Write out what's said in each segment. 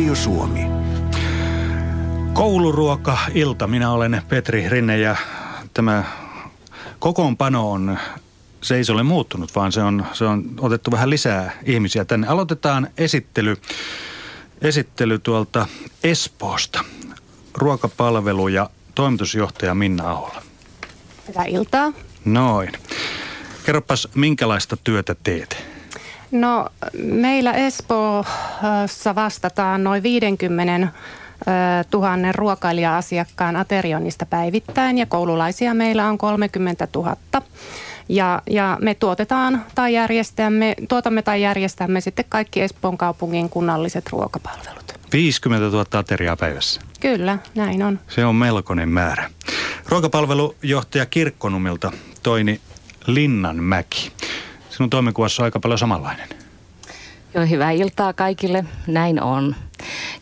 Radio Suomi. Kouluruoka-ilta. Minä olen Petri Rinne ja tämä kokoonpano on, se ei se ole muuttunut, vaan se on, se on otettu vähän lisää ihmisiä tänne. Aloitetaan esittely, esittely tuolta Espoosta. Ruokapalvelu ja toimitusjohtaja Minna Ahola. Hyvää iltaa. Noin. Kerropas, minkälaista työtä teet? No meillä Espoossa vastataan noin 50 tuhannen ruokailija-asiakkaan aterioinnista päivittäin ja koululaisia meillä on 30 000. Ja, ja me tuotetaan tai järjestämme, tuotamme tai järjestämme sitten kaikki Espoon kaupungin kunnalliset ruokapalvelut. 50 000 ateriaa päivässä. Kyllä, näin on. Se on melkoinen määrä. Ruokapalvelujohtaja Kirkkonumilta Toini Linnanmäki. Sinun toimenkuvassa on aika paljon samanlainen. Joo, hyvää iltaa kaikille. Näin on.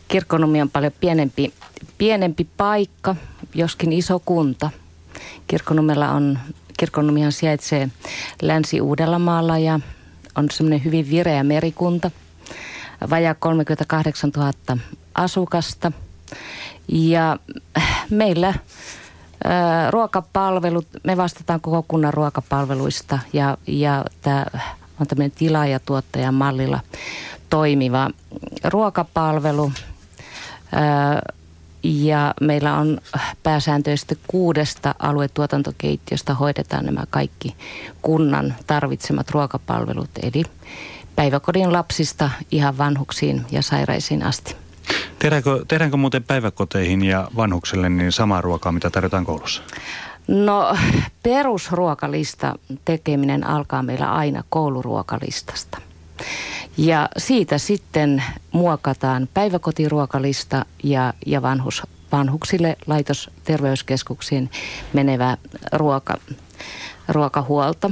Kirkkonummi on paljon pienempi, pienempi paikka, joskin iso kunta. Kirkkonummella on, Kirkkonummihan sijaitsee Länsi-Uudellamaalla ja on semmoinen hyvin vireä merikunta. Vajaa 38 000 asukasta. Ja meillä ruokapalvelut, me vastataan koko kunnan ruokapalveluista ja, ja tämä on tämmöinen tilaajatuottajan mallilla toimiva ruokapalvelu. Ja meillä on pääsääntöisesti kuudesta aluetuotantokeittiöstä hoidetaan nämä kaikki kunnan tarvitsemat ruokapalvelut, eli päiväkodin lapsista ihan vanhuksiin ja sairaisiin asti. Tehdäänkö, tehdäänkö muuten päiväkoteihin ja vanhuksille niin samaa ruokaa, mitä tarjotaan koulussa? No perusruokalista tekeminen alkaa meillä aina kouluruokalistasta. Ja siitä sitten muokataan päiväkotiruokalista ja, ja vanhus, vanhuksille laitosterveyskeskuksiin menevä ruoka, ruokahuolto.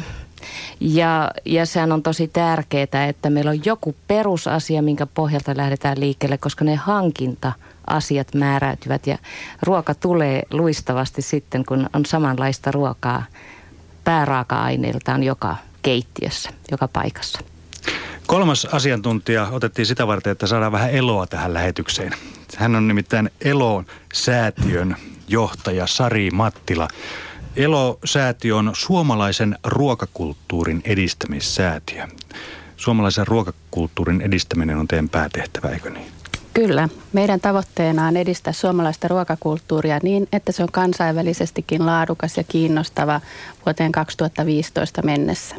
Ja, ja sehän on tosi tärkeää, että meillä on joku perusasia, minkä pohjalta lähdetään liikkeelle, koska ne hankinta asiat määräytyvät ja ruoka tulee luistavasti sitten, kun on samanlaista ruokaa pääraaka-aineiltaan joka keittiössä, joka paikassa. Kolmas asiantuntija otettiin sitä varten, että saadaan vähän eloa tähän lähetykseen. Hän on nimittäin Eloon säätiön johtaja Sari Mattila. Elo-säätiö on suomalaisen ruokakulttuurin edistämissäätiö. Suomalaisen ruokakulttuurin edistäminen on teidän päätehtävä, eikö niin? Kyllä. Meidän tavoitteena on edistää suomalaista ruokakulttuuria niin, että se on kansainvälisestikin laadukas ja kiinnostava vuoteen 2015 mennessä.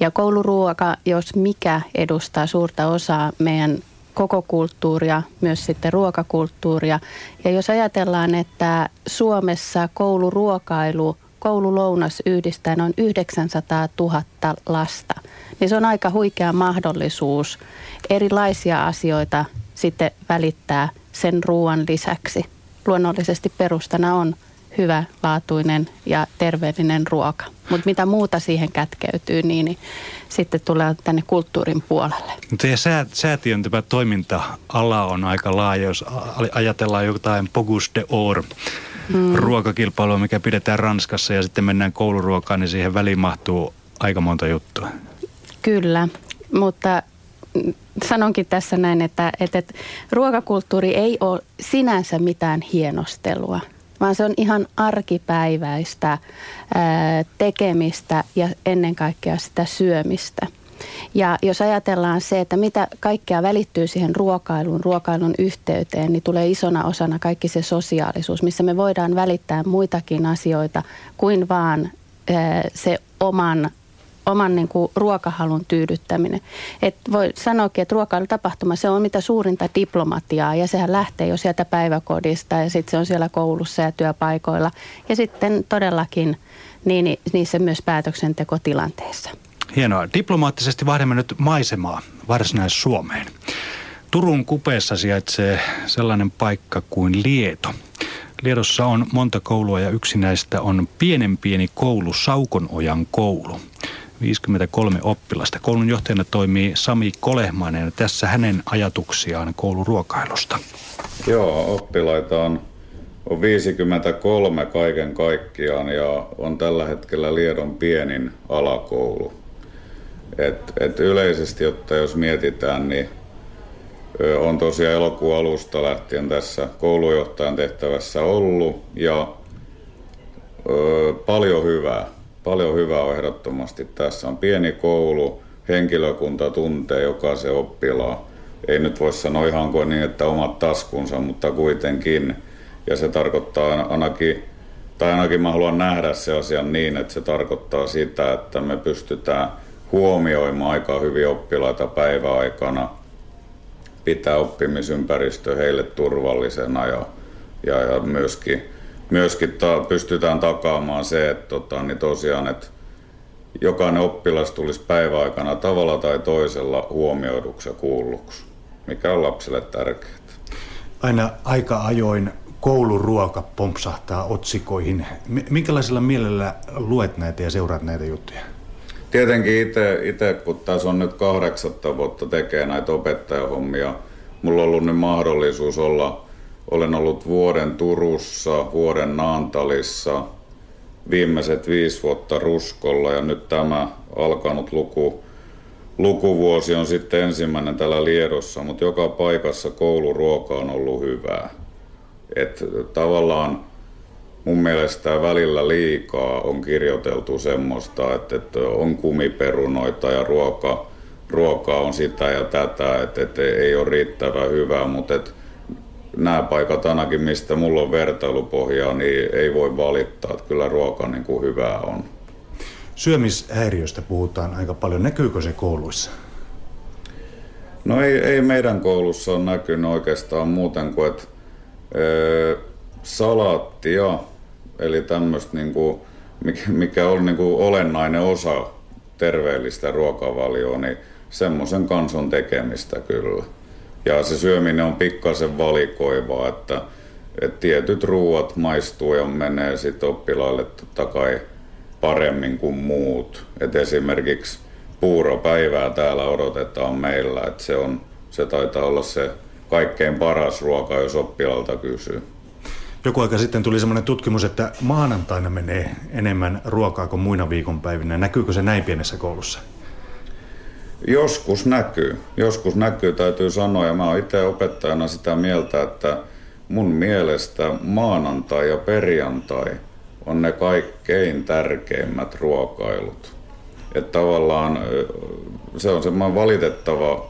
Ja kouluruoka, jos mikä, edustaa suurta osaa meidän koko kulttuuria, myös sitten ruokakulttuuria. Ja jos ajatellaan, että Suomessa kouluruokailu, koululounas yhdistää noin 900 000 lasta, niin se on aika huikea mahdollisuus erilaisia asioita sitten välittää sen ruoan lisäksi. Luonnollisesti perustana on hyvä, laatuinen ja terveellinen ruoka. Mutta mitä muuta siihen kätkeytyy, niin, niin sitten tulee tänne kulttuurin puolelle. Teidän sää, säätiön tämä toiminta-ala on aika laaja, jos ajatellaan jotain Pogus de Or mm. ruokakilpailua, mikä pidetään Ranskassa ja sitten mennään kouluruokaan, niin siihen väliin mahtuu aika monta juttua. Kyllä, mutta sanonkin tässä näin, että, että, että ruokakulttuuri ei ole sinänsä mitään hienostelua – vaan se on ihan arkipäiväistä ää, tekemistä ja ennen kaikkea sitä syömistä. Ja jos ajatellaan se, että mitä kaikkea välittyy siihen ruokailuun, ruokailun yhteyteen, niin tulee isona osana kaikki se sosiaalisuus, missä me voidaan välittää muitakin asioita kuin vaan se oman oman niin kuin, ruokahalun tyydyttäminen. Et voi sanoakin, että ruokailutapahtuma se on mitä suurinta diplomatiaa ja sehän lähtee jo sieltä päiväkodista ja sitten se on siellä koulussa ja työpaikoilla. Ja sitten todellakin niin, niin se myös päätöksentekotilanteessa. Hienoa. Diplomaattisesti vaihdamme nyt maisemaa Varsinais-Suomeen. Turun kupeessa sijaitsee sellainen paikka kuin Lieto. Liedossa on monta koulua ja yksi näistä on pienen pieni koulu, Saukonojan koulu. 53 oppilasta. Koulun johtajana toimii Sami Kolehmainen. Tässä hänen ajatuksiaan kouluruokailusta. Joo, oppilaita on, on 53 kaiken kaikkiaan ja on tällä hetkellä Liedon pienin alakoulu. Et, et yleisesti, jotta jos mietitään, niin on tosiaan elokuun alusta lähtien tässä koulujohtajan tehtävässä ollut ja paljon hyvää. Paljon hyvää on ehdottomasti. Tässä on pieni koulu, henkilökunta tuntee jokaisen oppilaan. Ei nyt voi sanoa ihan kuin niin, että omat taskunsa, mutta kuitenkin. Ja se tarkoittaa ainakin, tai ainakin mä haluan nähdä se asian niin, että se tarkoittaa sitä, että me pystytään huomioimaan aika hyvin oppilaita päiväaikana, pitää oppimisympäristö heille turvallisena ja, ja, ja myöskin, myöskin ta, pystytään takaamaan se, että tota, niin tosiaan, että jokainen oppilas tulisi päiväaikana tavalla tai toisella huomioiduksi ja kuulluksi, mikä on lapsille tärkeää. Aina aika ajoin kouluruoka pompsahtaa otsikoihin. Minkälaisella mielellä luet näitä ja seuraat näitä juttuja? Tietenkin itse, kun tässä on nyt kahdeksatta vuotta tekee näitä opettajahommia, mulla on ollut nyt mahdollisuus olla, olen ollut vuoden Turussa, vuoden Naantalissa, viimeiset viisi vuotta Ruskolla ja nyt tämä alkanut luku, lukuvuosi on sitten ensimmäinen täällä Liedossa, mutta joka paikassa kouluruoka on ollut hyvää. Et tavallaan mun mielestä välillä liikaa on kirjoiteltu semmoista, että, että on kumiperunoita ja ruoka, ruoka on sitä ja tätä, että, että ei ole riittävän hyvää, mutta että nämä paikat ainakin, mistä mulla on vertailupohjaa, niin ei voi valittaa, että kyllä ruoka niin kuin hyvää on. Syömishäiriöstä puhutaan aika paljon. Näkyykö se kouluissa? No ei, ei meidän koulussa ole näkynyt oikeastaan muuten kuin, että ö, salaattia, eli tämmöistä, niin kuin, mikä on niin kuin olennainen osa terveellistä ruokavalioa, niin semmoisen kanson tekemistä kyllä. Ja se syöminen on pikkasen valikoivaa, että, että tietyt ruuat maistuu ja menee sitten oppilaille totta kai paremmin kuin muut. Et esimerkiksi puuropäivää täällä odotetaan meillä, että se, on, se taitaa olla se kaikkein paras ruoka, jos oppilaalta kysyy. Joku aika sitten tuli semmoinen tutkimus, että maanantaina menee enemmän ruokaa kuin muina viikonpäivinä. Näkyykö se näin pienessä koulussa? Joskus näkyy. Joskus näkyy, täytyy sanoa. Ja mä oon itse opettajana sitä mieltä, että mun mielestä maanantai ja perjantai on ne kaikkein tärkeimmät ruokailut. Että tavallaan se on semmoinen valitettava,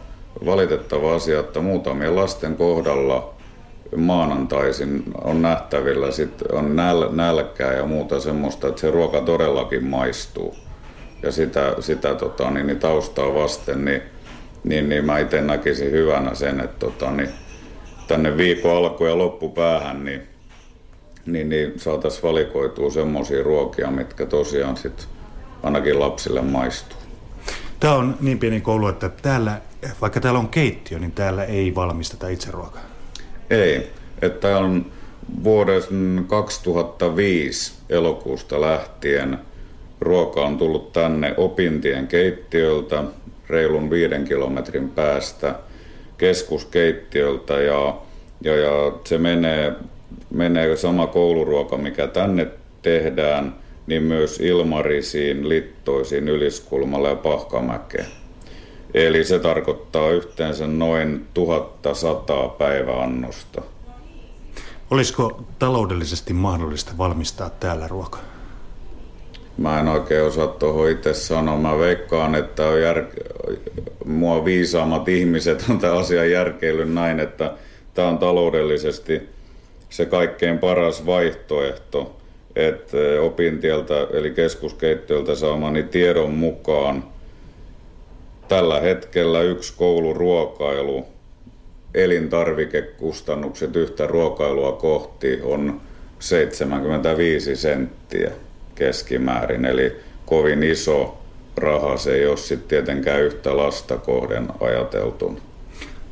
valitettava asia, että muutamien lasten kohdalla – maanantaisin on nähtävillä, sit on näl, nälkää ja muuta semmoista, että se ruoka todellakin maistuu. Ja sitä, sitä tota, niin, niin taustaa vasten, niin, niin, niin mä itse näkisin hyvänä sen, että tota, niin, tänne viikon alku- ja loppupäähän niin, niin, niin saataisiin valikoitua semmoisia ruokia, mitkä tosiaan sit ainakin lapsille maistuu. Tämä on niin pieni koulu, että täällä, vaikka täällä on keittiö, niin täällä ei valmisteta itse ruokaa. Ei, että on vuoden 2005 elokuusta lähtien ruoka on tullut tänne opintien keittiöltä reilun viiden kilometrin päästä keskuskeittiöltä ja, ja, ja se menee, menee sama kouluruoka, mikä tänne tehdään, niin myös Ilmarisiin, Littoisiin, Yliskulmalle ja Pahkamäkeen. Eli se tarkoittaa yhteensä noin 1100 päiväannosta. Olisiko taloudellisesti mahdollista valmistaa täällä ruokaa? Mä en oikein osaa tuohon itse sanoa. Mä veikkaan, että on jär... mua viisaammat ihmiset on tämä asia järkeillyt näin, että tämä on taloudellisesti se kaikkein paras vaihtoehto. Että opintieltä eli keskuskeittiöltä saamani tiedon mukaan – Tällä hetkellä yksi kouluruokailu, elintarvikekustannukset yhtä ruokailua kohti on 75 senttiä keskimäärin, eli kovin iso raha se ei ole sitten tietenkään yhtä lasta kohden ajateltuna.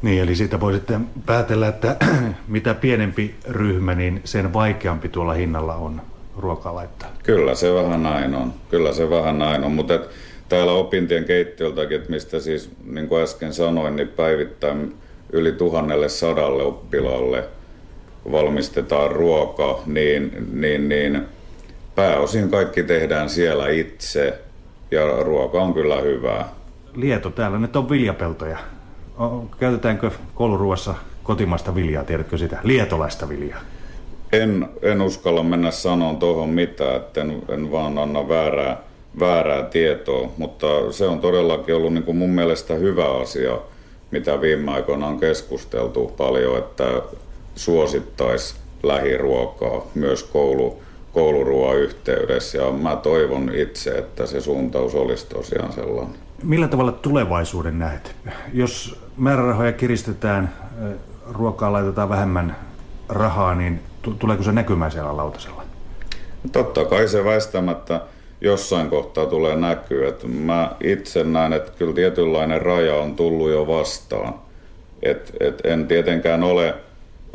Niin, eli siitä voi sitten päätellä, että mitä pienempi ryhmä, niin sen vaikeampi tuolla hinnalla on ruokaa laittaa. Kyllä se vähän näin on, kyllä se vähän näin on, mutta et täällä opintien keittiöltäkin, että mistä siis niin kuin äsken sanoin, niin päivittäin yli tuhannelle sadalle oppilaalle valmistetaan ruoka, niin, niin, niin pääosin kaikki tehdään siellä itse ja ruoka on kyllä hyvää. Lieto, täällä nyt on viljapeltoja. Käytetäänkö kouluruuassa kotimaista viljaa, tiedätkö sitä? Lietolaista viljaa. En, en uskalla mennä sanomaan tuohon mitään, että en, en vaan anna väärää, väärää tietoa, mutta se on todellakin ollut niin kuin mun mielestä hyvä asia, mitä viime aikoina on keskusteltu paljon, että suosittaisi lähiruokaa myös koulu, kouluruoan yhteydessä ja mä toivon itse, että se suuntaus olisi tosiaan sellainen. Millä tavalla tulevaisuuden näet? Jos määrärahoja kiristetään, ruokaa laitetaan vähemmän rahaa, niin tuleeko se näkymään siellä lautasella? Totta kai se väistämättä jossain kohtaa tulee näkyä. Että mä itse näen, että kyllä tietynlainen raja on tullut jo vastaan. Et, et en tietenkään ole,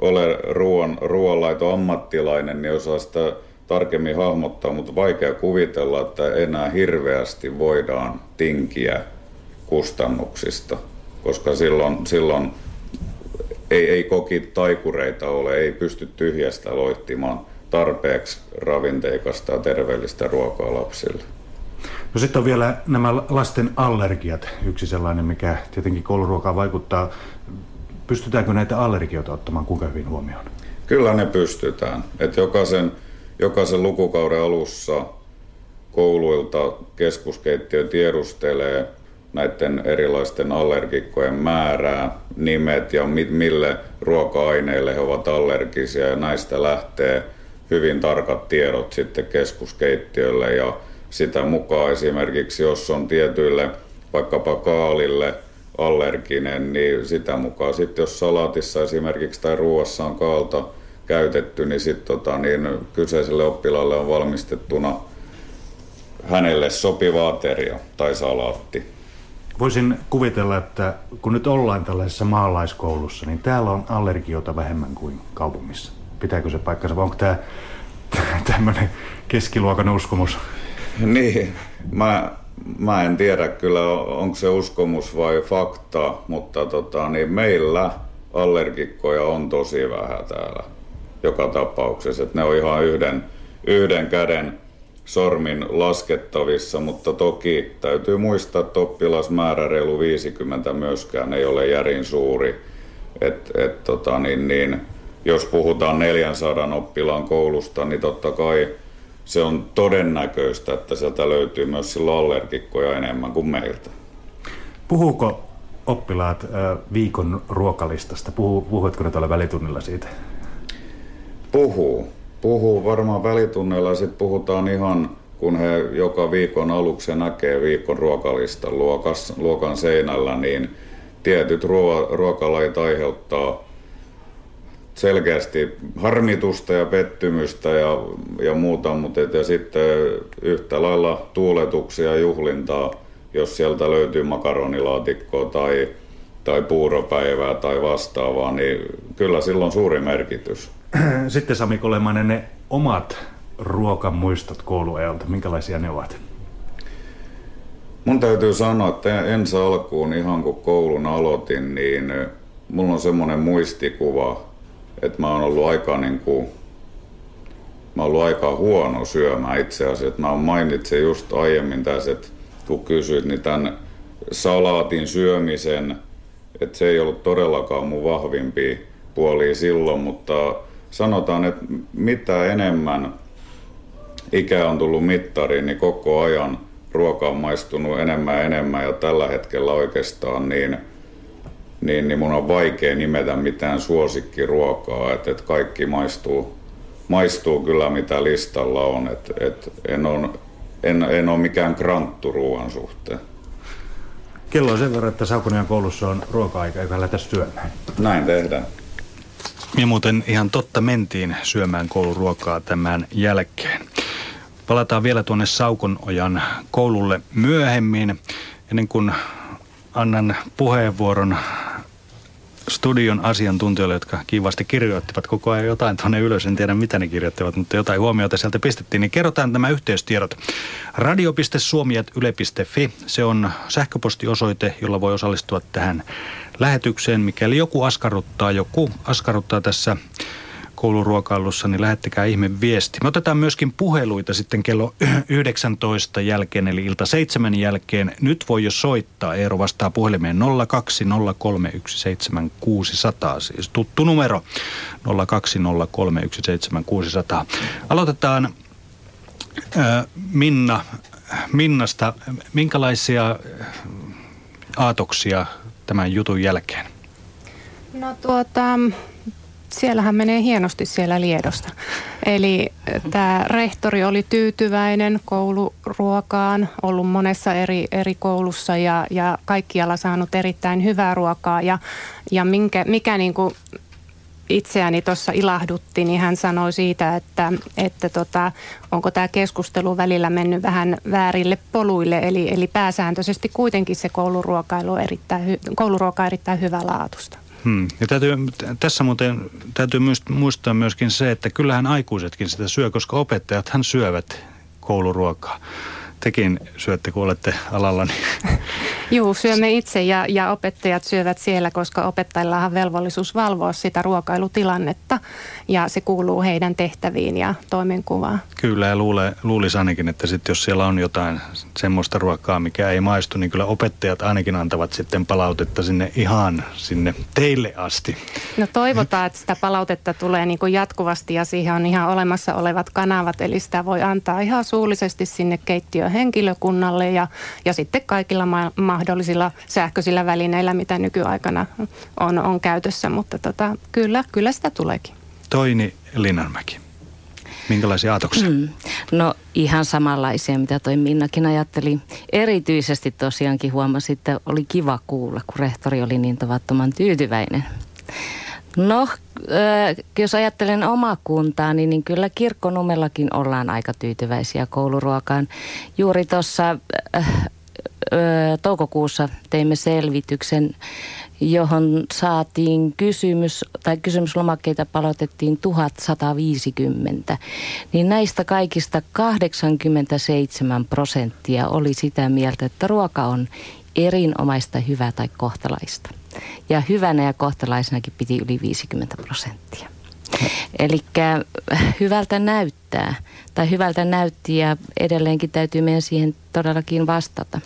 ole ruoan, ruoanlaito ammattilainen, niin osaa sitä tarkemmin hahmottaa, mutta vaikea kuvitella, että enää hirveästi voidaan tinkiä kustannuksista, koska silloin, silloin ei, ei koki taikureita ole, ei pysty tyhjästä loihtimaan tarpeeksi ravinteikasta ja terveellistä ruokaa lapsille. No sitten on vielä nämä lasten allergiat, yksi sellainen, mikä tietenkin kouluruokaa vaikuttaa. Pystytäänkö näitä allergioita ottamaan kuinka hyvin huomioon? Kyllä ne pystytään. Et jokaisen, jokaisen lukukauden alussa kouluilta keskuskeittiö tiedustelee näiden erilaisten allergikkojen määrää, nimet ja mille ruoka-aineille he ovat allergisia ja näistä lähtee hyvin tarkat tiedot sitten keskuskeittiölle ja sitä mukaan esimerkiksi jos on tietyille vaikkapa kaalille allerginen, niin sitä mukaan sitten jos salaatissa esimerkiksi tai ruoassa on kaalta käytetty, niin sitten tota, niin kyseiselle oppilaalle on valmistettuna hänelle sopiva ateria tai salaatti. Voisin kuvitella, että kun nyt ollaan tällaisessa maalaiskoulussa, niin täällä on allergiota vähemmän kuin kaupungissa. Pitääkö se paikkansa vai onko tämä tämmöinen keskiluokan uskomus? Niin, mä, mä en tiedä kyllä onko se uskomus vai fakta, mutta tota, niin meillä allergikkoja on tosi vähän täällä joka tapauksessa. Et ne on ihan yhden, yhden käden sormin laskettavissa, mutta toki täytyy muistaa, että oppilasmäärä reilu 50 myöskään ei ole järin suuri. Et, et, tota, niin, niin, jos puhutaan 400 oppilaan koulusta, niin totta kai se on todennäköistä, että sieltä löytyy myös silloin allergikkoja enemmän kuin meiltä. Puhuuko oppilaat viikon ruokalistasta? Puhu, puhuitko ne tuolla välitunnilla siitä? Puhuu puhuu varmaan välitunneilla, sitten puhutaan ihan kun he joka viikon aluksi näkee viikon ruokalistan luokas, luokan seinällä, niin tietyt ruo- ruokalajit aiheuttaa selkeästi harmitusta ja pettymystä ja, ja muuta, mutta et, ja sitten yhtä lailla tuuletuksia ja juhlintaa, jos sieltä löytyy makaronilaatikkoa tai, tai puuropäivää tai vastaavaa, niin kyllä silloin suuri merkitys. Sitten Sami Kolemainen, ne omat ruokamuistot kouluajalta, minkälaisia ne ovat? Mun täytyy sanoa, että ensi alkuun ihan kun koulun aloitin, niin mulla on semmoinen muistikuva, että mä oon ollut aika niin kuin, mä oon ollut aika huono syömään itse asiassa. Mä mainitsin just aiemmin tässä, että kun kysyit, niin tämän salaatin syömisen, että se ei ollut todellakaan mun vahvimpi puoli silloin, mutta sanotaan, että mitä enemmän ikä on tullut mittariin, niin koko ajan ruoka on maistunut enemmän ja enemmän ja tällä hetkellä oikeastaan niin, niin, niin mun on vaikea nimetä mitään suosikkiruokaa, että, että kaikki maistuu, maistuu kyllä mitä listalla on, että, että en, ole, en, en ole mikään kranttu ruoan suhteen. Kello on sen verran, että Saukonian koulussa on ruoka-aika, joka lähdetä syömään. Näin tehdään. Ja muuten ihan totta mentiin syömään kouluruokaa tämän jälkeen. Palataan vielä tuonne Saukonojan koululle myöhemmin, ennen kuin annan puheenvuoron studion asiantuntijoille, jotka kivasti kirjoittivat koko ajan jotain tuonne ylös. En tiedä, mitä ne kirjoittivat, mutta jotain huomiota sieltä pistettiin. Niin kerrotaan nämä yhteystiedot. radio.suomi.yle.fi. Se on sähköpostiosoite, jolla voi osallistua tähän lähetykseen. Mikäli joku askarruttaa, joku askarruttaa tässä kouluruokailussa, niin lähettäkää ihme viesti. Me otetaan myöskin puheluita sitten kello 19 jälkeen, eli ilta seitsemän jälkeen. Nyt voi jo soittaa. Eero vastaa puhelimeen 020317600, siis tuttu numero 020317600. Aloitetaan Minna, Minnasta. Minkälaisia aatoksia tämän jutun jälkeen? No tuota, siellähän menee hienosti siellä Liedosta. Eli tämä rehtori oli tyytyväinen kouluruokaan, ollut monessa eri, eri koulussa ja, ja kaikkialla saanut erittäin hyvää ruokaa. Ja, ja minkä, mikä niin kuin itseäni tuossa ilahdutti, niin hän sanoi siitä, että, että tota, onko tämä keskustelu välillä mennyt vähän väärille poluille. Eli, eli pääsääntöisesti kuitenkin se kouluruokailu erittäin, kouluruoka on erittäin hyvälaatusta. Hmm. Ja täytyy, tässä muuten täytyy muistaa myöskin se, että kyllähän aikuisetkin sitä syö, koska opettajathan syövät kouluruokaa tekin syötte, kun olette alalla? Niin. Joo, syömme itse ja, ja opettajat syövät siellä, koska opettajilla on velvollisuus valvoa sitä ruokailutilannetta ja se kuuluu heidän tehtäviin ja toimenkuvaan. Kyllä ja luule, luulisi ainakin, että sit jos siellä on jotain semmoista ruokaa, mikä ei maistu, niin kyllä opettajat ainakin antavat sitten palautetta sinne ihan sinne teille asti. No toivotaan, että sitä palautetta tulee niin kuin jatkuvasti ja siihen on ihan olemassa olevat kanavat, eli sitä voi antaa ihan suullisesti sinne keittiöön henkilökunnalle ja, ja sitten kaikilla ma- mahdollisilla sähköisillä välineillä, mitä nykyaikana on, on käytössä, mutta tota, kyllä, kyllä sitä tuleekin. Toini Linnanmäki. Minkälaisia ajatuksia? Mm. No ihan samanlaisia, mitä toi Minnakin ajatteli. Erityisesti tosiaankin huomasi, että oli kiva kuulla, kun rehtori oli niin tavattoman tyytyväinen. No, jos ajattelen omaa kuntaa, niin, niin kyllä kirkkonumellakin ollaan aika tyytyväisiä kouluruokaan. Juuri tuossa toukokuussa teimme selvityksen, johon saatiin kysymys, tai kysymyslomakkeita palautettiin 1150. Niin näistä kaikista 87 prosenttia oli sitä mieltä, että ruoka on erinomaista, hyvää tai kohtalaista. Ja hyvänä ja kohtalaisenakin piti yli 50 prosenttia. Eli hyvältä näyttää, tai hyvältä näytti ja edelleenkin täytyy meidän siihen todellakin vastata.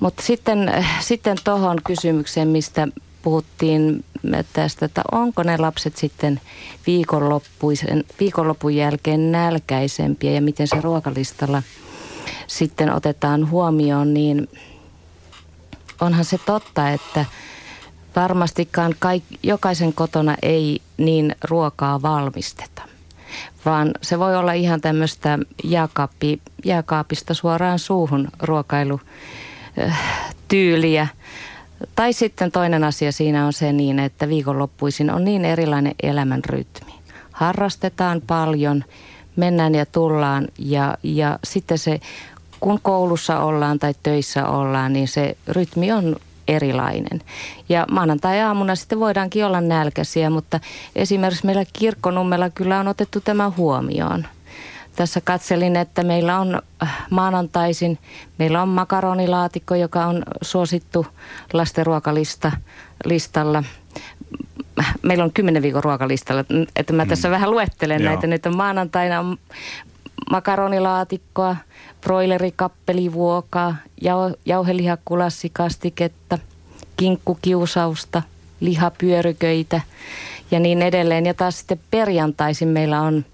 Mutta sitten, sitten tuohon kysymykseen, mistä puhuttiin tästä, että onko ne lapset sitten viikonlopun jälkeen nälkäisempiä ja miten se ruokalistalla sitten otetaan huomioon, niin onhan se totta, että varmastikaan kaik, jokaisen kotona ei niin ruokaa valmisteta, vaan se voi olla ihan tämmöistä jääkaappi, jääkaapista suoraan suuhun ruokailutyyliä. Tai sitten toinen asia siinä on se niin, että viikonloppuisin on niin erilainen elämän rytmi. Harrastetaan paljon, mennään ja tullaan ja, ja sitten se kun koulussa ollaan tai töissä ollaan, niin se rytmi on erilainen. Ja maanantai-aamuna sitten voidaankin olla nälkäisiä, mutta esimerkiksi meillä kirkkonummella kyllä on otettu tämä huomioon. Tässä katselin, että meillä on äh, maanantaisin, meillä on makaronilaatikko, joka on suosittu lastenruokalista listalla. Meillä on kymmenen viikon ruokalistalla, että mä tässä mm. vähän luettelen Joo. näitä. Nyt on maanantaina on makaronilaatikkoa, broilerikappelivuokaa, jau- jauhelihakulassikastiketta, kinkkukiusausta, lihapyöryköitä ja niin edelleen. Ja taas sitten perjantaisin meillä on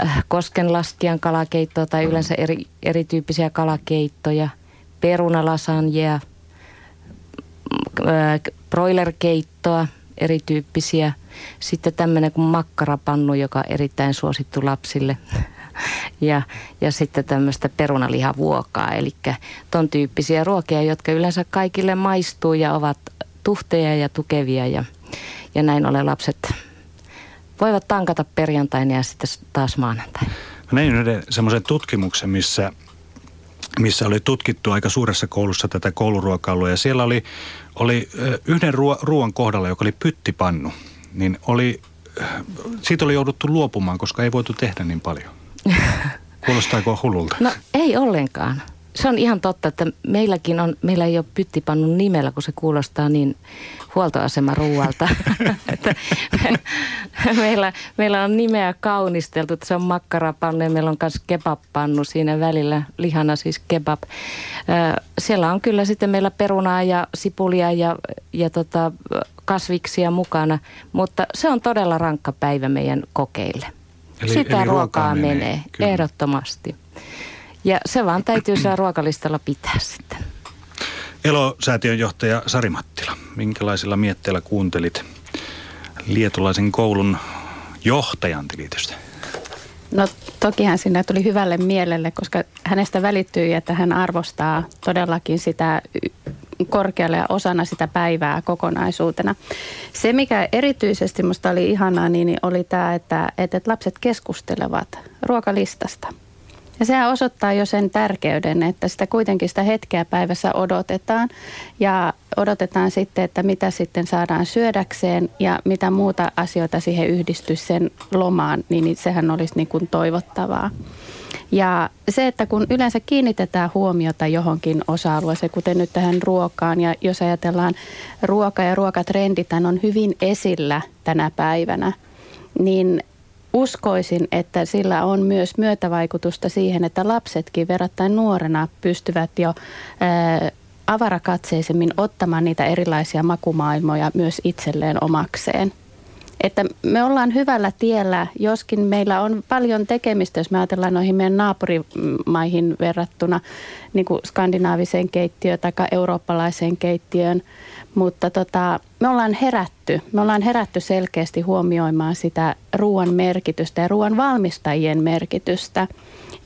äh, koskenlaskian kalakeittoa tai yleensä eri, erityyppisiä kalakeittoja, perunalasanjea, äh, broilerkeittoa, erityyppisiä. Sitten tämmöinen kuin makkarapannu, joka on erittäin suosittu lapsille ja, ja sitten tämmöistä perunalihavuokaa. Eli ton tyyppisiä ruokia, jotka yleensä kaikille maistuu ja ovat tuhteja ja tukevia ja, ja näin ollen lapset voivat tankata perjantaina ja sitten taas maanantaina. Mä näin yhden semmoisen tutkimuksen, missä, missä oli tutkittu aika suuressa koulussa tätä kouluruokailua ja siellä oli, oli yhden ruoan kohdalla, joka oli pyttipannu, niin oli, siitä oli jouduttu luopumaan, koska ei voitu tehdä niin paljon. Kuulostaako hullulta? No ei ollenkaan. se on ihan totta, että meilläkin on, meillä ei ole pyttipannun nimellä, kun se kuulostaa niin huoltoasemaruualta. että meillä, meillä on nimeä kaunisteltu, että se on makkarapannu ja meillä on myös kebabpannu siinä välillä, lihana siis kebab. Siellä on kyllä sitten meillä perunaa ja sipulia ja, ja tota, kasviksia mukana, mutta se on todella rankka päivä meidän kokeille. Eli, Sitä eli ruokaa menee, menee ehdottomasti. Ja se vaan täytyy siellä ruokalistalla pitää sitten. Elo-säätiön johtaja Sari Mattila, minkälaisilla mietteillä kuuntelit lietulaisen koulun johtajan tilitystä? No tokihan sinne tuli hyvälle mielelle, koska hänestä välittyy, että hän arvostaa todellakin sitä korkealle ja osana sitä päivää kokonaisuutena. Se, mikä erityisesti minusta oli ihanaa, niin oli tämä, että, että lapset keskustelevat ruokalistasta – ja sehän osoittaa jo sen tärkeyden, että sitä kuitenkin sitä hetkeä päivässä odotetaan ja odotetaan sitten, että mitä sitten saadaan syödäkseen ja mitä muuta asioita siihen yhdistyy sen lomaan, niin sehän olisi niin kuin toivottavaa. Ja se, että kun yleensä kiinnitetään huomiota johonkin osa-alueeseen, kuten nyt tähän ruokaan, ja jos ajatellaan ruoka ja ruokatrendit on hyvin esillä tänä päivänä, niin uskoisin, että sillä on myös myötävaikutusta siihen, että lapsetkin verrattain nuorena pystyvät jo ää, avarakatseisemmin ottamaan niitä erilaisia makumaailmoja myös itselleen omakseen. Että me ollaan hyvällä tiellä, joskin meillä on paljon tekemistä, jos me ajatellaan noihin meidän naapurimaihin verrattuna niin kuin skandinaaviseen keittiöön tai eurooppalaiseen keittiöön. Mutta tota, me ollaan herätty. Me ollaan herätty selkeästi huomioimaan sitä ruoan merkitystä ja ruoan valmistajien merkitystä.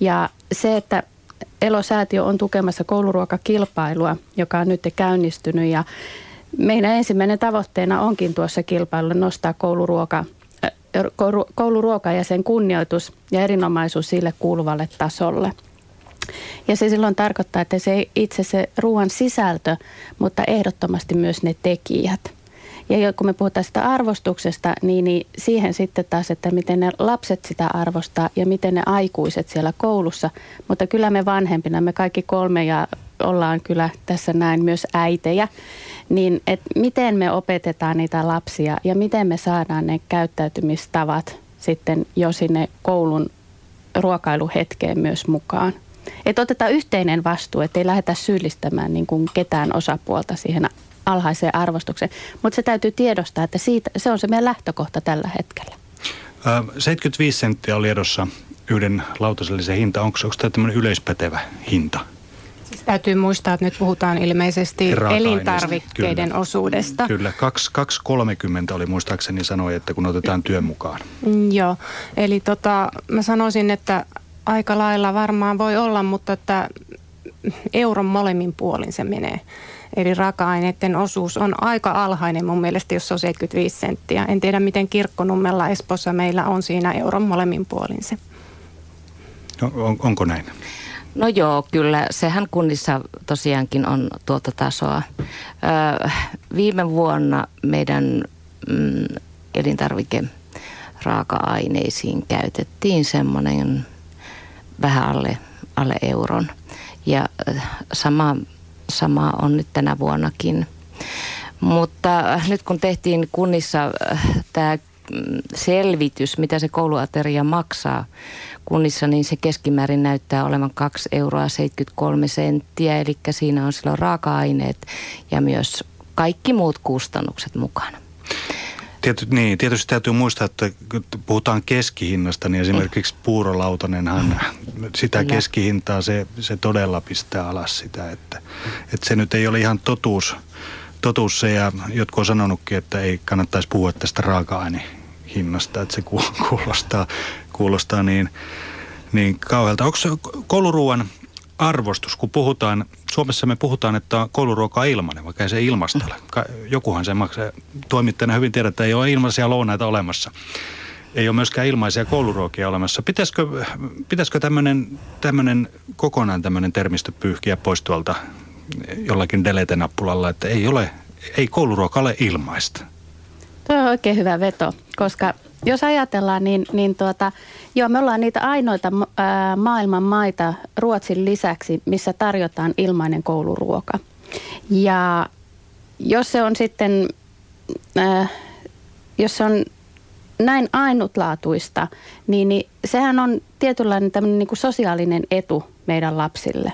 Ja se, että Elosäätiö on tukemassa kouluruokakilpailua, joka on nyt käynnistynyt ja meidän ensimmäinen tavoitteena onkin tuossa kilpailulla nostaa kouluruoka, äh, kouluruoka ja sen kunnioitus ja erinomaisuus sille kuuluvalle tasolle. Ja se silloin tarkoittaa, että se itse se ruoan sisältö, mutta ehdottomasti myös ne tekijät. Ja kun me puhutaan sitä arvostuksesta, niin, niin siihen sitten taas, että miten ne lapset sitä arvostaa ja miten ne aikuiset siellä koulussa. Mutta kyllä me vanhempina, me kaikki kolme ja ollaan kyllä tässä näin myös äitejä, niin että miten me opetetaan niitä lapsia ja miten me saadaan ne käyttäytymistavat sitten jo sinne koulun ruokailuhetkeen myös mukaan. Että otetaan yhteinen vastuu, ettei lähdetä syyllistämään niin kuin ketään osapuolta siihen alhaiseen arvostukseen. Mutta se täytyy tiedostaa, että siitä, se on se meidän lähtökohta tällä hetkellä. 75 senttiä oli edossa yhden lautasellisen hinta. Onko, onko tämä tämmöinen yleispätevä hinta? Siis täytyy muistaa, että nyt puhutaan ilmeisesti elintarvikkeiden kyllä. osuudesta. Kyllä, 2,30 oli muistaakseni sanoi, että kun otetaan työn mukaan. Mm, joo, eli tota, mä sanoisin, että aika lailla varmaan voi olla, mutta että euron molemmin puolin se menee. Eli raaka-aineiden osuus on aika alhainen mun mielestä, jos se on 75 senttiä. En tiedä, miten kirkkonummella Espossa meillä on siinä euron molemmin puolin se. No, on, onko näin? No joo, kyllä. Sehän kunnissa tosiaankin on tuota tasoa. Ö, viime vuonna meidän mm, elintarvike raaka-aineisiin käytettiin semmoinen vähän alle, alle euron. Ja sama, sama on nyt tänä vuonnakin. Mutta nyt kun tehtiin kunnissa tämä selvitys, mitä se kouluateria maksaa kunnissa, niin se keskimäärin näyttää olevan 2 euroa 73 senttiä. Eli siinä on silloin raaka-aineet ja myös kaikki muut kustannukset mukana. Tiety, niin, tietysti täytyy muistaa, että kun puhutaan keskihinnasta, niin esimerkiksi puurolautanenhan sitä keskihintaa se, se todella pistää alas sitä, että, että se nyt ei ole ihan totuus, totuus se ja jotkut on sanonutkin, että ei kannattaisi puhua tästä raaka-ainehinnasta, että se kuulostaa, kuulostaa niin, niin kauhealta. Onko kouluruuan arvostus, kun puhutaan, Suomessa me puhutaan, että kouluruoka on ilmainen, vaikka ei se ilmasta ole. Jokuhan se maksaa. Toimittajana hyvin tiedät, että ei ole ilmaisia lounaita olemassa. Ei ole myöskään ilmaisia kouluruokia olemassa. Pitäisikö, pitäisikö tämmöinen, kokonaan tämmöinen termistö pyyhkiä pois tuolta jollakin delete-nappulalla, että ei ole, ei kouluruoka ole ilmaista? Tuo on oikein hyvä veto, koska jos ajatellaan, niin, niin tuota, joo, me ollaan niitä ainoita ää, maailman maita Ruotsin lisäksi, missä tarjotaan ilmainen kouluruoka. Ja jos se on sitten, ää, jos se on näin ainutlaatuista, niin, niin sehän on tietynlainen tämmöinen niin kuin sosiaalinen etu meidän lapsille.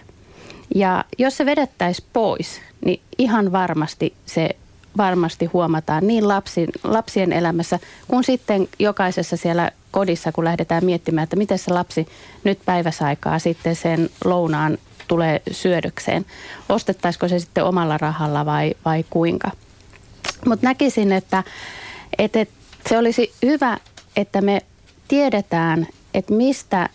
Ja jos se vedettäisiin pois, niin ihan varmasti se varmasti huomataan niin lapsi, lapsien elämässä kuin sitten jokaisessa siellä kodissa, kun lähdetään miettimään, että miten se lapsi nyt päiväsaikaa sitten sen lounaan tulee syödökseen. Ostettaisiko se sitten omalla rahalla vai, vai kuinka. Mutta näkisin, että, että se olisi hyvä, että me tiedetään, että mistä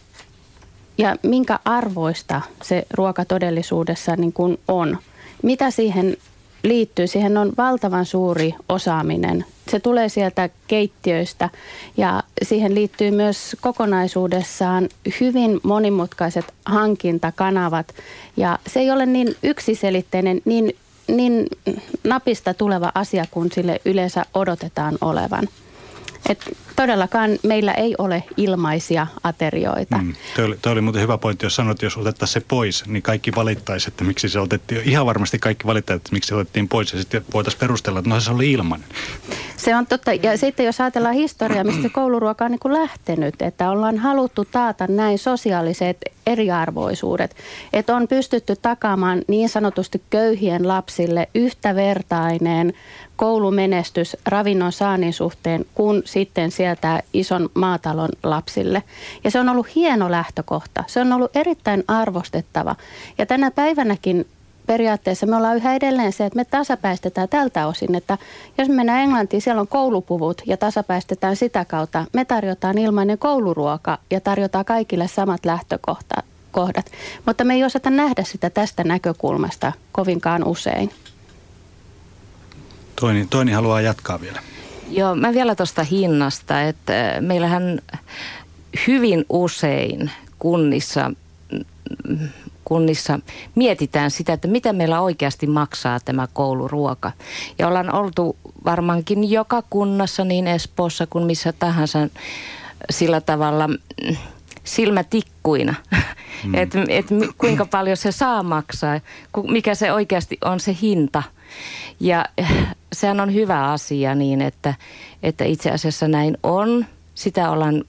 ja minkä arvoista se ruoka todellisuudessa niin kuin on. Mitä siihen liittyy. Siihen on valtavan suuri osaaminen. Se tulee sieltä keittiöistä ja siihen liittyy myös kokonaisuudessaan hyvin monimutkaiset hankintakanavat. Ja se ei ole niin yksiselitteinen, niin, niin napista tuleva asia kuin sille yleensä odotetaan olevan. Et todellakaan meillä ei ole ilmaisia aterioita. Mm. Tuo oli, toi oli muuten hyvä pointti, jos sanoit, että jos otettaisiin se pois, niin kaikki valittaisi, että miksi se otettiin. Ihan varmasti kaikki valittaisi, että miksi se otettiin pois ja sitten voitaisiin perustella, että no se oli ilmainen. Se on totta. Ja sitten jos ajatellaan historiaa, mistä kouluruoka on niin kuin lähtenyt, että ollaan haluttu taata näin sosiaaliset eriarvoisuudet. Että on pystytty takaamaan niin sanotusti köyhien lapsille yhtävertainen koulumenestys ravinnon saannin suhteen kuin sitten sieltä ison maatalon lapsille. Ja se on ollut hieno lähtökohta. Se on ollut erittäin arvostettava. Ja tänä päivänäkin periaatteessa me ollaan yhä edelleen se, että me tasapäistetään tältä osin, että jos me mennään Englantiin, siellä on koulupuvut ja tasapäistetään sitä kautta. Me tarjotaan ilmainen kouluruoka ja tarjotaan kaikille samat lähtökohdat. Mutta me ei osata nähdä sitä tästä näkökulmasta kovinkaan usein. Toini, Toini haluaa jatkaa vielä. Joo, mä vielä tuosta hinnasta, että meillähän hyvin usein kunnissa kunnissa mietitään sitä, että mitä meillä oikeasti maksaa tämä kouluruoka. Ja ollaan oltu varmaankin joka kunnassa, niin Espoossa kuin missä tahansa sillä tavalla mm, silmätikkuina, mm. että et kuinka paljon se saa maksaa, mikä se oikeasti on se hinta. Ja sehän on hyvä asia niin, että, että itse asiassa näin on. Sitä ollaan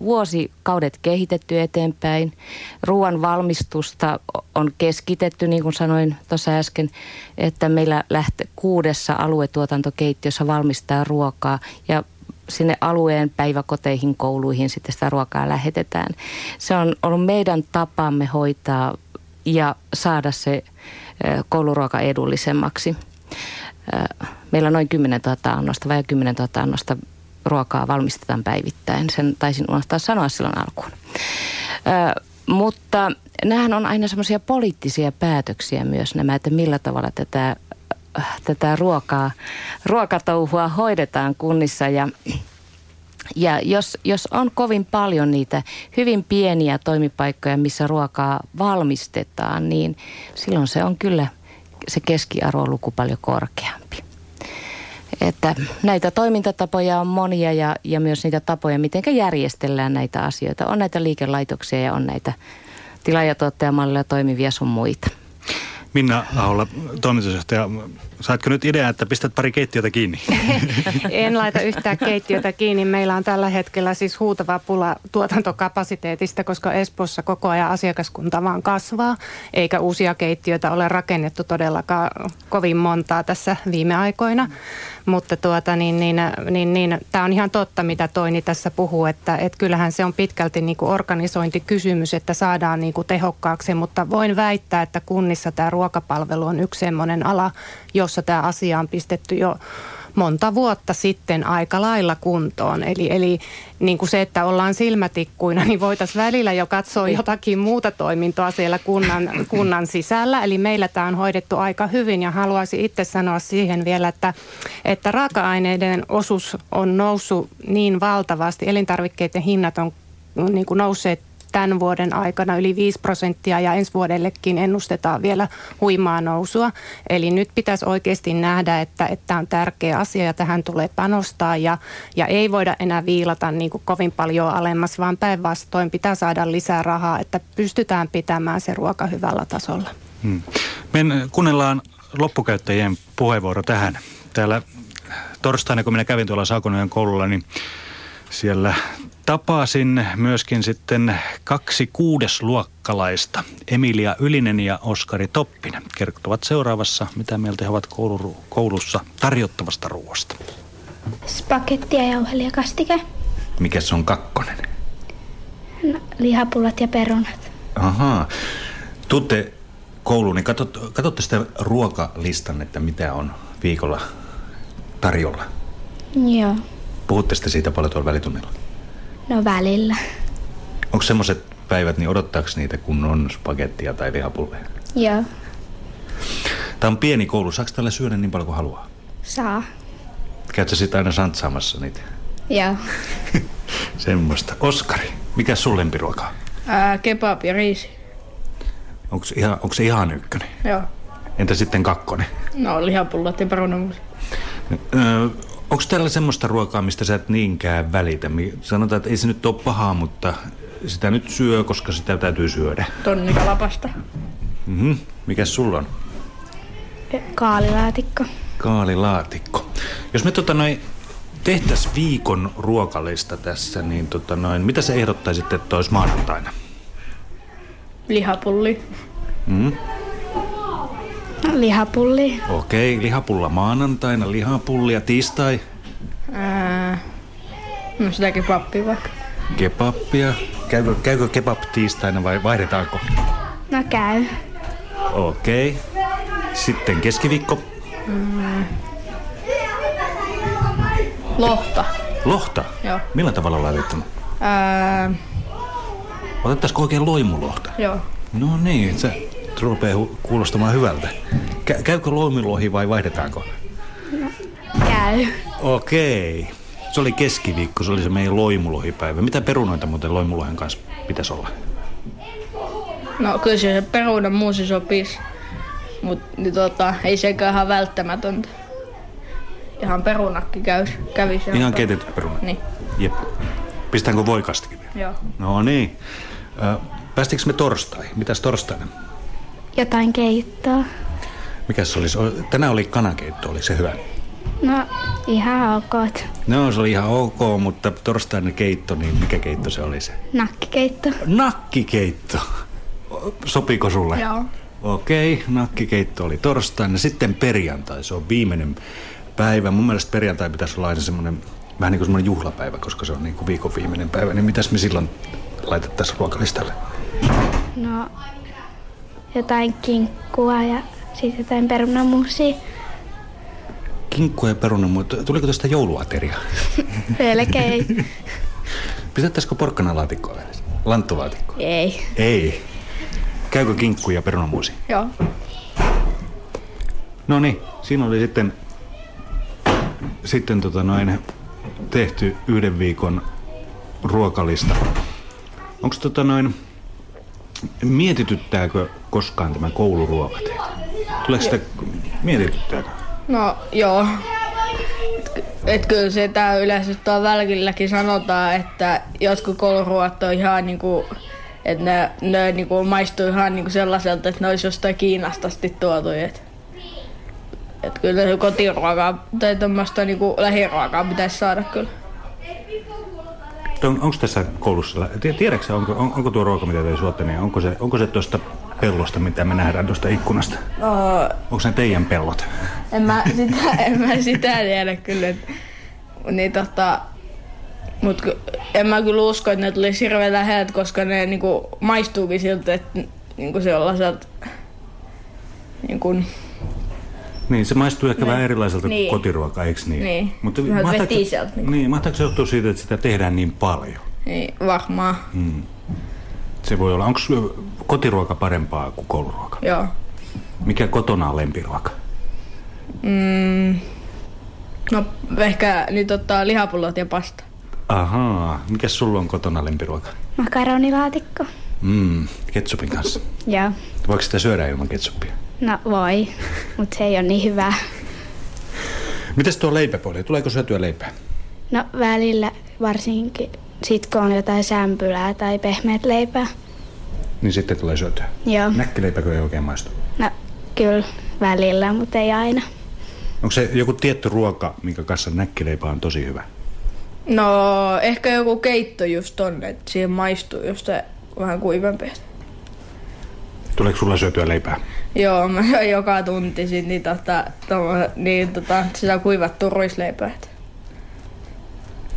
vuosikaudet kehitetty eteenpäin. Ruoan valmistusta on keskitetty, niin kuin sanoin tuossa äsken, että meillä lähtee kuudessa aluetuotantokeittiössä valmistaa ruokaa ja sinne alueen päiväkoteihin, kouluihin sitten sitä ruokaa lähetetään. Se on ollut meidän tapamme hoitaa ja saada se kouluruoka edullisemmaksi. Meillä on noin 10 000 annosta vai 10 000 annosta ruokaa valmistetaan päivittäin. Sen taisin unohtaa sanoa silloin alkuun. Mutta nämähän on aina semmoisia poliittisia päätöksiä myös nämä, että millä tavalla tätä, tätä ruokaa, ruokatouhua hoidetaan kunnissa ja ja jos, jos on kovin paljon niitä hyvin pieniä toimipaikkoja, missä ruokaa valmistetaan, niin silloin se on kyllä se keskiarvoluku paljon korkeampi. Että näitä toimintatapoja on monia ja, ja myös niitä tapoja, miten järjestellään näitä asioita. On näitä liikelaitoksia ja on näitä tilaajatuottajamalleja toimivia sun muita. Minna Ahola, toimitusjohtaja, saatko nyt idea, että pistät pari keittiötä kiinni? en laita yhtään keittiötä kiinni. Meillä on tällä hetkellä siis huutava pula tuotantokapasiteetista, koska Espoossa koko ajan asiakaskunta vaan kasvaa, eikä uusia keittiöitä ole rakennettu todellakaan kovin montaa tässä viime aikoina. Mutta tuota, niin, niin, niin, niin, tämä on ihan totta, mitä Toini tässä puhuu, että et kyllähän se on pitkälti niin kuin organisointikysymys, että saadaan niin kuin tehokkaaksi, mutta voin väittää, että kunnissa tämä ruokapalvelu on yksi sellainen ala, jossa tämä asia on pistetty jo monta vuotta sitten aika lailla kuntoon. Eli, eli niin kuin se, että ollaan silmätikkuina, niin voitaisiin välillä jo katsoa jotakin muuta toimintoa siellä kunnan, kunnan sisällä. Eli meillä tämä on hoidettu aika hyvin ja haluaisin itse sanoa siihen vielä, että, että raaka-aineiden osuus on noussut niin valtavasti. Elintarvikkeiden hinnat on niin kuin nousseet tämän vuoden aikana yli 5 prosenttia ja ensi vuodellekin ennustetaan vielä huimaa nousua. Eli nyt pitäisi oikeasti nähdä, että, tämä on tärkeä asia ja tähän tulee panostaa ja, ja ei voida enää viilata niin kuin kovin paljon alemmas, vaan päinvastoin pitää saada lisää rahaa, että pystytään pitämään se ruoka hyvällä tasolla. Hmm. Me kuunnellaan loppukäyttäjien puheenvuoro tähän. Täällä torstaina, kun minä kävin tuolla Saakonojen koululla, niin siellä tapasin myöskin sitten kaksi kuudesluokkalaista, Emilia Ylinen ja Oskari Toppinen. Kertovat seuraavassa, mitä mieltä he ovat koulu, koulussa tarjottavasta ruoasta. Spagetti ja jauhelijakastike. Mikä se on kakkonen? No, lihapullat ja perunat. Ahaa. Tuutte kouluun, niin katsot, katsotte sitä ruokalistan, että mitä on viikolla tarjolla? Joo. Puhutte sitten siitä paljon tuolla välitunnilla? No välillä. Onko semmoiset päivät, niin odottaako niitä, kun on spagettia tai lihapulleja? Joo. Tämä on pieni koulu. Saako tällä syödä niin paljon kuin haluaa? Saa. Käytkö sitä aina santsaamassa niitä? Joo. Semmoista. Oskari, mikä sun lempiruoka Ää, kebab ja riisi. Onko, ihan, onko se ihan ykkönen? Joo. Entä sitten kakkonen? No lihapullat ja perunamuusi. Öö, onko täällä semmoista ruokaa, mistä sä et niinkään välitä? Sanotaan, että ei se nyt ole pahaa, mutta sitä nyt syö, koska sitä täytyy syödä. Tonnikalapasta. Mm-hmm. Mikäs sulla on? Kaalilaatikko. Kaalilaatikko. Jos me tota noin tehtäis viikon ruokalista tässä, niin tota noin, mitä sä ehdottaisit, että olisi maanantaina? Lihapulli. Mm? Lihapulli. Okei, lihapulla maanantaina, lihapulli ja tiistai. Ää, no sitä kebappia vaikka. Kebappia. Käykö, käykö kebab tiistaina vai vaihdetaanko? No käy. Okei. Sitten keskiviikko. Mm. Lohta. Lohta? Joo. Millä tavalla laitettuna? Ää, Otettaisiko oikein loimulohta? joo. No niin, se rupeaa kuulostamaan hyvältä. Kä- käykö loimilohi vai vaihdetaanko? Käy. Okei. Se oli keskiviikko, se oli se meidän loimulohipäivä. Mitä perunoita muuten loimulohen kanssa pitäisi olla? No kyllä se perunan muusi sopisi. Mut niin tota, ei sekään ihan välttämätöntä. Ihan perunakki käy, kävisi. Ihan keitetty peruna. Niin. Jep. Pistäänkö voikastikin? Joo. No niin. Päästikö me torstai? Mitäs torstaina? Jotain keittoa. Mikäs se olisi? Tänään oli kanakeitto, oli se hyvä. No, ihan ok. No se oli ihan ok, mutta torstaina keitto, niin mikä keitto se oli se? Nakkikeitto. Nakkikeitto. Sopiiko sulle? Joo. Okei, nakkikeitto oli torstaina. Sitten perjantai, se on viimeinen päivä. Mun mielestä perjantai pitäisi olla aina semmoinen, vähän niin kuin semmoinen juhlapäivä, koska se on niin kuin viikon viimeinen päivä. Niin mitäs me silloin laitettaisiin ruokalistalle? No, jotain kinkkua ja sitten jotain perunamuusia. Kinkkua ja perunamuoto. Tuliko tästä jouluateria? Melkein. Pistettäisikö porkkanalaatikkoa vielä? Lanttulaatikkoa? Ei. Ei. Käykö kinkku ja perunamuusi? Joo. No niin, siinä oli sitten, sitten tota noin, tehty yhden viikon ruokalista. Onko tota noin, mietityttääkö koskaan tämä kouluruoka teitä? Tuleeko sitä, mietityttääkö? No joo. Et, kyllä se tää yleensä tuolla välkilläkin sanotaan, että jotkut kouluruoat on ihan niinku, että ne, ne niinku maistuu ihan niinku sellaiselta, että ne olisi jostain Kiinasta asti tuotu. Et, et kyllä kotiruokaa tai tämmöistä niinku lähiruokaa pitäisi saada kyllä. On, onko tässä koulussa, tie- tiedätkö onko, on, onko tuo ruoka, mitä te suotte, niin onko se, onko se tuosta pellosta, mitä me nähdään tuosta ikkunasta? No, Onko ne teidän pellot? en, mä sitä, en mä sitä tiedä kyllä. Niin tota, mut en mä kyllä usko, että ne tulisi hirveän läheltä, koska ne niinku maistuukin siltä, että niinku sellaiselta niinku, Niin, se maistuu ehkä Niin. vähän erilaiselta Niin. kotiruokaa, eikö niin? Niin. Mutta mahtaako- niin. Niin, mahtaako se johtua siitä, että sitä tehdään niin paljon? niin varmaan. Se voi olla. Onko kotiruoka parempaa kuin kouluruoka? Joo. Mikä kotona on lempiruoka? Mm, no ehkä niin tota, lihapullot ja pasta. Ahaa. Mikä sulla on kotona lempiruoka? Makaronilaatikko. Mm, ketsupin kanssa. Joo. Voiko sitä syödä ilman ketsuppia? No voi, mutta se ei ole niin hyvää. Mitäs tuo leipäpuoli? Tuleeko syötyä leipää? No välillä varsinkin sit kun on jotain sämpylää tai pehmeät leipää. Niin sitten tulee syötyä. Joo. Näkkileipäkö ei oikein maistu? No kyllä välillä, mutta ei aina. Onko se joku tietty ruoka, minkä kanssa näkkileipä on tosi hyvä? No ehkä joku keitto just on, että siihen maistuu just se vähän kuivempi. Tuleeko sulla syötyä leipää? Joo, mä syön joka tunti sit, niin, tota, tomo, niin tota, sitä kuivattua ruisleipää.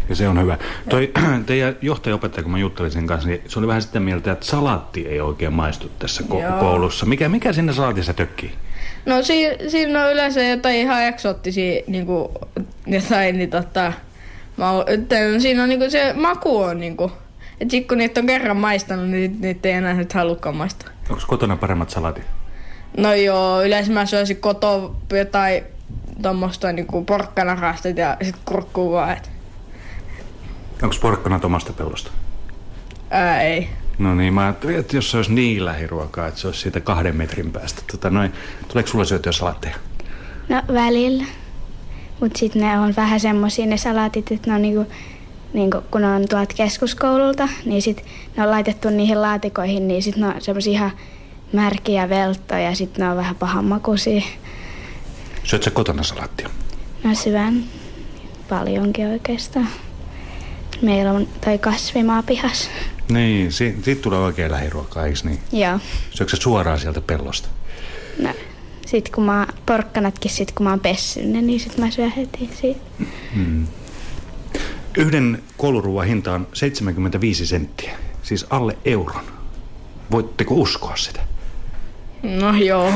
Ja se on hyvä. Toi teidän johtajaopettaja, kun mä juttelin sen kanssa, niin se oli vähän sitä mieltä, että salaatti ei oikein maistu tässä ko- koulussa. Mikä, mikä sinne salaatissa tökkii? No si- siinä on yleensä jotain ihan eksoottisia niinku, jotain, niin tota, mä, oon- että siinä on niinku se maku on niinku, että sit kun niitä on kerran maistanut, niin niitä ei enää nyt halukkaan maistaa. Onko kotona paremmat salaatit? No joo, yleensä mä syöisin kotoa jotain tuommoista niinku porkkanarastet ja sit kurkkuu vaan, et Onko porkkanat omasta pellosta? ää ei. No niin, mä ajattelin, että jos se olisi niin lähiruokaa, että se olisi siitä kahden metrin päästä. Tota, noin, tuleeko sulla syötyä salaatteja? No välillä. Mutta sitten ne on vähän semmosia ne salaatit, että ne on niinku, niinku, kun ne on tuolta keskuskoululta, niin sit ne on laitettu niihin laatikoihin, niin sit ne on semmosia ihan märkiä velttoja ja sitten ne on vähän pahanmakuisia. Syöt sä kotona salaattia? Mä syön paljonkin oikeastaan. Meillä on toi kasvimaa pihas. Niin, si- siitä tulee oikein lähiruokaa, eikö niin? Joo. Syötkö suoraan sieltä pellosta? No, sit kun mä porkkanatkin sit kun mä oon pessyt ne, niin sit mä syön heti siitä. Yhden kouluruuan hinta on 75 senttiä, siis alle euron. Voitteko uskoa sitä? No joo,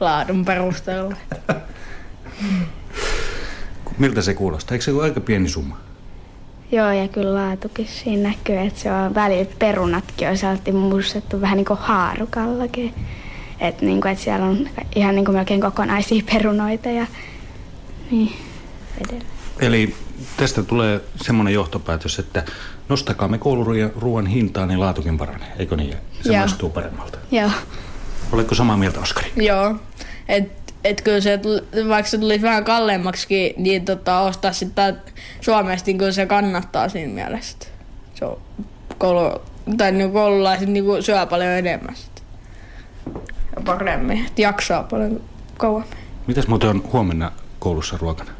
laadun perusteella. Miltä se kuulostaa? Eikö se ole aika pieni summa? Joo, ja kyllä laatukin siinä näkyy, että se on välillä perunatkin on sieltä mussettu vähän niin kuin haarukallakin. Että niin kuin, että siellä on ihan niin kuin melkein kokonaisia perunoita ja niin edelleen. Eli tästä tulee semmoinen johtopäätös, että nostakaa me kouluruuan hintaa, niin laatukin paranee, eikö niin? Se Joo. maistuu paremmalta. Joo. Oletko samaa mieltä, Oskari? Joo, et, et kyllä se, vaikka se tulisi vähän kalleimmaksikin, niin tota, ostaa sitten Suomesta, niin kyllä se kannattaa siinä mielessä. Se on koulu, tai niin koululaiset niin syö paljon enemmän sit. ja paremmin, että jaksaa paljon kauemmin. Mitäs muuten on huomenna koulussa ruokana?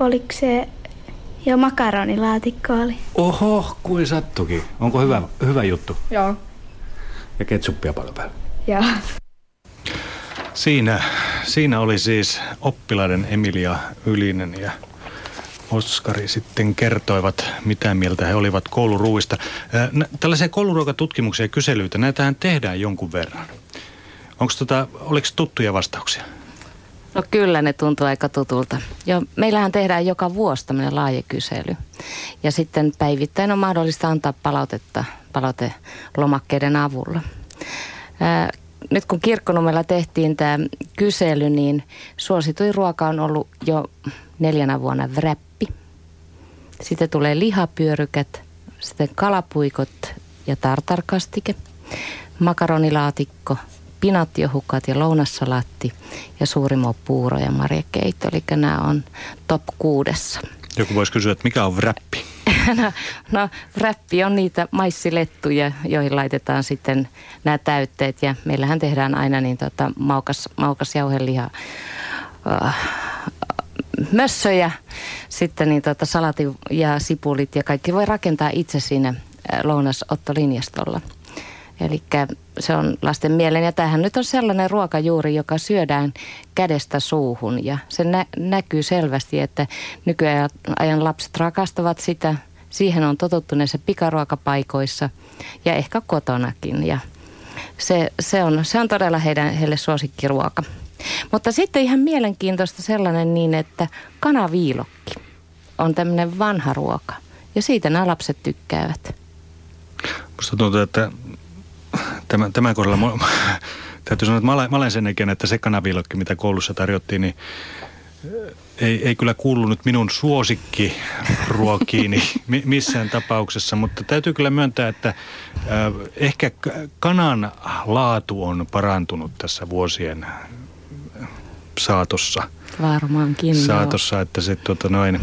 Oliko se jo makaronilaatikko oli? Oho, kuin sattukin. Onko hyvä, hyvä juttu? Joo. Ja ketsuppia paljon päällä. Joo. Siinä, siinä oli siis oppilaiden Emilia Ylinen ja Oskari sitten kertoivat, mitä mieltä he olivat kouluruuista. Tällaisia kouluruokatutkimuksia ja kyselyitä, näitähän tehdään jonkun verran. Onko tota, oliko tuttuja vastauksia? No kyllä ne tuntuu aika tutulta. Jo, meillähän tehdään joka vuosi tämmöinen laaja kysely. Ja sitten päivittäin on mahdollista antaa palautetta palautelomakkeiden avulla. Ää, nyt kun Kirkkonumella tehtiin tämä kysely, niin suosituin ruoka on ollut jo neljänä vuonna wrappi. Sitten tulee lihapyörykät, sitten kalapuikot ja tartarkastike, makaronilaatikko, pinatjohukat ja lounassalaatti ja suurimo puuro ja marjakeitto. Eli nämä on top kuudessa. Joku voisi kysyä, että mikä on wrappi? No, no räppi on niitä maissilettuja, joihin laitetaan sitten nämä täytteet. Ja meillähän tehdään aina niin tota maukas, maukas jauheliha äh, mössöjä, sitten niin tota salati ja sipulit ja kaikki voi rakentaa itse siinä äh, lounasottolinjastolla. Eli se on lasten mieleen. Ja tämähän nyt on sellainen ruokajuuri, joka syödään kädestä suuhun. Ja se nä- näkyy selvästi, että nykyajan lapset rakastavat sitä. Siihen on totuttu näissä pikaruokapaikoissa ja ehkä kotonakin. Ja se, se, on, se on todella heidän, heille suosikkiruoka. Mutta sitten ihan mielenkiintoista sellainen niin, että kanaviilokki on tämmöinen vanha ruoka. Ja siitä nämä lapset tykkäävät. Musta tuntuu, että tämän, tämän kohdalla mu- täytyy sanoa, että mä olen, mä olen sen ikäinen, että se kanaviilokki, mitä koulussa tarjottiin, niin ei, ei kyllä kuulunut minun suosikkiruokiini missään tapauksessa, mutta täytyy kyllä myöntää, että äh, ehkä kanan laatu on parantunut tässä vuosien saatossa. Varmaankin. Saatossa, että se tuota noin,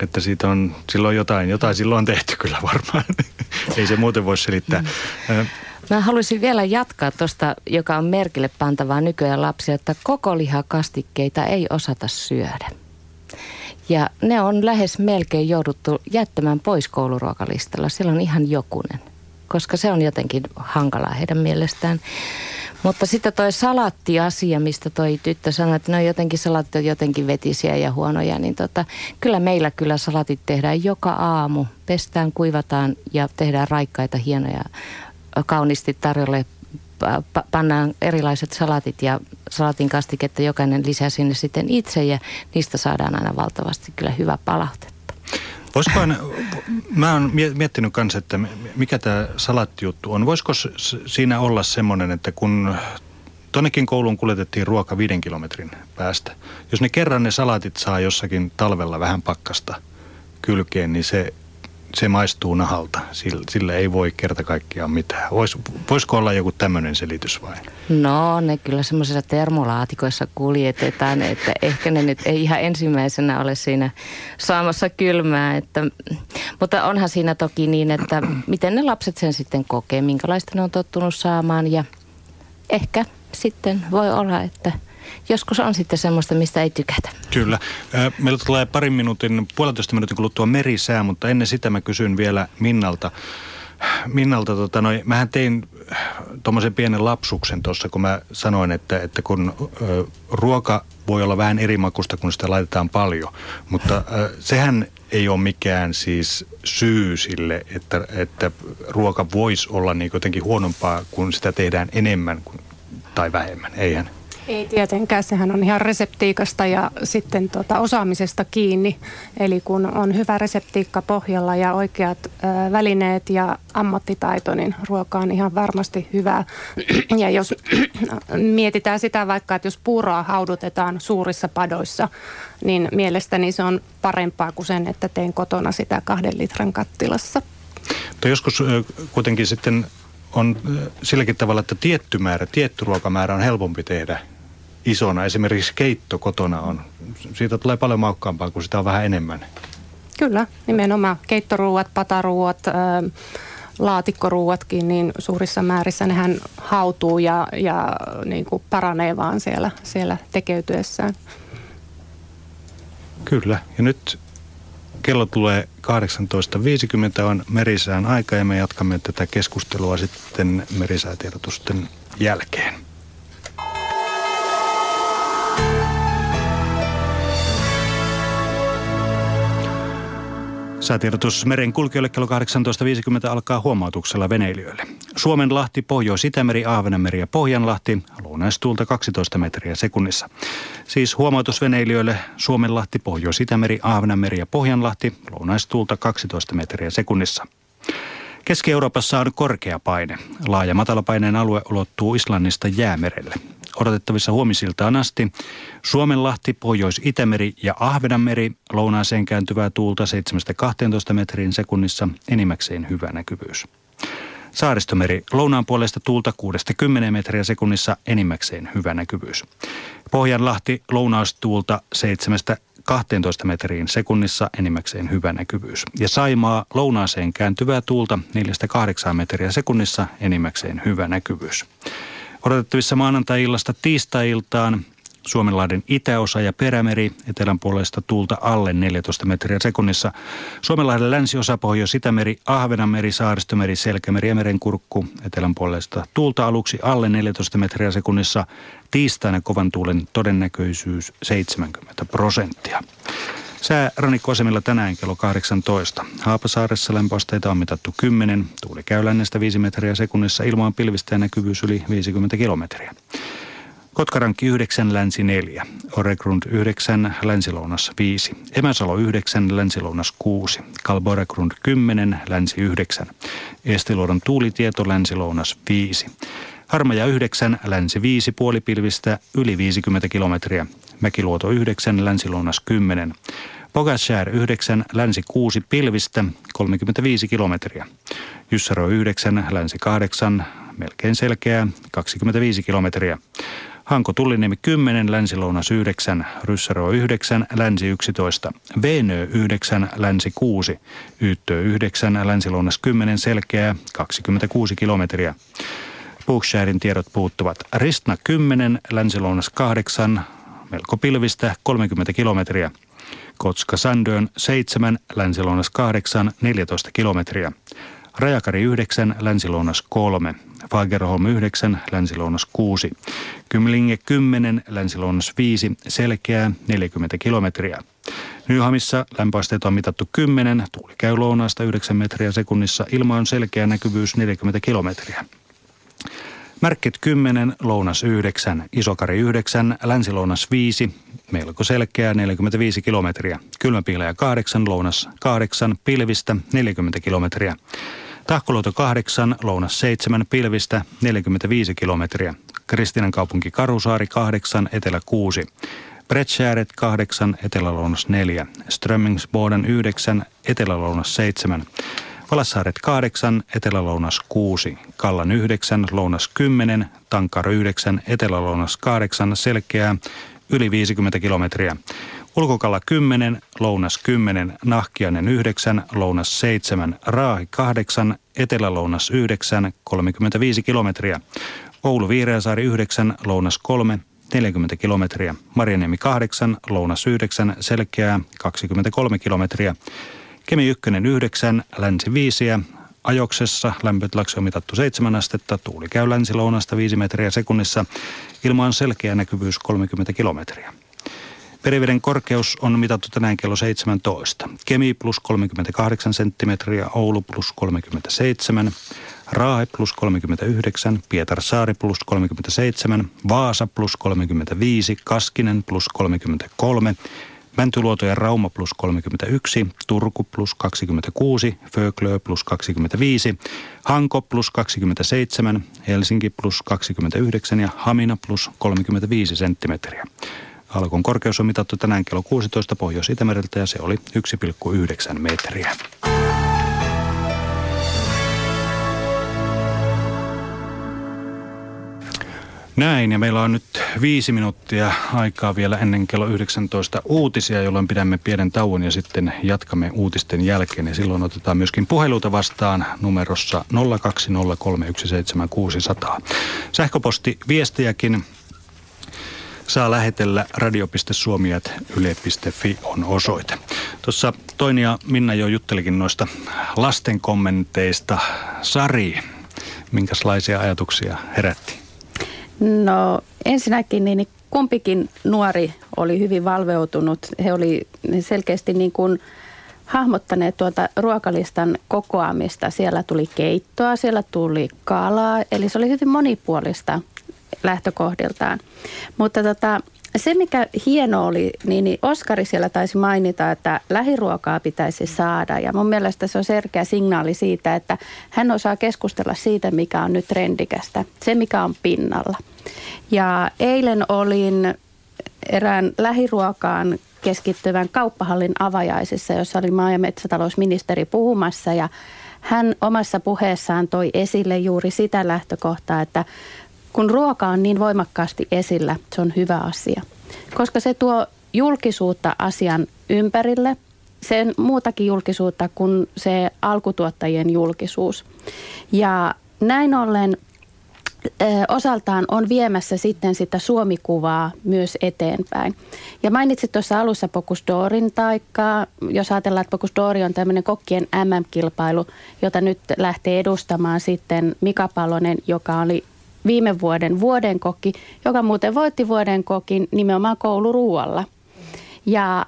että siitä on silloin jotain, jotain silloin on tehty kyllä varmaan. Ei se muuten voi selittää. Mm. Mä haluaisin vielä jatkaa tuosta, joka on merkille pantavaa nykyään lapsia, että koko lihakastikkeita ei osata syödä. Ja ne on lähes melkein jouduttu jättämään pois kouluruokalistalla. Siellä on ihan jokunen, koska se on jotenkin hankalaa heidän mielestään. Mutta sitten toi salattiasia, mistä toi tyttö sanoi, että no jotenkin salatit on jotenkin vetisiä ja huonoja, niin tota, kyllä meillä kyllä salatit tehdään joka aamu. Pestään, kuivataan ja tehdään raikkaita, hienoja, kauniisti tarjolle pannaan erilaiset salatit ja salatin kastiketta jokainen lisää sinne sitten itse ja niistä saadaan aina valtavasti kyllä hyvä palautetta. Voisikohan, mä oon miettinyt kanssa, että mikä tämä salattijuttu on. Voisiko siinä olla semmoinen, että kun tonnekin kouluun kuljetettiin ruoka viiden kilometrin päästä. Jos ne kerran ne salatit saa jossakin talvella vähän pakkasta kylkeen, niin se se maistuu nahalta. Sillä, sillä ei voi kerta kaikkiaan mitään. Vois, voisiko olla joku tämmöinen selitys vai? No ne kyllä semmoisissa termolaatikoissa kuljetetaan, että ehkä ne nyt ei ihan ensimmäisenä ole siinä saamassa kylmää. Että, mutta onhan siinä toki niin, että miten ne lapset sen sitten kokee, minkälaista ne on tottunut saamaan ja ehkä sitten voi olla, että – joskus on sitten semmoista, mistä ei tykätä. Kyllä. Meillä tulee parin minuutin, puolentoista minuutin kuluttua merisää, mutta ennen sitä mä kysyn vielä Minnalta. Minnalta, tota, noi, mähän tein tuommoisen pienen lapsuksen tuossa, kun mä sanoin, että, että kun ö, ruoka voi olla vähän eri makusta, kun sitä laitetaan paljon, mutta ö, sehän ei ole mikään siis syy sille, että, että ruoka voisi olla niin jotenkin huonompaa, kun sitä tehdään enemmän tai vähemmän, eihän? Ei tietenkään, sehän on ihan reseptiikasta ja sitten tuota osaamisesta kiinni. Eli kun on hyvä reseptiikka pohjalla ja oikeat ö, välineet ja ammattitaito, niin ruoka on ihan varmasti hyvää. Ja jos mietitään sitä vaikka, että jos puuroa haudutetaan suurissa padoissa, niin mielestäni se on parempaa kuin sen, että teen kotona sitä kahden litran kattilassa. Mutta joskus kuitenkin sitten on silläkin tavalla, että tietty määrä, tietty ruokamäärä on helpompi tehdä isona. Esimerkiksi keitto kotona on, siitä tulee paljon maukkaampaa, kun sitä on vähän enemmän. Kyllä, nimenomaan keittoruuat, pataruuat, laatikkoruuatkin, niin suurissa määrissä nehän hautuu ja, ja niin kuin paranee vaan siellä, siellä tekeytyessään. Kyllä, ja nyt kello tulee 18.50 on merisään aika ja me jatkamme tätä keskustelua sitten merisäätiedotusten jälkeen. Säätiedotus meren kulkijoille kello 18.50 alkaa huomautuksella veneilijöille. Suomenlahti, Pohjois-Itämeri, Ahvenanmeri ja Pohjanlahti, lounaistuulta 12 metriä sekunnissa. Siis huomautus veneilijöille Suomenlahti, Pohjois-Itämeri, Ahvenanmeri ja Pohjanlahti, lounaistuulta 12 metriä sekunnissa. Keski-Euroopassa on korkea paine. Laaja matalapaineen alue ulottuu Islannista jäämerelle odotettavissa huomisiltaan asti. Suomenlahti, Pohjois-Itämeri ja Ahvenanmeri lounaaseen kääntyvää tuulta 7-12 metrin sekunnissa enimmäkseen hyvä näkyvyys. Saaristomeri lounaan puolesta tuulta 60 metriä sekunnissa enimmäkseen hyvä näkyvyys. Pohjanlahti lounaustuulta 7 12 metriin sekunnissa enimmäkseen hyvä näkyvyys. Ja Saimaa lounaaseen kääntyvää tuulta 4-8 metriä sekunnissa enimmäkseen hyvä näkyvyys. Odotettavissa maanantai-illasta tiistai-iltaan Suomenlahden itäosa ja perämeri, etelän puolesta tuulta alle 14 metriä sekunnissa. Suomenlahden länsiosa, Pohjois-Itämeri, Ahvenanmeri, Saaristomeri, Selkämeri ja merenkurkku, etelän puolesta tuulta aluksi alle 14 metriä sekunnissa. Tiistaina kovan tuulen todennäköisyys 70 prosenttia. Sää rannikkoasemilla tänään kello 18. Haapasaaressa lämpöasteita on mitattu 10, tuuli käy lännestä 5 metriä sekunnissa, ilmaan pilvistä ja näkyvyys yli 50 kilometriä. Kotkarankki 9, länsi 4. Oregrund 9, länsilounas 5. Emäsalo 9, länsilounas 6. Kalboregrund 10, länsi 9. Estiluodon tuulitieto, länsilounas 5. Harmaja 9, länsi 5, puolipilvistä yli 50 kilometriä. Mäkiluoto 9, Länsi-Lounas 10. Pogashär 9, Länsi 6, Pilvistä 35 kilometriä. Jussaro 9, Länsi 8, melkein selkeää 25 kilometriä. Hanko Tulliniemi 10, Länsi-Lounas 9, Ryssero 9, Länsi 11, Venö 9, Länsi 6, Yyttö 9, Länsi-Lounas 10, selkeää 26 kilometriä. Booksharein tiedot puuttuvat. Ristna 10, Länsi-Lounas 8, melko pilvistä 30 kilometriä. Kotska Sandön 7, Länsi-Lounas 8, 14 kilometriä. Rajakari 9, Länsi-Lounas 3, Fagerholm 9, Länsi-Lounas 6, Kymlinge 10, Länsi-Lounas 5, Selkeää 40 kilometriä. Nyhamissa lämpöasteet on mitattu 10, tuuli käy lounaasta 9 metriä sekunnissa, ilma on selkeä näkyvyys 40 kilometriä. Märkit 10, lounas 9, isokari 9, länsilounas 5, melko selkeä 45 kilometriä. Kylmäpiilejä 8, lounas 8, pilvistä 40 kilometriä. Tahkoluoto 8, lounas 7, pilvistä 45 kilometriä. Kristinan kaupunki Karusaari 8, etelä 6. Bretschääret 8, etelä-lounas 4. Strömmingsboden 9, etelä-lounas 7. Valassaaret 8, etelä-lounas 6, Kallan 9, lounas 10, Tankar 9, etelä-lounas 8, selkeää, yli 50 kilometriä. Ulkokalla 10, lounas 10, Nahkiainen 9, lounas 7, Raahi 8, etelä-lounas 9, 35 kilometriä. Oulu Viireäsaari 9, lounas 3, 40 kilometriä. Marjaniemi 8, lounas 9, selkeää 23 kilometriä. Kemi 1 9, länsi 5, ajoksessa lämpötilaksi on mitattu 7 astetta, tuuli käy länsi-lounasta 5 metriä sekunnissa, ilma on selkeä näkyvyys 30 kilometriä. Periveden korkeus on mitattu tänään kello 17. Kemi plus 38 senttimetriä, Oulu plus 37, Raahe plus 39, Pietarsaari plus 37, Vaasa plus 35, Kaskinen plus 33, Mäntyluoto ja Rauma plus 31, Turku plus 26, Föglö plus 25, Hanko plus 27, Helsinki plus 29 ja Hamina plus 35 senttimetriä. Alkon korkeus on mitattu tänään kello 16 Pohjois-Itämereltä ja se oli 1,9 metriä. Näin, ja meillä on nyt viisi minuuttia aikaa vielä ennen kello 19 uutisia, jolloin pidämme pienen tauon ja sitten jatkamme uutisten jälkeen. Ja silloin otetaan myöskin puheluita vastaan numerossa 020317600. Sähköposti viestejäkin saa lähetellä radio.suomiat.yle.fi on osoite. Tuossa Toini ja Minna jo juttelikin noista lasten kommenteista. Sari, minkälaisia ajatuksia herätti? No ensinnäkin niin kumpikin nuori oli hyvin valveutunut. He oli selkeästi niin kuin hahmottaneet tuota ruokalistan kokoamista. Siellä tuli keittoa, siellä tuli kalaa, eli se oli hyvin monipuolista lähtökohdiltaan. Mutta tota, se, mikä hieno oli, niin, niin Oskari siellä taisi mainita, että lähiruokaa pitäisi saada. Ja mun mielestä se on selkeä signaali siitä, että hän osaa keskustella siitä, mikä on nyt trendikästä. Se, mikä on pinnalla. Ja eilen olin erään lähiruokaan keskittyvän kauppahallin avajaisissa, jossa oli maa- ja metsätalousministeri puhumassa. Ja hän omassa puheessaan toi esille juuri sitä lähtökohtaa, että kun ruoka on niin voimakkaasti esillä, se on hyvä asia. Koska se tuo julkisuutta asian ympärille, sen muutakin julkisuutta kuin se alkutuottajien julkisuus. Ja näin ollen osaltaan on viemässä sitten sitä suomikuvaa myös eteenpäin. Ja mainitsit tuossa alussa Pokusdorin taikkaa, jos ajatellaan, että Pokusdori on tämmöinen kokkien MM-kilpailu, jota nyt lähtee edustamaan sitten Mika Palonen, joka oli viime vuoden vuoden kokki, joka muuten voitti vuoden kokin nimenomaan kouluruualla. Ja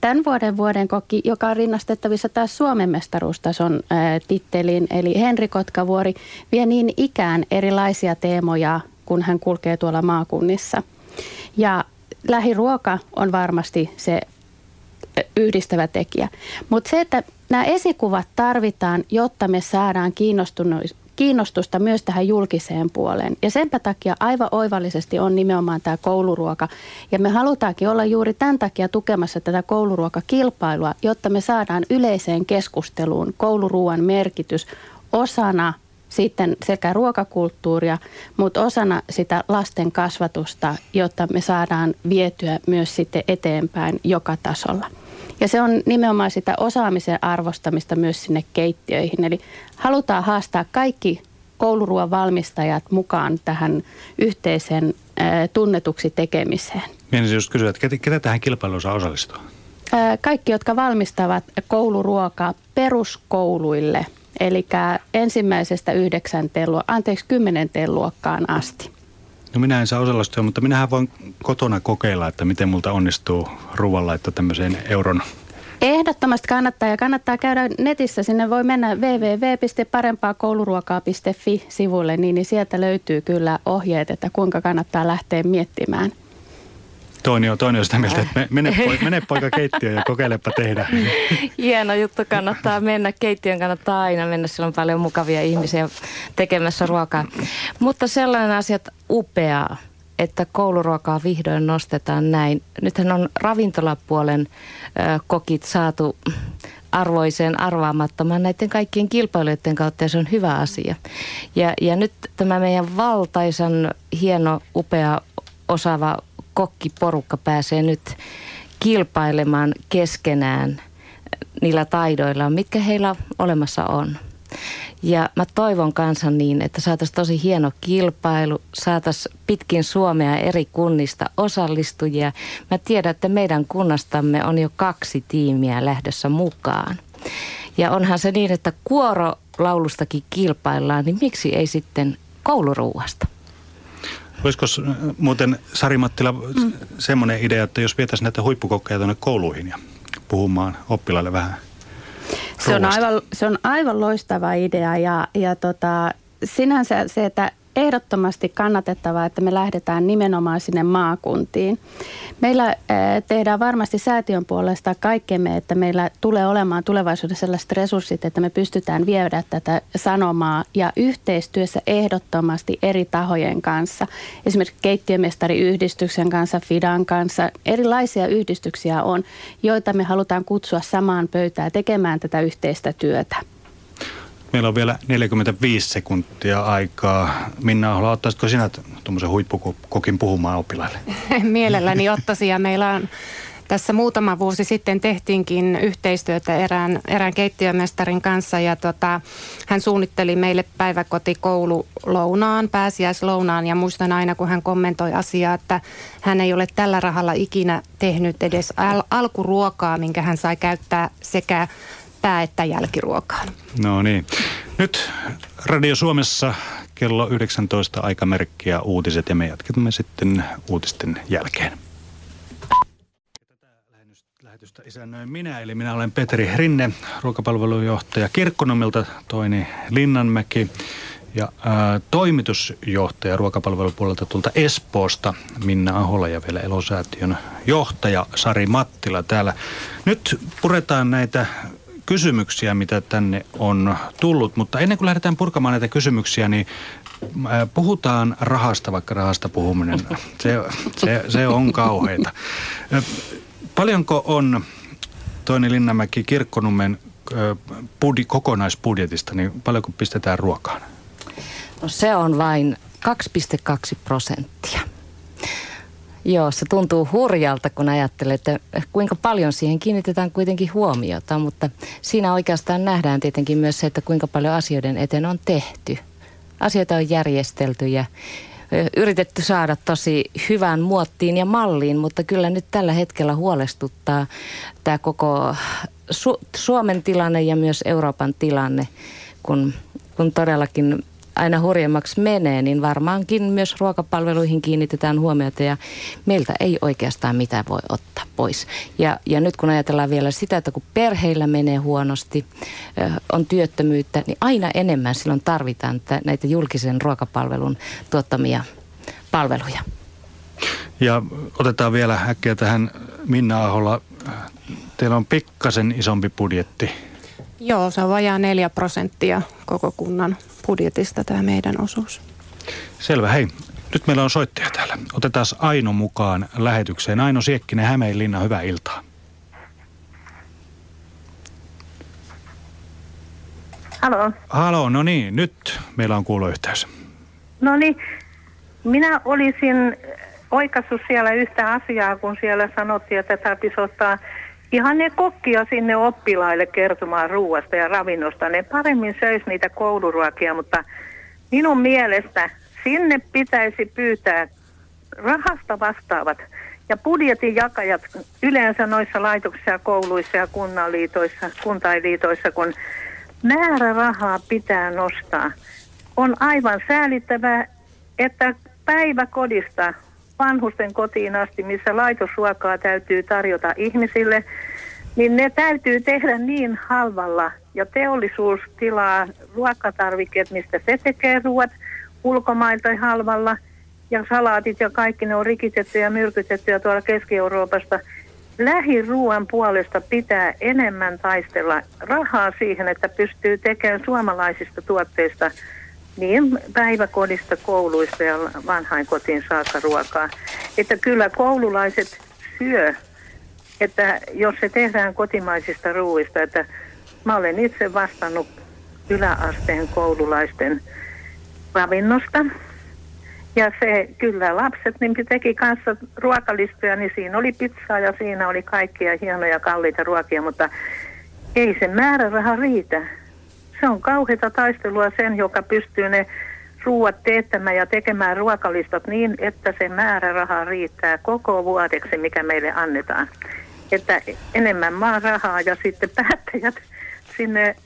tämän vuoden vuoden kokki, joka on rinnastettavissa taas Suomen mestaruustason ää, tittelin, eli Henri Kotkavuori, vie niin ikään erilaisia teemoja, kun hän kulkee tuolla maakunnissa. Ja lähiruoka on varmasti se yhdistävä tekijä. Mutta se, että nämä esikuvat tarvitaan, jotta me saadaan kiinnostusta myös tähän julkiseen puoleen. Ja senpä takia aivan oivallisesti on nimenomaan tämä kouluruoka. Ja me halutaankin olla juuri tämän takia tukemassa tätä kouluruokakilpailua, jotta me saadaan yleiseen keskusteluun kouluruoan merkitys osana sitten sekä ruokakulttuuria, mutta osana sitä lasten kasvatusta, jotta me saadaan vietyä myös sitten eteenpäin joka tasolla. Ja se on nimenomaan sitä osaamisen arvostamista myös sinne keittiöihin. Eli halutaan haastaa kaikki kouluruoan valmistajat mukaan tähän yhteisen tunnetuksi tekemiseen. Mielestäni just kysyä, että ketä tähän kilpailuun saa osallistua? Kaikki, jotka valmistavat kouluruokaa peruskouluille, eli ensimmäisestä yhdeksänteen, anteeksi kymmenenteen luokkaan asti. No minä en saa osallistua, mutta minähän voin kotona kokeilla, että miten multa onnistuu ruoanlaitto tämmöiseen euron Ehdottomasti kannattaa ja kannattaa käydä netissä. Sinne voi mennä www.parempaakouluruokaa.fi sivulle, niin, niin sieltä löytyy kyllä ohjeet, että kuinka kannattaa lähteä miettimään. Toinen on, toinen on sitä mieltä, että mene, poika, mene poika keittiöön ja kokeilepa tehdä. Hieno juttu, kannattaa mennä. Keittiön kannattaa aina mennä, siellä on paljon mukavia ihmisiä tekemässä ruokaa. Mutta sellainen asia, että upeaa, että kouluruokaa vihdoin nostetaan näin. Nythän on ravintolapuolen kokit saatu arvoiseen arvaamattomaan näiden kaikkien kilpailijoiden kautta ja se on hyvä asia. Ja, ja nyt tämä meidän valtaisan hieno, upea, osaava kokkiporukka pääsee nyt kilpailemaan keskenään niillä taidoilla, mitkä heillä olemassa on. Ja mä toivon kanssa niin, että saataisiin tosi hieno kilpailu, saataisiin pitkin Suomea eri kunnista osallistujia. Mä tiedän, että meidän kunnastamme on jo kaksi tiimiä lähdössä mukaan. Ja onhan se niin, että kuorolaulustakin kilpaillaan, niin miksi ei sitten kouluruuasta? Olisiko muuten Sari Mattila mm. semmoinen idea, että jos vietäisiin näitä huippukokeja tuonne kouluihin ja puhumaan oppilaille vähän se on, aivan, se on aivan loistava idea ja, ja tota, sinänsä se, että ehdottomasti kannatettavaa, että me lähdetään nimenomaan sinne maakuntiin. Meillä tehdään varmasti säätiön puolesta kaikkemme, että meillä tulee olemaan tulevaisuudessa sellaiset resurssit, että me pystytään viedä tätä sanomaa ja yhteistyössä ehdottomasti eri tahojen kanssa. Esimerkiksi keittiömestariyhdistyksen kanssa, FIDAN kanssa. Erilaisia yhdistyksiä on, joita me halutaan kutsua samaan pöytään tekemään tätä yhteistä työtä. Meillä on vielä 45 sekuntia aikaa. Minna Ahola, ottaisitko sinä tuommoisen huippukokin puhumaan oppilaille? Mielelläni ottaisin ja meillä on tässä muutama vuosi sitten tehtiinkin yhteistyötä erään, erään keittiömestarin kanssa ja tota, hän suunnitteli meille päiväkotikoululounaan, pääsiäislounaan ja muistan aina kun hän kommentoi asiaa, että hän ei ole tällä rahalla ikinä tehnyt edes al- alkuruokaa, minkä hän sai käyttää sekä pää- että jälkiruokaan. No niin. Nyt Radio Suomessa kello 19 aikamerkkiä uutiset ja me jatkamme sitten uutisten jälkeen. Tätä lähetystä isännöin minä, eli minä olen Petri Rinne, ruokapalvelujohtaja Kirkkonomilta, toini Linnanmäki ja ää, toimitusjohtaja ruokapalvelupuolelta tulta Espoosta Minna Ahola ja vielä Elosäätiön johtaja Sari Mattila täällä. Nyt puretaan näitä kysymyksiä, mitä tänne on tullut, mutta ennen kuin lähdetään purkamaan näitä kysymyksiä, niin äh, puhutaan rahasta, vaikka rahasta puhuminen, se, se, se on kauheita. Äh, paljonko on Toini Linnanmäki Kirkkonummen äh, budi, kokonaisbudjetista, niin paljonko pistetään ruokaan? No se on vain 2,2 prosenttia. Joo, se tuntuu hurjalta, kun ajattelee, että kuinka paljon siihen kiinnitetään kuitenkin huomiota, mutta siinä oikeastaan nähdään tietenkin myös se, että kuinka paljon asioiden eteen on tehty. Asioita on järjestelty ja yritetty saada tosi hyvään muottiin ja malliin, mutta kyllä nyt tällä hetkellä huolestuttaa tämä koko Su- Suomen tilanne ja myös Euroopan tilanne, kun, kun todellakin aina hurjemmaksi menee, niin varmaankin myös ruokapalveluihin kiinnitetään huomiota ja meiltä ei oikeastaan mitään voi ottaa pois. Ja, ja nyt kun ajatellaan vielä sitä, että kun perheillä menee huonosti, on työttömyyttä, niin aina enemmän silloin tarvitaan näitä julkisen ruokapalvelun tuottamia palveluja. Ja otetaan vielä äkkiä tähän Minna Ahola. Teillä on pikkasen isompi budjetti Joo, se on vajaa 4 prosenttia koko kunnan budjetista tämä meidän osuus. Selvä, hei. Nyt meillä on soittaja täällä. Otetaan Aino mukaan lähetykseen. Aino Siekkinen, Hämeenlinna, hyvää iltaa. Halo. Halo, no niin, nyt meillä on kuuloyhteys. No niin, minä olisin oikassut siellä yhtä asiaa, kun siellä sanottiin, että tarvitsisi ottaa ihan ne kokkia sinne oppilaille kertomaan ruuasta ja ravinnosta. Ne paremmin söisi niitä kouluruokia, mutta minun mielestä sinne pitäisi pyytää rahasta vastaavat ja budjetin jakajat yleensä noissa laitoksissa, kouluissa ja kunnanliitoissa, kuntailiitoissa, kun määrä rahaa pitää nostaa. On aivan säälittävää, että päiväkodista vanhusten kotiin asti, missä laitosruokaa täytyy tarjota ihmisille, niin ne täytyy tehdä niin halvalla. Ja teollisuus tilaa ruokatarvikkeet, mistä se tekee ruoat ulkomailta halvalla. Ja salaatit ja kaikki ne on rikitetty ja myrkytetty tuolla Keski-Euroopasta. Lähiruuan puolesta pitää enemmän taistella rahaa siihen, että pystyy tekemään suomalaisista tuotteista – niin päiväkodista, kouluista ja vanhainkotiin saakka ruokaa. Että kyllä koululaiset syö, että jos se tehdään kotimaisista ruuista, että mä olen itse vastannut yläasteen koululaisten ravinnosta. Ja se kyllä lapset niin teki kanssa ruokalistoja, niin siinä oli pizzaa ja siinä oli kaikkia hienoja kalliita ruokia, mutta ei se määräraha riitä se on kauheita taistelua sen, joka pystyy ne ruuat teettämään ja tekemään ruokalistat niin, että se määräraha riittää koko vuodeksi, mikä meille annetaan. Että enemmän maan rahaa ja sitten päättäjät sinne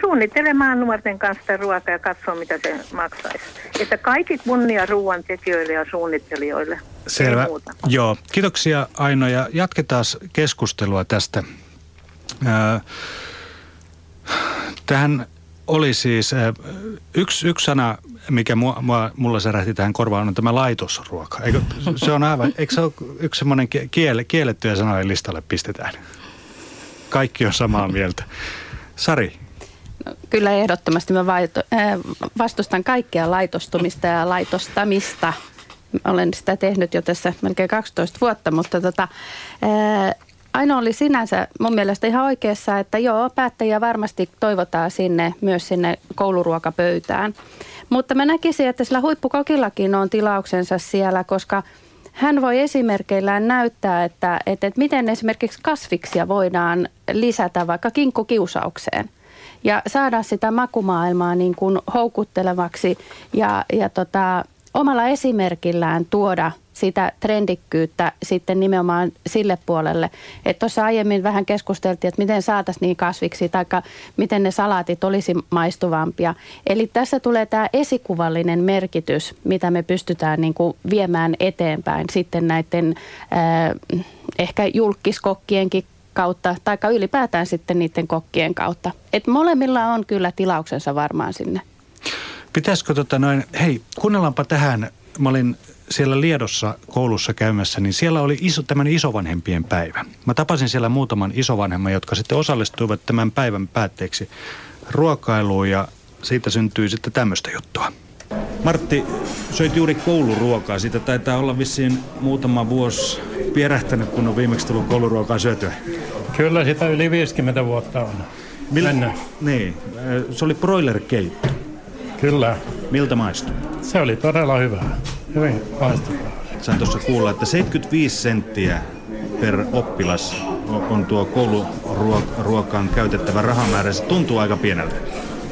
suunnittelemaan nuorten kanssa ruokaa ja katsoa, mitä se maksaisi. Että kaikki kunnia ruoan tekijöille ja suunnittelijoille. Selvä. Joo. Kiitoksia Aino ja jatketaan keskustelua tästä. Öö, Tähän oli siis äh, yksi, yksi sana, mikä mua, mua, mulla särähti tähän korvaan, on tämä laitosruoka. Eikö, se on aivan, eikö se ole yksi semmoinen kiel, kiellettyjä sanoja listalle pistetään? Kaikki on samaa mieltä. Sari. No, kyllä ehdottomasti mä äh, vastustan kaikkea laitostumista ja laitostamista. Olen sitä tehnyt jo tässä melkein 12 vuotta, mutta tota, äh, Aino oli sinänsä mun mielestä ihan oikeassa, että joo, päättäjiä varmasti toivotaan sinne myös sinne kouluruokapöytään. Mutta mä näkisin, että sillä huippukokillakin on tilauksensa siellä, koska hän voi esimerkkeillään näyttää, että, että, että miten esimerkiksi kasviksia voidaan lisätä vaikka kinkkukiusaukseen ja saada sitä makumaailmaa niin kuin houkuttelevaksi ja, ja tota, omalla esimerkillään tuoda sitä trendikkyyttä sitten nimenomaan sille puolelle. Että tuossa aiemmin vähän keskusteltiin, että miten saataisiin niin kasviksi tai miten ne salaatit olisi maistuvampia. Eli tässä tulee tämä esikuvallinen merkitys, mitä me pystytään niin kuin viemään eteenpäin sitten näiden äh, ehkä julkiskokkienkin kautta, tai ylipäätään sitten niiden kokkien kautta. Et molemmilla on kyllä tilauksensa varmaan sinne. Pitäisikö tota noin, hei, kuunnellaanpa tähän. Mä olin siellä Liedossa koulussa käymässä, niin siellä oli iso, tämmöinen isovanhempien päivä. Mä tapasin siellä muutaman isovanhemman, jotka sitten osallistuivat tämän päivän päätteeksi ruokailuun ja siitä syntyi sitten tämmöistä juttua. Martti, söit juuri kouluruokaa. Siitä taitaa olla vissiin muutama vuosi pierähtänyt, kun on viimeksi tullut kouluruokaa syötyä. Kyllä, sitä yli 50 vuotta on. Mil- Niin, se oli broiler keitto. Kyllä. Miltä maistui? Se oli todella hyvä. Hyvin maistuvaa. Sain tuossa kuulla, että 75 senttiä per oppilas on tuo kouluruokaan käytettävä rahamäärä. Se tuntuu aika pieneltä.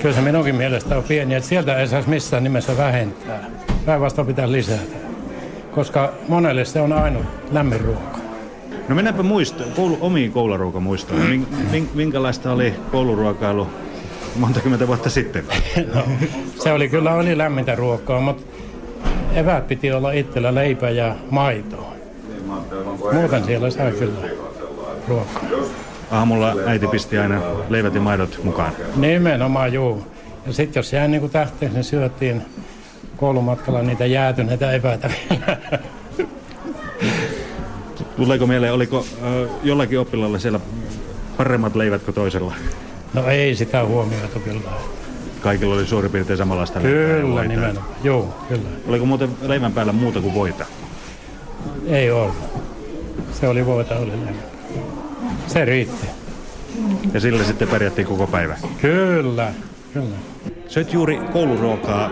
Kyllä se minunkin mielestä on pieni, että sieltä ei saisi missään nimessä vähentää. Päinvastoin pitää lisätä, koska monelle se on ainut lämmin ruoka. No mennäänpä muisto, koulu, omiin kouluruokamuistoihin. Minkälaista oli kouluruokailu monta kymmentä vuotta sitten? no, se oli kyllä oli lämmintä ruokaa, mutta eväät piti olla itsellä leipä ja maito. Muuten siellä sai kyllä ruokaa. Aamulla äiti pisti aina leivät ja maidot mukaan. Nimenomaan, juu. Ja sitten jos jäi niin tähteeksi, niin syötiin koulumatkalla niitä jäätyneitä eväitä vielä. Tuleeko mieleen, oliko äh, jollakin oppilaalla siellä paremmat leivät kuin toisella? No ei sitä huomioitu kyllä. Kaikilla oli suurin piirtein samanlaista Kyllä, nimenomaan. Joo, kyllä. Oliko muuten leivän päällä muuta kuin voita? Ei ollut. Se oli voita, oli leivän. Se riitti. Ja sillä sitten pärjättiin koko päivä? Kyllä, kyllä. Söit juuri kouluruokaa.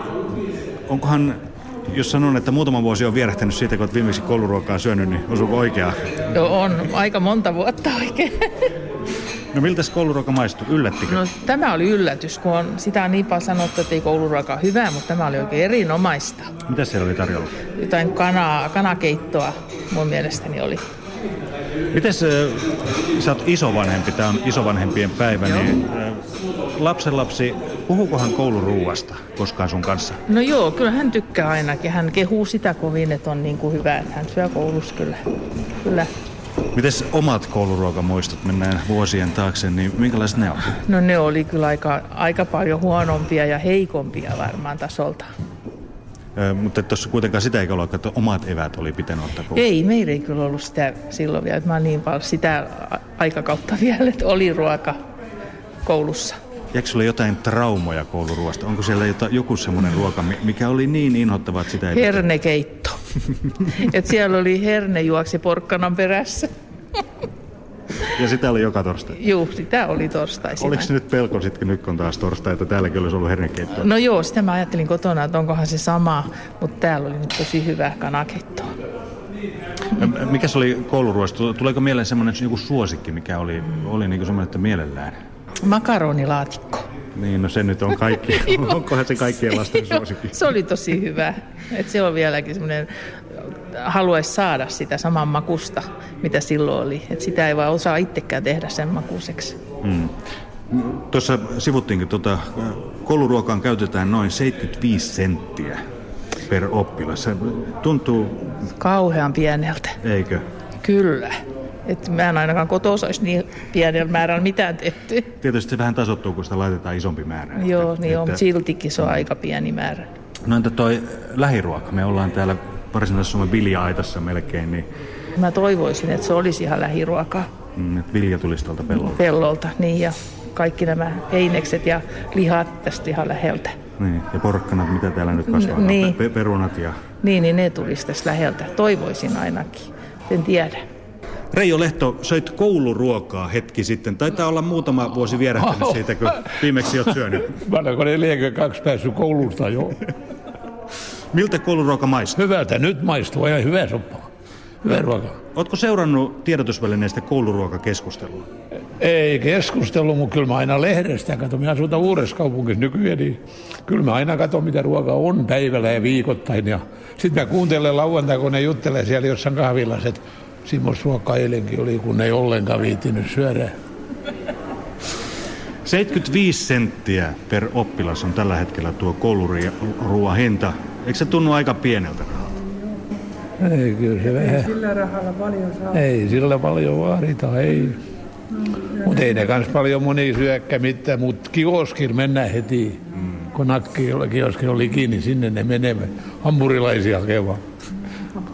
Onkohan, jos sanon, että muutama vuosi on vierähtänyt siitä, kun olet viimeksi kouluruokaa syönyt, niin osuuko oikeaa? Joo, on aika monta vuotta oikein. No miltä kouluruoka maistui? Yllättikö? No tämä oli yllätys, kun on, sitä on niin paljon sanottu, että ei kouluruoka ole hyvää, mutta tämä oli oikein erinomaista. Mitä siellä oli tarjolla? Jotain kanaa, kanakeittoa mun mielestäni oli. Mites äh, sä oot isovanhempi, tämä on isovanhempien päivä, Joo. niin äh, lapsenlapsi, puhuukohan kouluruuasta koskaan sun kanssa? No joo, kyllä hän tykkää ainakin. Hän kehuu sitä kovin, että on niin kuin hyvä, että hän syö koulussa kyllä. kyllä. Mites omat kouluruokamuistot, mennään vuosien taakse, niin minkälaiset ne on? No ne oli kyllä aika, aika paljon huonompia ja heikompia varmaan tasolta. Ö, mutta tuossa kuitenkaan sitä ei ollut, että omat evät oli pitänyt ottaa koulussa. Ei, meillä ei kyllä ollut sitä silloin vielä. Mä niin paljon sitä aikakautta vielä, että oli ruoka koulussa. Jääkö sulle jotain traumoja kouluruoasta? Onko siellä joku semmoinen ruoka, mikä oli niin inhottava, että sitä ei... Hernekeitto. että siellä oli herne juoksi porkkanan perässä. Ja sitä oli joka torstai? Joo, sitä oli torstaisin. Oliko se nyt pelko sitten, nyt kun taas torstai, että täälläkin olisi ollut hernekeittoa? No joo, sitä mä ajattelin kotona, että onkohan se sama, mutta täällä oli nyt tosi hyvä kanakeittoa. Mikä se oli kouluruoasta? Tuleeko mieleen semmoinen joku suosikki, mikä oli, oli niin semmoinen, että mielellään? Makaronilaatikko. Niin, no se nyt on kaikki. Onkohan se kaikkien lasten suosikki? se oli tosi hyvä. Et se on vieläkin semmoinen, haluaisi saada sitä saman makusta, mitä silloin oli. Et sitä ei vaan osaa itsekään tehdä sen makuiseksi. Hmm. Tuossa sivuttiinkin, tuota, kouluruokaan käytetään noin 75 senttiä per oppilas. Se tuntuu... Kauhean pieneltä. Eikö? Kyllä. Että mä en ainakaan kotoa olisi niin pienellä määrällä mitään tehty. Tietysti se vähän tasoittuu, kun sitä laitetaan isompi määrä. Joo, että, niin että... on, mutta siltikin se on aika pieni määrä. No entä toi lähiruoka? Me ollaan täällä varsinaisessa Suomen vilja-aitassa melkein. Niin... Mä toivoisin, että se olisi ihan lähiruokaa. Mm, että vilja tulisi tuolta pellolta. Pellolta, niin ja kaikki nämä einekset ja lihat tästä ihan läheltä. Niin, ja porkkanat, mitä täällä nyt kasvaa, niin. Pe- perunat ja... Niin, niin ne tulisi tästä läheltä. Toivoisin ainakin. En tiedä. Reijo Lehto, söit kouluruokaa hetki sitten. Taitaa olla muutama vuosi vierähtänyt siitä, kun viimeksi olet syönyt. Mä olen 42 päässyt koulusta jo. Miltä kouluruoka maistuu? Hyvältä nyt maistuu ja hyvä soppa. Hyvä ruoka. Oletko seurannut tiedotusvälineistä kouluruokakeskustelua? Ei keskustelu, mutta kyllä mä aina lehdestä katson. Minä asutan uudessa kaupungissa nykyään, niin kyllä mä aina katson, mitä ruoka on päivällä ja viikoittain. Ja sitten mä kuuntelen lauantai, kun ne juttelee siellä jossain kahvilassa, että Simos ruoka eilenkin oli, kun ei ollenkaan viittinyt syödä. 75 senttiä per oppilas on tällä hetkellä tuo kouluruoan hinta. Eikö se tunnu aika pieneltä Ei, kyllä se vähän. Ei sillä rahalla paljon saa. Ei sillä paljon vaadita, ei. No, mutta ei ne kans paljon moni syökkä mitään, mutta kioskin mennään heti. Mm. Kun nakki kioski oli kiinni, sinne ne menevät. Hampurilaisia hakemaan.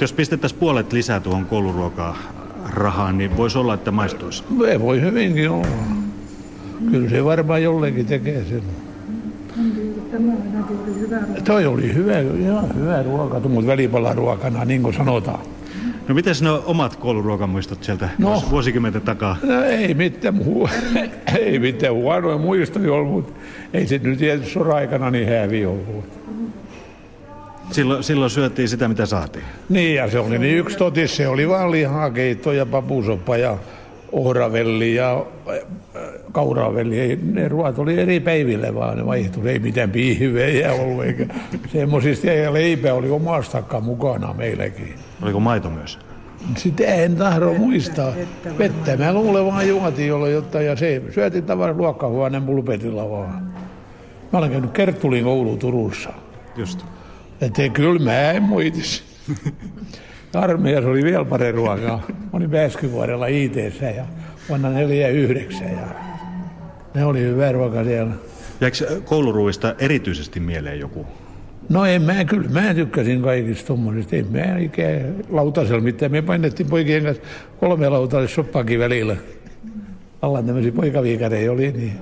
Jos pistettäisiin puolet lisää tuohon kouluruokaa rahaan, niin voisi olla, että maistuisi. Ei voi hyvinkin olla. Kyllä se varmaan jollekin tekee sen. Toi oli hyvä, ihan hyvä ruoka, mutta välipalaruokana, niin kuin sanotaan. No miten ne omat kouluruokamuistot sieltä no, vuosikymmenten takaa? No ei mitään, muu, ei mitään huonoja muistoja ollut, mutta ei se nyt tietysti sora-aikana niin hävi ollut. Silloin, silloin syötiin sitä, mitä saatiin. Niin, ja se oli niin yksi totis. Se oli vaan lihakeitto ja papusoppa ja ohravelli ja äh, kauravelli. Ei, ne ruoat oli eri päiville vaan, ne vaihtui. Ei mitään piihivejä ollut, eikä semmoisista. Ja leipä oli omastakaan mukana meilläkin. Oliko maito myös? Sitä en tahdo muistaa. Vettä mä luulen vaan juotiin jolla jotain ja se syötiin tavallaan luokkahuoneen pulpetilla vaan. Mä olen käynyt Kerttulin koulu Turussa. Just. Että kyllä mä en muitis. Armeijassa oli vielä pari ruokaa. Mä olin Väskyvuorella it ja vuonna 49 ja ne oli hyvä ruoka siellä. Jääkö kouluruuista erityisesti mieleen joku? No en mä, kyllä mä tykkäsin kaikista tuommoisista. En mä ikään lautasella mitään. Me painettiin poikien kanssa kolme lautalle soppakin välillä. Alla tämmöisiä poikaviikareja oli, niin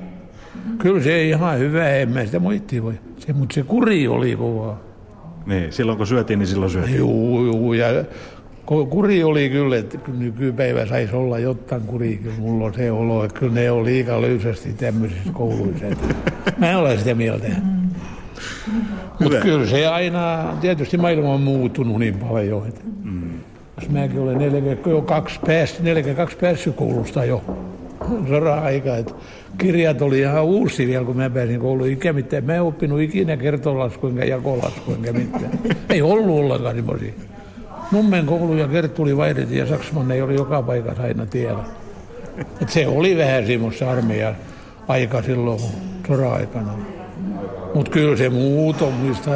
Kyllä se ihan hyvä, en mä sitä moittia voi. Se, mutta se kuri oli kovaa. Niin, silloin kun syötiin, niin silloin syötiin. Juu, juu, ja ku- kuri oli kyllä, että nykypäivä saisi olla jotain kuri. Kyllä mulla on se olo, että kyllä ne on liikaa löysästi tämmöisissä kouluissa. Mä olen sitä mieltä. Mutta Hyvä. kyllä se aina, tietysti maailma on muuttunut niin paljon. Että Mm. jos mäkin olen 42 päässyt, 42 päässyt koulusta jo sora-aika. Että kirjat oli ihan uusi vielä, kun mä pääsin kouluun. Ikä mitään. Mä en oppinut ikinä kertolasku enkä jakolasku enkä mitään. Ei ollut ollenkaan semmoisia. Nummen koulu ja Kerttuli vaihdettiin ja Saksman ei oli joka paikassa aina tiellä. Et se oli vähän semmoista armeijan aika silloin sora-aikana. Mutta kyllä se muut on muista,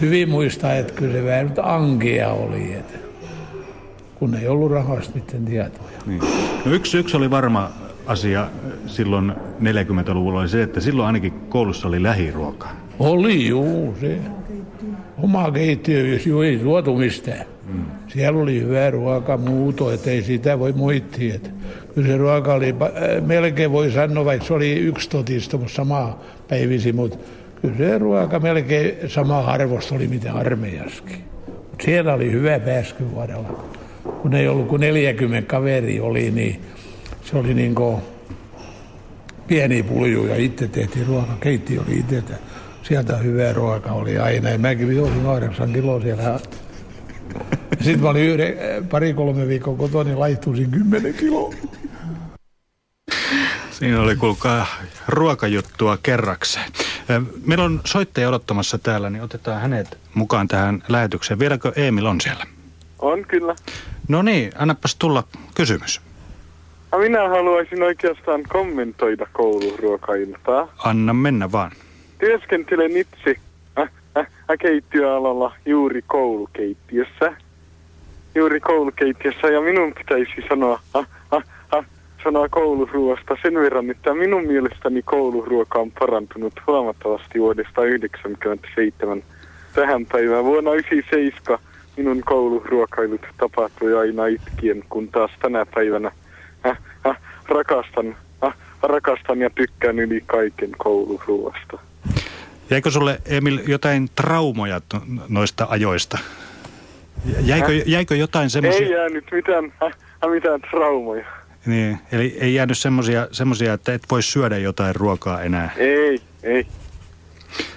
hyvin muistaa, että kyllä se vähän nyt ankia oli. Et kun ei ollut rahasta mitään tietoa. Niin. No yksi, yksi oli varma asia silloin 40-luvulla oli se, että silloin ainakin koulussa oli lähiruokaa. Oli juu, se. Oma keittiö, jos ei tuotu mistään. Mm. Siellä oli hyvä ruoka muuto, että ei sitä voi moittia. Että kyllä se ruoka oli, äh, melkein voi sanoa, vaikka se oli yksi totista, mutta sama päivisi, mutta kyllä se ruoka melkein sama arvosta oli mitä armeijaskin. Mut siellä oli hyvä pääskyvuodella. Kun ei ollut kuin 40 kaveri oli, niin se oli niin kuin pieni pulju ja itse tehtiin ruoka. Keitti oli itse, että sieltä hyvä ruoka oli aina. Ja mäkin vihosin kahdeksan kiloa siellä. Sitten mä olin yhden, pari-kolme viikkoa kotona, niin laihtuisin kymmenen kiloa. Siinä oli kuulkaa ruokajuttua kerrakseen. Meillä on soittaja odottamassa täällä, niin otetaan hänet mukaan tähän lähetykseen. Vieläkö Emil on siellä? On kyllä. No niin, annapas tulla kysymys. Minä haluaisin oikeastaan kommentoida kouluruokailtaa. Anna mennä vaan. Työskentelen itse äh, äh, äh, keittiöalalla juuri koulukeittiössä. Juuri koulukeittiössä ja minun pitäisi sanoa, äh, äh, äh, sanoa kouluruoasta sen verran, että minun mielestäni kouluruoka on parantunut huomattavasti vuodesta 1997 tähän päivään. Vuonna 1997 minun kouluruokailut tapahtui aina itkien, kun taas tänä päivänä rakastan, äh, rakastan ja tykkään yli kaiken kouluruoasta. Jäikö sulle, Emil, jotain traumoja noista ajoista? Jäikö, jäikö jotain semmoisia? Ei jäänyt mitään, äh, äh, mitään traumoja. Niin, eli ei jäänyt semmoisia, semmoisia, että et voi syödä jotain ruokaa enää. Ei, ei.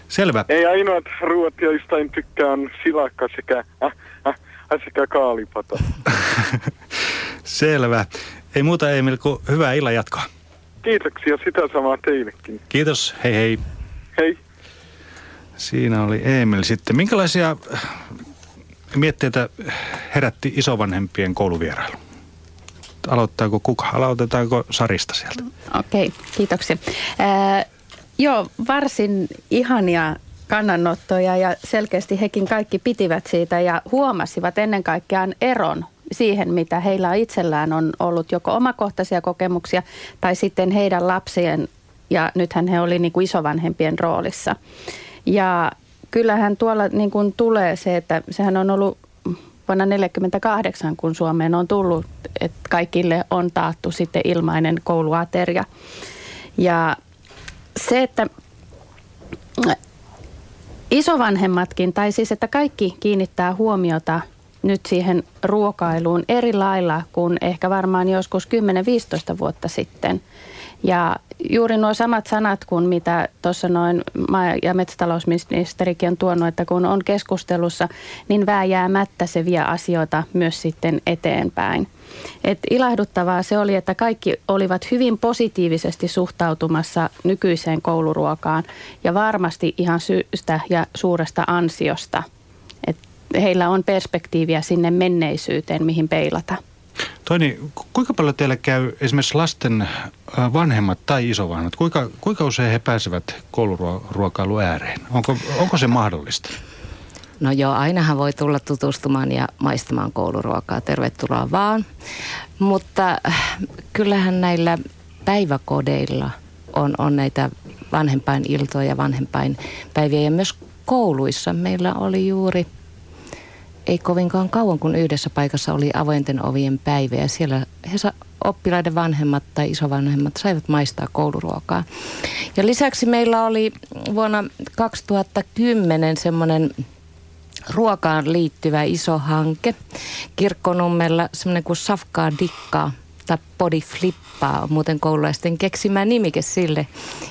Selvä. Ei ainoat ruoat, joista en tykkää, on silakka sekä, äh, äh, äh, sekä kaalipata. Selvä. Ei muuta Emil kuin hyvää illan jatkoa. Kiitoksia sitä samaa teillekin. Kiitos, hei hei. Hei. Siinä oli Emil sitten. Minkälaisia äh, mietteitä herätti isovanhempien kouluvierailu? Aloittaako kuka? Aloitetaanko Sarista sieltä? Okei, kiitoksia. Ää, joo, varsin ihania kannanottoja ja selkeästi hekin kaikki pitivät siitä ja huomasivat ennen kaikkea eron siihen, mitä heillä itsellään on ollut joko omakohtaisia kokemuksia tai sitten heidän lapsien ja nythän he oli niin isovanhempien roolissa. Ja kyllähän tuolla niin kuin tulee se, että sehän on ollut vuonna 1948, kun Suomeen on tullut, että kaikille on taattu sitten ilmainen kouluateria. Ja se, että isovanhemmatkin, tai siis että kaikki kiinnittää huomiota nyt siihen ruokailuun eri lailla kuin ehkä varmaan joskus 10-15 vuotta sitten. Ja juuri nuo samat sanat kuin mitä tuossa noin maa- ja metsätalousministerikin on tuonut, että kun on keskustelussa, niin vääjäämättä se vie asioita myös sitten eteenpäin. Et ilahduttavaa se oli, että kaikki olivat hyvin positiivisesti suhtautumassa nykyiseen kouluruokaan ja varmasti ihan syystä ja suuresta ansiosta. Heillä on perspektiiviä sinne menneisyyteen, mihin peilata. Toini, ku- kuinka paljon teillä käy esimerkiksi lasten äh, vanhemmat tai isovanhemmat? Kuinka, kuinka usein he pääsevät kouluruokailu ääreen? Onko, onko se mahdollista? No joo, ainahan voi tulla tutustumaan ja maistamaan kouluruokaa. Tervetuloa vaan. Mutta äh, kyllähän näillä päiväkodeilla on, on näitä vanhempain iltoja, vanhempain päiviä ja myös kouluissa meillä oli juuri ei kovinkaan kauan, kun yhdessä paikassa oli avointen ovien päivä ja siellä he sa- oppilaiden vanhemmat tai isovanhemmat saivat maistaa kouluruokaa. Ja lisäksi meillä oli vuonna 2010 semmoinen ruokaan liittyvä iso hanke. Kirkkonummella semmoinen kuin Safkaa Dikkaa tai Body Flippaa muuten koululaisten keksimä nimike sille.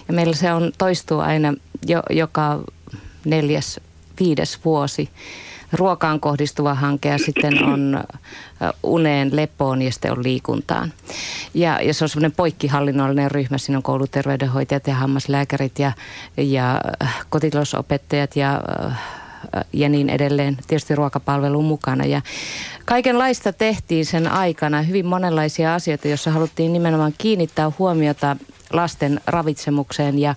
Ja meillä se on toistuu aina jo, joka neljäs, viides vuosi ruokaan kohdistuva hanke ja sitten on uneen, lepoon ja sitten on liikuntaan. Ja, ja se on semmoinen poikkihallinnollinen ryhmä. Siinä on kouluterveydenhoitajat ja hammaslääkärit ja, ja kotitalousopettajat ja ja niin edelleen, tietysti ruokapalvelun mukana. Ja kaikenlaista tehtiin sen aikana, hyvin monenlaisia asioita, joissa haluttiin nimenomaan kiinnittää huomiota lasten ravitsemukseen ja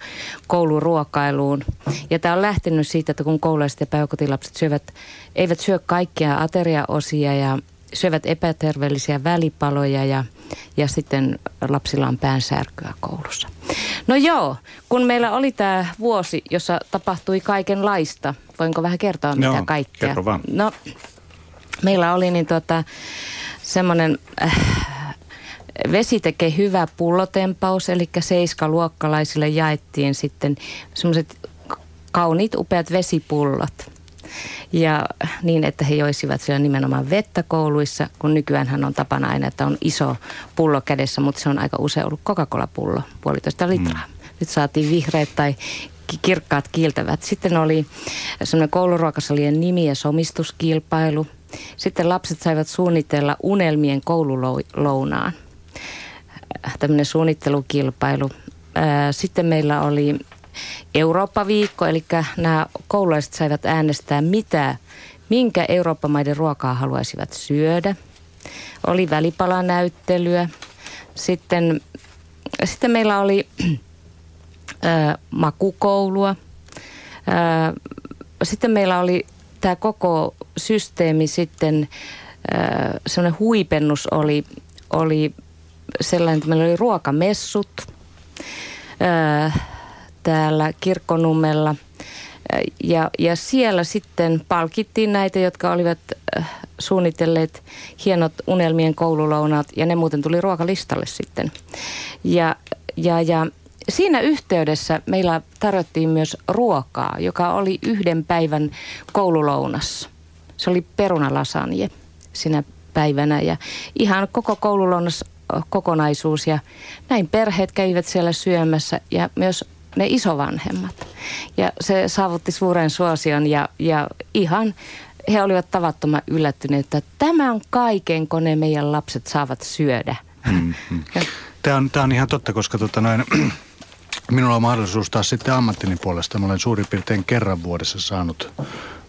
kouluruokailuun. Ja tämä on lähtenyt siitä, että kun koululaiset ja päiväkotilapset syövät, eivät syö kaikkia ateriaosia ja syövät epäterveellisiä välipaloja ja, ja sitten lapsilla on päänsärkyä koulussa. No joo, kun meillä oli tämä vuosi, jossa tapahtui kaikenlaista, voinko vähän kertoa mitä Joo, kaikkea? kerro vaan. No, meillä oli niin tota, semmoinen äh, Vesi tekee hyvä pullotempaus, eli seiskaluokkalaisille jaettiin sitten semmoiset kauniit, upeat vesipullot. Ja niin, että he joisivat siellä nimenomaan vettä kouluissa, kun nykyään on tapana aina, että on iso pullo kädessä, mutta se on aika usein ollut Coca-Cola-pullo, puolitoista litraa. Mm. Nyt saatiin vihreät tai kirkkaat kiiltävät. Sitten oli semmoinen kouluruokasalien nimi- ja somistuskilpailu. Sitten lapset saivat suunnitella unelmien koululounaan – tämmöinen suunnittelukilpailu. Sitten meillä oli Eurooppa-viikko, eli nämä koululaiset saivat äänestää, mitä, minkä Eurooppa-maiden ruokaa haluaisivat syödä. Oli välipalanäyttelyä. Sitten, sitten meillä oli ää, makukoulua. Ää, sitten meillä oli tämä koko systeemi sitten, semmoinen huipennus oli, oli sellainen, että meillä oli ruokamessut ää, täällä kirkkonummella. Ja, ja siellä sitten palkittiin näitä, jotka olivat suunnitelleet hienot unelmien koululounat ja ne muuten tuli ruokalistalle sitten. Ja, ja, ja siinä yhteydessä meillä tarjottiin myös ruokaa, joka oli yhden päivän koululounassa. Se oli perunalasanje sinä päivänä ja ihan koko koululounas kokonaisuus ja näin perheet kävivät siellä syömässä ja myös ne isovanhemmat. Ja se saavutti suuren suosion ja, ja ihan he olivat tavattoman yllättyneitä, että tämän kaiken, kun ne meidän lapset saavat syödä. Mm-hmm. Tämä, on, tämä on ihan totta, koska tota noin, minulla on mahdollisuus taas sitten ammattini puolesta. Mä olen suurin piirtein kerran vuodessa saanut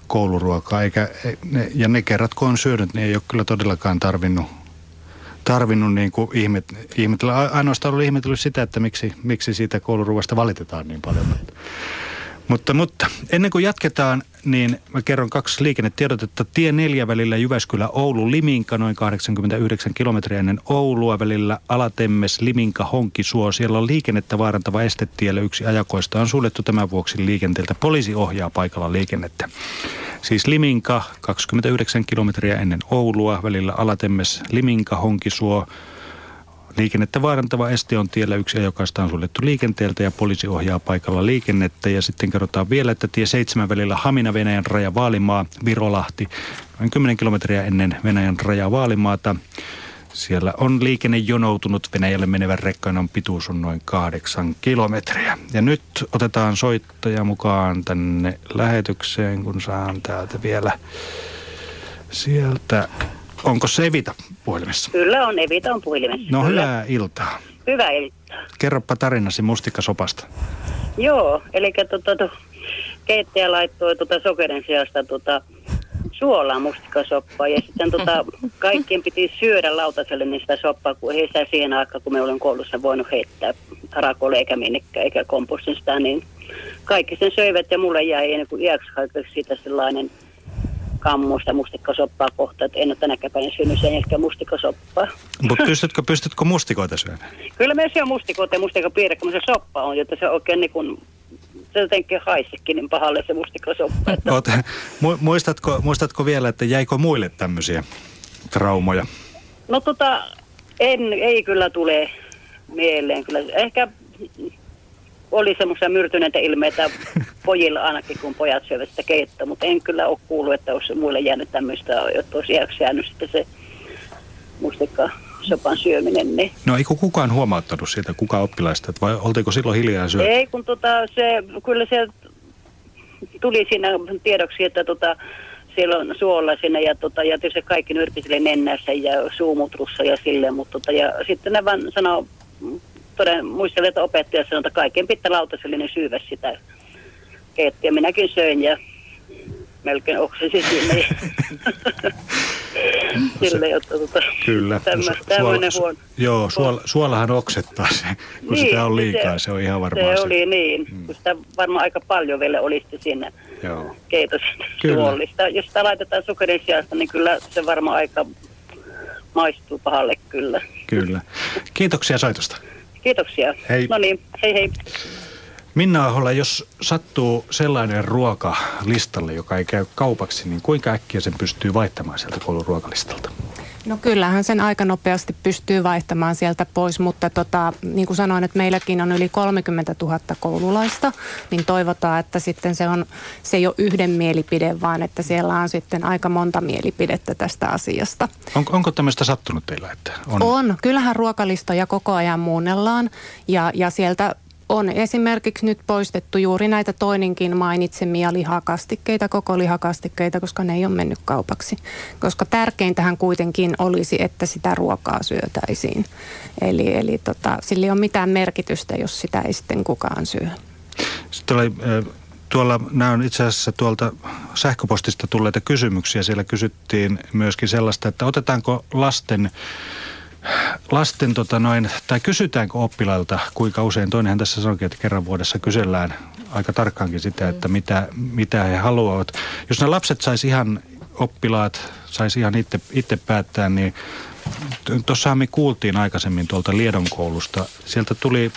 kouluruokaa, eikä, ne, ja ne kerrat kun on syönyt, niin ei ole kyllä todellakaan tarvinnut tarvinnut niin kuin ihmet, ihmetellä. Ainoastaan ollut ihmetellyt sitä, että miksi, miksi siitä kouluruuasta valitetaan niin paljon. Mutta, mutta ennen kuin jatketaan, niin mä kerron kaksi liikennetiedotetta. Tie 4 välillä Jyväskylä-Oulu Liminka, noin 89 kilometriä ennen Oulua välillä Alatemmes Liminka Honkisuo. Siellä on liikennettä vaarantava estetiellä. Yksi ajakoista on suljettu tämän vuoksi liikenteeltä. Poliisi ohjaa paikalla liikennettä. Siis Liminka 29 kilometriä ennen Oulua välillä Alatemmes Liminka Honkisuo. Liikennettä vaarantava este on tiellä yksi ajokaista on suljettu liikenteeltä ja poliisi ohjaa paikalla liikennettä. Ja sitten kerrotaan vielä, että tie 7 välillä Hamina Venäjän raja Vaalimaa, Virolahti, noin 10 kilometriä ennen Venäjän raja Vaalimaata. Siellä on liikenne jonoutunut Venäjälle menevän rekkainen pituus on noin kahdeksan kilometriä. Ja nyt otetaan soittaja mukaan tänne lähetykseen, kun saan täältä vielä sieltä. Onko se Evita puhelimessa? Kyllä on, Evita on puhelimessa. No Kyllä. hyvää iltaa. Hyvää iltaa. Kerropa tarinasi mustikasopasta. Joo, eli tota, to, keittäjä laittoi tota sokerin sijasta tota, suolaa mustikasoppaa ja sitten tota, kaikkien piti syödä lautaselle niin sitä soppaa, kun ei sitä siihen aikaan, kun me olen koulussa voinut heittää rakolle eikä minnekään, eikä kompostin sitä, niin kaikki sen söivät ja mulle jäi ennen kuin iäksi siitä sellainen kammusta mustikkasoppaa kohta, että en ole tänäkään päivänä syönyt sen ehkä mustikkasoppaa. Mutta pystytkö, pystytkö mustikoita syömään? Kyllä me syö mustikoita ja mustikapiirre, kun se soppa on, jotta se oikein niin kuin, se jotenkin haisikin niin pahalle se mustikasoppa. Että... Oot, mu- muistatko, muistatko vielä, että jäikö muille tämmöisiä traumoja? No tota, En, ei kyllä tule mieleen. Kyllä. Ehkä oli semmoisia myrtyneitä ilmeitä pojilla ainakin, kun pojat syövät sitä keittoa, mutta en kyllä ole kuullut, että olisi muille jäänyt tämmöistä, että olisi iäksi jäänyt sitten se mustikka sopan syöminen. Niin. No eikö kukaan huomauttanut siitä, kuka oppilaista, vai oltiko silloin hiljaa syödä? Ei, kun tota, se, kyllä se tuli siinä tiedoksi, että tota, siellä on suolla sinne ja, tota, ja tietysti kaikki nyrki sille nennässä ja suumutrussa ja sille, mutta tota, ja sitten ne vaan sanoo, toden, muistelen, että opettaja sanoi, että kaiken pitää lautasellinen syyvä sitä keittiä. Minäkin söin ja melkein oksensin sinne. Sille, jotta tota, Kyllä. tämmö, tämmöinen Suola- huono. Joo, suola, suolahan oksettaa se, kun niin, sitä on liikaa, se, se on ihan varmaan Se oli niin, mm. kun sitä varmaan aika paljon vielä oli sitten siinä Joo. Kyllä. suolista. Jos sitä laitetaan sokerin sijasta, niin kyllä se varmaan aika maistuu pahalle kyllä. Kyllä. Kiitoksia soitosta. Kiitoksia. Hei. No niin, hei hei. Minna Ahola, jos sattuu sellainen ruoka listalle, joka ei käy kaupaksi, niin kuinka äkkiä sen pystyy vaihtamaan sieltä koulun ruokalistalta? No kyllähän sen aika nopeasti pystyy vaihtamaan sieltä pois, mutta tota, niin kuin sanoin, että meilläkin on yli 30 000 koululaista, niin toivotaan, että sitten se, on, se ei ole yhden mielipide, vaan että siellä on sitten aika monta mielipidettä tästä asiasta. On, onko tämmöistä sattunut teillä? Että on, On. Kyllähän ruokalistoja koko ajan muunnellaan ja, ja sieltä on esimerkiksi nyt poistettu juuri näitä toinenkin mainitsemia lihakastikkeita, koko lihakastikkeita, koska ne ei ole mennyt kaupaksi. Koska tärkeintähän kuitenkin olisi, että sitä ruokaa syötäisiin. Eli, eli tota, sillä ei ole mitään merkitystä, jos sitä ei sitten kukaan syö. Sitten oli, tuolla, nämä on itse asiassa tuolta sähköpostista tulleita kysymyksiä. Siellä kysyttiin myöskin sellaista, että otetaanko lasten lasten tota noin, tai kysytäänkö oppilailta, kuinka usein, toinenhan tässä sanoikin, että kerran vuodessa kysellään aika tarkkaankin sitä, että mitä, mitä he haluavat. Jos nämä lapset sais ihan, oppilaat saisi ihan itse, itse päättää, niin tuossahan me kuultiin aikaisemmin tuolta Liedon koulusta. Sieltä tuli,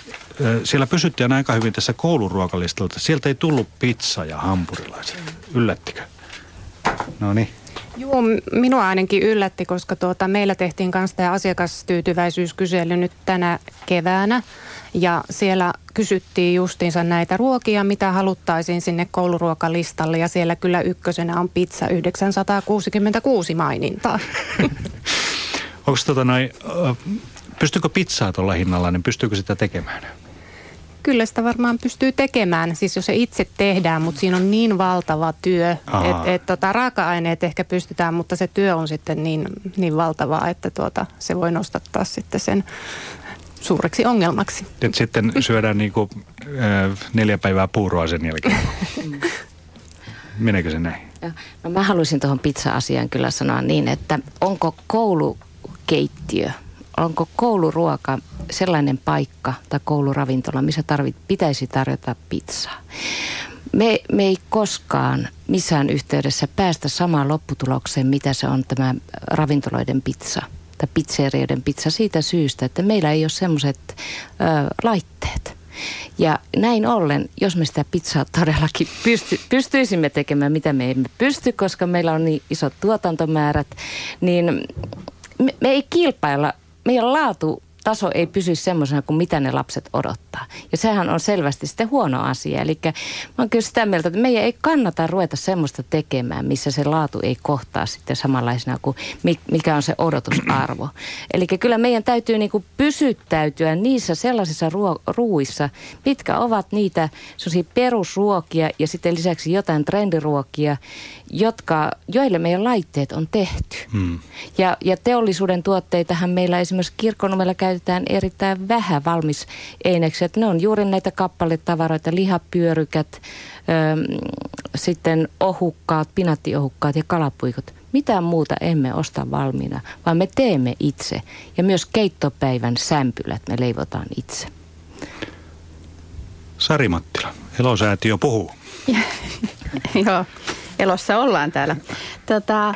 siellä pysyttiin aika hyvin tässä kouluruokalistalta. Sieltä ei tullut pizza ja hampurilaiset. Yllättikö? No niin. Joo, minua ainakin yllätti, koska tuota, meillä tehtiin kanssa tämä asiakastyytyväisyyskysely nyt tänä keväänä. Ja siellä kysyttiin justiinsa näitä ruokia, mitä haluttaisiin sinne kouluruokalistalle. Ja siellä kyllä ykkösenä on pizza 966 mainintaa. Onko tota noin, pystyykö pizzaa tuolla hinnalla, niin pystyykö sitä tekemään? Kyllä sitä varmaan pystyy tekemään, siis jos se itse tehdään, mutta siinä on niin valtava työ, että et, tota, raaka-aineet ehkä pystytään, mutta se työ on sitten niin, niin valtavaa, että tuota, se voi nostattaa sitten sen suureksi ongelmaksi. Et sitten syödään niinku, ö, neljä päivää puuroa sen jälkeen. Meneekö se näin? Joo. No mä haluaisin tuohon pizza-asiaan kyllä sanoa niin, että onko koulukeittiö, onko kouluruoka sellainen paikka tai kouluravintola, missä tarvit, pitäisi tarjota pizzaa. Me, me ei koskaan missään yhteydessä päästä samaan lopputulokseen, mitä se on tämä ravintoloiden pizza tai pizzerioiden pizza siitä syystä, että meillä ei ole semmoiset laitteet. Ja näin ollen, jos me sitä pizzaa todellakin pysty, pystyisimme tekemään, mitä me emme pysty, koska meillä on niin isot tuotantomäärät, niin me, me ei kilpailla, meidän laatu taso ei pysy semmoisena kuin mitä ne lapset odottaa. Ja sehän on selvästi sitten huono asia. Eli mä oon kyllä sitä mieltä, että meidän ei kannata ruveta semmoista tekemään, missä se laatu ei kohtaa sitten samanlaisena kuin mikä on se odotusarvo. Eli kyllä meidän täytyy niin kuin pysyttäytyä niissä sellaisissa ruo- ruuissa, mitkä ovat niitä perusruokia ja sitten lisäksi jotain trendiruokia, jotka, joille meidän laitteet on tehty. Hmm. Ja, ja teollisuuden tuotteitahan meillä esimerkiksi kirkkonummella käytetään erittäin vähän valmis eineksiä. Ne on juuri näitä kappaletavaroita, lihapyörykät, ö, sitten ohukkaat, pinattiohukkaat ja kalapuikot. Mitään muuta emme osta valmiina, vaan me teemme itse. Ja myös keittopäivän sämpylät me leivotaan itse. Sari Mattila, Elosäätiö puhuu. Joo, elossa ollaan täällä. Tota,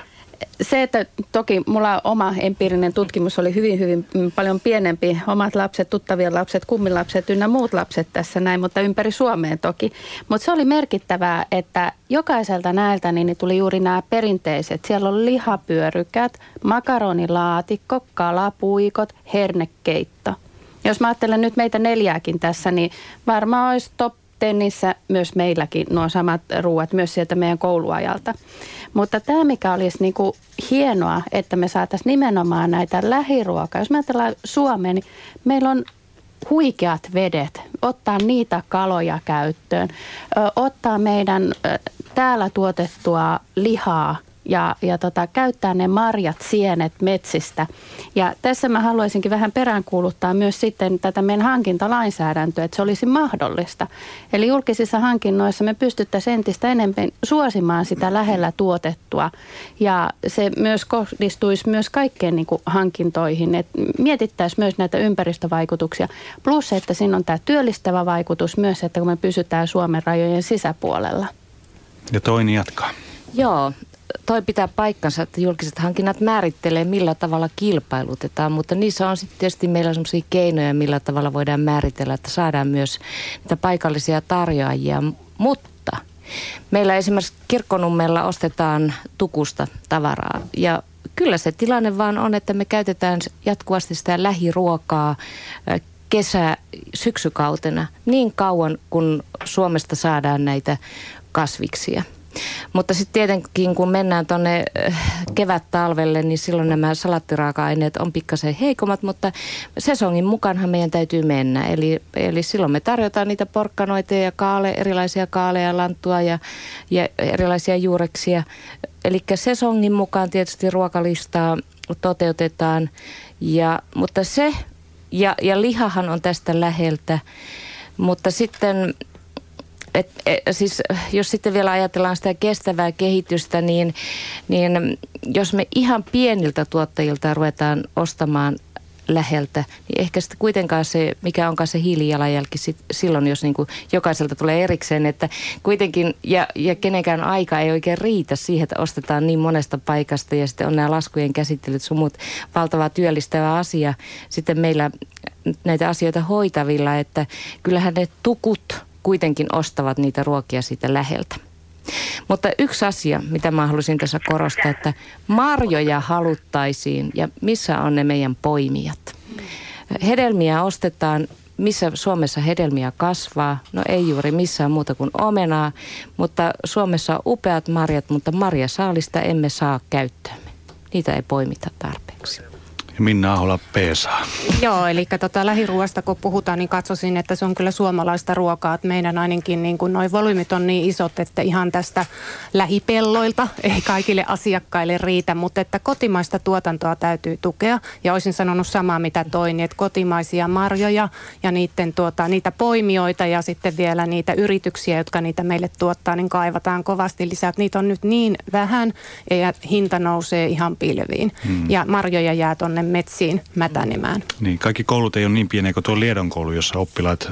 se, että toki mulla oma empiirinen tutkimus oli hyvin, hyvin paljon pienempi. Omat lapset, tuttavien lapset, kummilapset ynnä muut lapset tässä näin, mutta ympäri Suomeen toki. Mutta se oli merkittävää, että jokaiselta näiltä niin tuli juuri nämä perinteiset. Siellä on lihapyörykät, makaronilaatikko, kalapuikot, hernekeitto. Jos mä ajattelen nyt meitä neljääkin tässä, niin varmaan olisi top tennissä myös meilläkin nuo samat ruuat myös sieltä meidän kouluajalta. Mutta tämä, mikä olisi niin kuin hienoa, että me saataisiin nimenomaan näitä lähiruokaa. Jos me ajatellaan Suomeen, niin meillä on huikeat vedet, ottaa niitä kaloja käyttöön, ottaa meidän täällä tuotettua lihaa ja, ja tota, käyttää ne marjat, sienet metsistä. Ja tässä mä haluaisinkin vähän peräänkuuluttaa myös sitten tätä meidän hankintalainsäädäntöä, että se olisi mahdollista. Eli julkisissa hankinnoissa me pystyttäisiin entistä enemmän suosimaan sitä lähellä tuotettua. Ja se myös kohdistuisi myös kaikkeen niin kuin hankintoihin, että mietittäisiin myös näitä ympäristövaikutuksia. Plus, että siinä on tämä työllistävä vaikutus myös, että kun me pysytään Suomen rajojen sisäpuolella. Ja toinen jatkaa. Joo, toi pitää paikkansa, että julkiset hankinnat määrittelee, millä tavalla kilpailutetaan, mutta niissä on sitten tietysti meillä sellaisia keinoja, millä tavalla voidaan määritellä, että saadaan myös niitä paikallisia tarjoajia. Mutta meillä esimerkiksi kirkkonummella ostetaan tukusta tavaraa ja kyllä se tilanne vaan on, että me käytetään jatkuvasti sitä lähiruokaa kesä, syksykautena niin kauan, kun Suomesta saadaan näitä kasviksia. Mutta sitten tietenkin kun mennään tuonne äh, kevät-talvelle, niin silloin nämä salattiraaka-aineet on pikkasen heikommat, mutta sesongin mukaanhan meidän täytyy mennä. Eli, eli silloin me tarjotaan niitä porkkanoita ja kaale, erilaisia kaaleja, lanttua ja, ja erilaisia juureksia. Eli sesongin mukaan tietysti ruokalistaa toteutetaan, ja, mutta se, ja, ja lihahan on tästä läheltä, mutta sitten et, et, siis jos sitten vielä ajatellaan sitä kestävää kehitystä, niin, niin jos me ihan pieniltä tuottajilta ruvetaan ostamaan läheltä, niin ehkä sitten kuitenkaan se, mikä onkaan se hiilijalanjälki sit, silloin, jos niin jokaiselta tulee erikseen, että kuitenkin, ja, ja kenenkään aika ei oikein riitä siihen, että ostetaan niin monesta paikasta ja sitten on nämä laskujen käsittelyt sun muut valtava työllistävä asia sitten meillä näitä asioita hoitavilla, että kyllähän ne tukut kuitenkin ostavat niitä ruokia siitä läheltä. Mutta yksi asia, mitä mä haluaisin tässä korostaa, että marjoja haluttaisiin ja missä on ne meidän poimijat. Hedelmiä ostetaan, missä Suomessa hedelmiä kasvaa. No ei juuri missään muuta kuin omenaa, mutta Suomessa on upeat marjat, mutta marjasaalista emme saa käyttöömme. Niitä ei poimita tarpeeksi. Ja Minna Ahola Peesaa. Joo, eli tota lähiruoasta kun puhutaan, niin katsoisin, että se on kyllä suomalaista ruokaa. Että meidän ainakin niin kuin noi volyymit on niin isot, että ihan tästä lähipelloilta ei kaikille asiakkaille riitä, mutta että kotimaista tuotantoa täytyy tukea. Ja olisin sanonut samaa mitä toin, että kotimaisia marjoja ja niiden, tuota, niitä poimioita ja sitten vielä niitä yrityksiä, jotka niitä meille tuottaa, niin kaivataan kovasti lisää. Että niitä on nyt niin vähän ja hinta nousee ihan pilviin. Hmm. Ja marjoja jää tonne metsiin mätänemään. Niin, kaikki koulut ei ole niin pieniä kuin tuo Liedon koulu, jossa oppilaat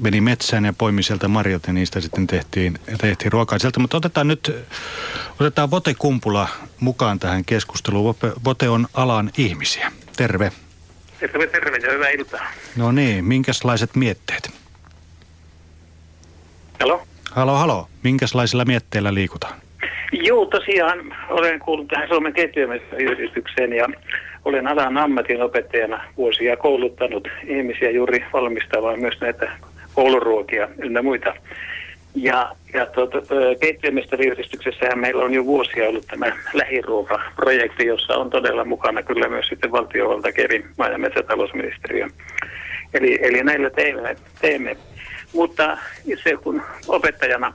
meni metsään ja poimi sieltä marjat ja niistä sitten tehtiin, tehtiin ruokaa sieltä. Mutta otetaan nyt, otetaan Vote Kumpula mukaan tähän keskusteluun. Vote on alan ihmisiä. Terve. Terve, terve ja hyvää iltaa. No niin, minkälaiset mietteet? Halo? Halo, halo. Minkälaisilla mietteillä liikutaan? Joo, tosiaan olen kuullut tähän Suomen ketjumestayhdistykseen ja olen alan ammatinopettajana vuosia kouluttanut ihmisiä juuri valmistamaan myös näitä kouluruokia ynnä muita. Ja, ja tuota, keittiömestariyhdistyksessähän meillä on jo vuosia ollut tämä lähiruokaprojekti, jossa on todella mukana kyllä myös sitten valtiovalta Keri, maa- ja metsätalousministeriö. Eli, eli näillä teemme, teemme. Mutta itse kun opettajana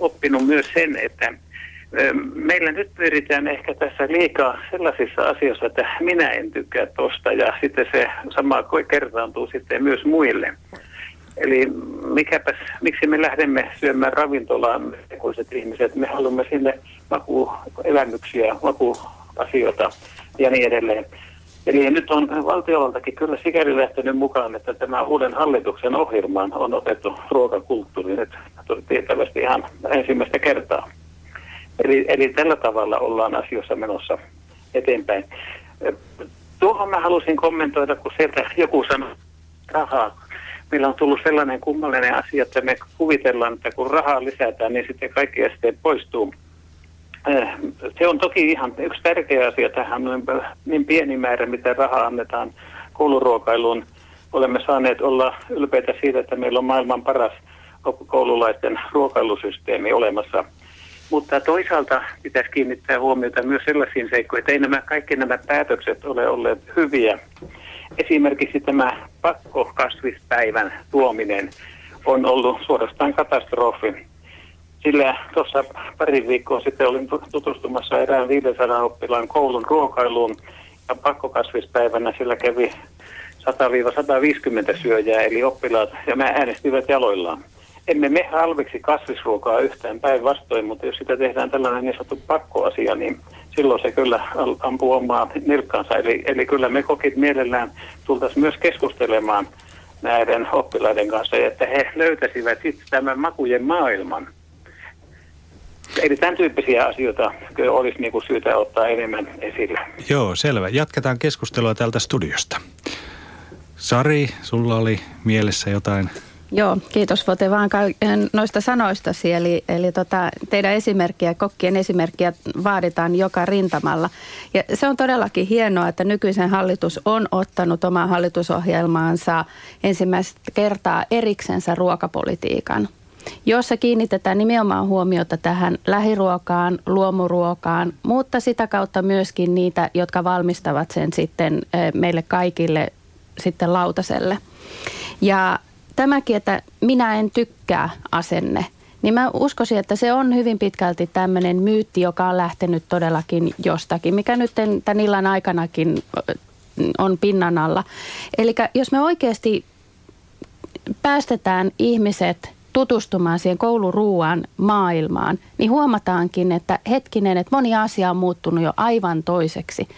oppinut myös sen, että Meillä nyt pyritään ehkä tässä liikaa sellaisissa asioissa, että minä en tykkää tosta ja sitten se sama kertaantuu sitten myös muille. Eli mikäpäs, miksi me lähdemme syömään ravintolaan tekoiset ihmiset, me haluamme sinne makuelämyksiä, makuasioita ja niin edelleen. Eli nyt on valtiovaltakin kyllä sikäli lähtenyt mukaan, että tämä uuden hallituksen ohjelmaan on otettu ruokakulttuuri nyt tietävästi ihan ensimmäistä kertaa. Eli, eli tällä tavalla ollaan asioissa menossa eteenpäin. Tuohon mä halusin kommentoida, kun sieltä joku sanoi rahaa. Meillä on tullut sellainen kummallinen asia, että me kuvitellaan, että kun rahaa lisätään, niin sitten kaikki esteet poistuu. Se on toki ihan yksi tärkeä asia tähän, niin pieni määrä, mitä rahaa annetaan kouluruokailuun. Olemme saaneet olla ylpeitä siitä, että meillä on maailman paras koululaisten ruokailusysteemi olemassa. Mutta toisaalta pitäisi kiinnittää huomiota myös sellaisiin seikkoihin, että ei nämä, kaikki nämä päätökset ole olleet hyviä. Esimerkiksi tämä pakkokasvispäivän tuominen on ollut suorastaan katastrofi. Sillä tuossa pari viikkoa sitten olin tutustumassa erään 500 oppilaan koulun ruokailuun ja pakkokasvispäivänä sillä kävi 100-150 syöjää eli oppilaat ja mä äänestivät jaloillaan. Emme me halveksi kasvisruokaa yhtään päinvastoin, mutta jos sitä tehdään tällainen niin sanottu pakkoasia, niin silloin se kyllä ampuu omaa nilkkaansa. Eli, eli kyllä me kokit mielellään tultaisiin myös keskustelemaan näiden oppilaiden kanssa, että he löytäisivät sitten tämän makujen maailman. Eli tämän tyyppisiä asioita olisi niin kuin syytä ottaa enemmän esille. Joo, selvä. Jatketaan keskustelua täältä studiosta. Sari, sulla oli mielessä jotain Joo, kiitos Vote vaan noista sanoistasi. Eli, eli tota, teidän esimerkkiä, kokkien esimerkkiä vaaditaan joka rintamalla. Ja se on todellakin hienoa, että nykyisen hallitus on ottanut omaa hallitusohjelmaansa ensimmäistä kertaa eriksensä ruokapolitiikan jossa kiinnitetään nimenomaan huomiota tähän lähiruokaan, luomuruokaan, mutta sitä kautta myöskin niitä, jotka valmistavat sen sitten meille kaikille sitten lautaselle. Ja tämäkin, että minä en tykkää asenne, niin mä uskoisin, että se on hyvin pitkälti tämmöinen myytti, joka on lähtenyt todellakin jostakin, mikä nyt tämän illan aikanakin on pinnan alla. Eli jos me oikeasti päästetään ihmiset tutustumaan siihen kouluruuan maailmaan, niin huomataankin, että hetkinen, että moni asia on muuttunut jo aivan toiseksi.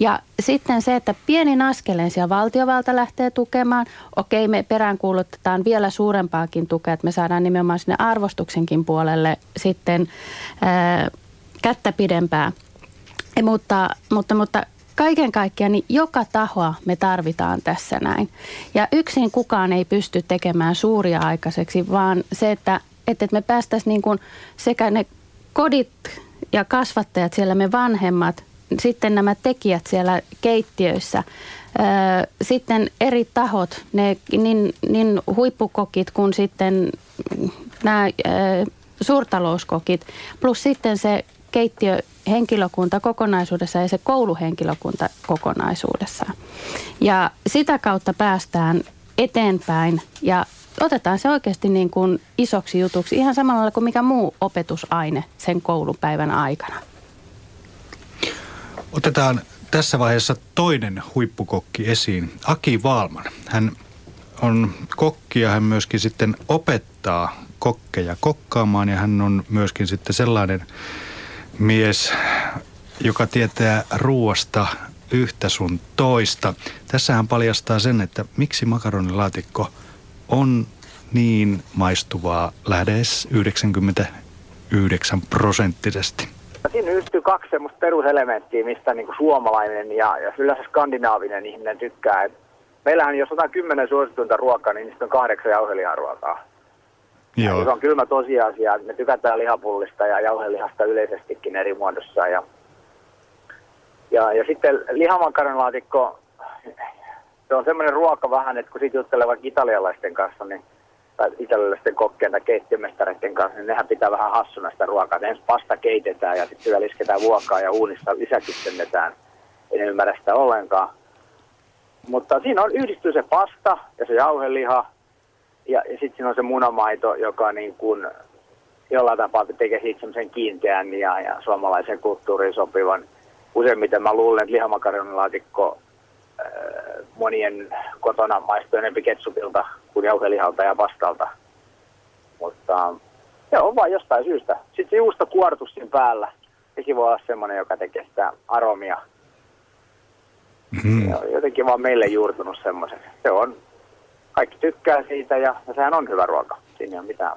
Ja sitten se, että pienin askeleen siellä valtiovalta lähtee tukemaan, okei me peräänkuulutetaan vielä suurempaakin tukea, että me saadaan nimenomaan sinne arvostuksenkin puolelle sitten ää, kättä pidempää. Mutta, mutta, mutta kaiken kaikkiaan niin joka tahoa me tarvitaan tässä näin. Ja yksin kukaan ei pysty tekemään suuria aikaiseksi, vaan se, että, että me päästäisiin niin kuin sekä ne kodit ja kasvattajat siellä, me vanhemmat, sitten nämä tekijät siellä keittiöissä, sitten eri tahot, ne, niin, niin huippukokit kuin sitten nämä suurtalouskokit, plus sitten se keittiöhenkilökunta kokonaisuudessaan ja se kouluhenkilökunta kokonaisuudessaan. Ja sitä kautta päästään eteenpäin ja otetaan se oikeasti niin kuin isoksi jutuksi ihan samalla kuin mikä muu opetusaine sen koulupäivän aikana. Otetaan tässä vaiheessa toinen huippukokki esiin, Aki Vaalman. Hän on kokki ja hän myöskin sitten opettaa kokkeja kokkaamaan ja hän on myöskin sitten sellainen mies, joka tietää ruoasta yhtä sun toista. Tässä hän paljastaa sen, että miksi makaronilaatikko on niin maistuvaa lähes 99 prosenttisesti. Siinä yhtyy kaksi semmoista peruselementtiä, mistä niin kuin suomalainen ja, ja yleensä skandinaavinen ihminen tykkää. meillähän jos otetaan kymmenen suosituinta ruokaa, niin niistä on kahdeksan jauheliharuokaa. Joo. Se on kylmä tosiasia, että me tykätään lihapullista ja jauhelihasta yleisestikin eri muodossa. Ja, ja, ja sitten lihamakaronilaatikko, se on semmoinen ruoka vähän, että kun siitä juttelee vaikka italialaisten kanssa, niin tai italialaisten kokkien tai keittiömestareiden kanssa, niin nehän pitää vähän hassuna sitä ruokaa. Ensin pasta keitetään ja sitten vielä lisketään vuokaa ja uunissa lisäkistennetään. En ymmärrä sitä ollenkaan. Mutta siinä on yhdistyy se pasta ja se jauheliha ja, ja sitten siinä on se munamaito, joka niin kuin jollain tapaa tekee siitä semmoisen kiinteän ja, ja suomalaisen kulttuuriin sopivan. Useimmiten mä luulen, että lihamakarjonilaatikko äh, monien kotona maistuu enemmän ketsupilta kuin jauhelihalta ja pastalta. Mutta se on vain jostain syystä. Sitten se juusto kuortus siinä päällä. Sekin voi olla semmoinen, joka tekee sitä aromia. Mm. jotenkin vaan meille juurtunut semmoisen. Se on kaikki tykkää siitä ja, ja sehän on hyvä ruoka. Siinä ei ole mitään.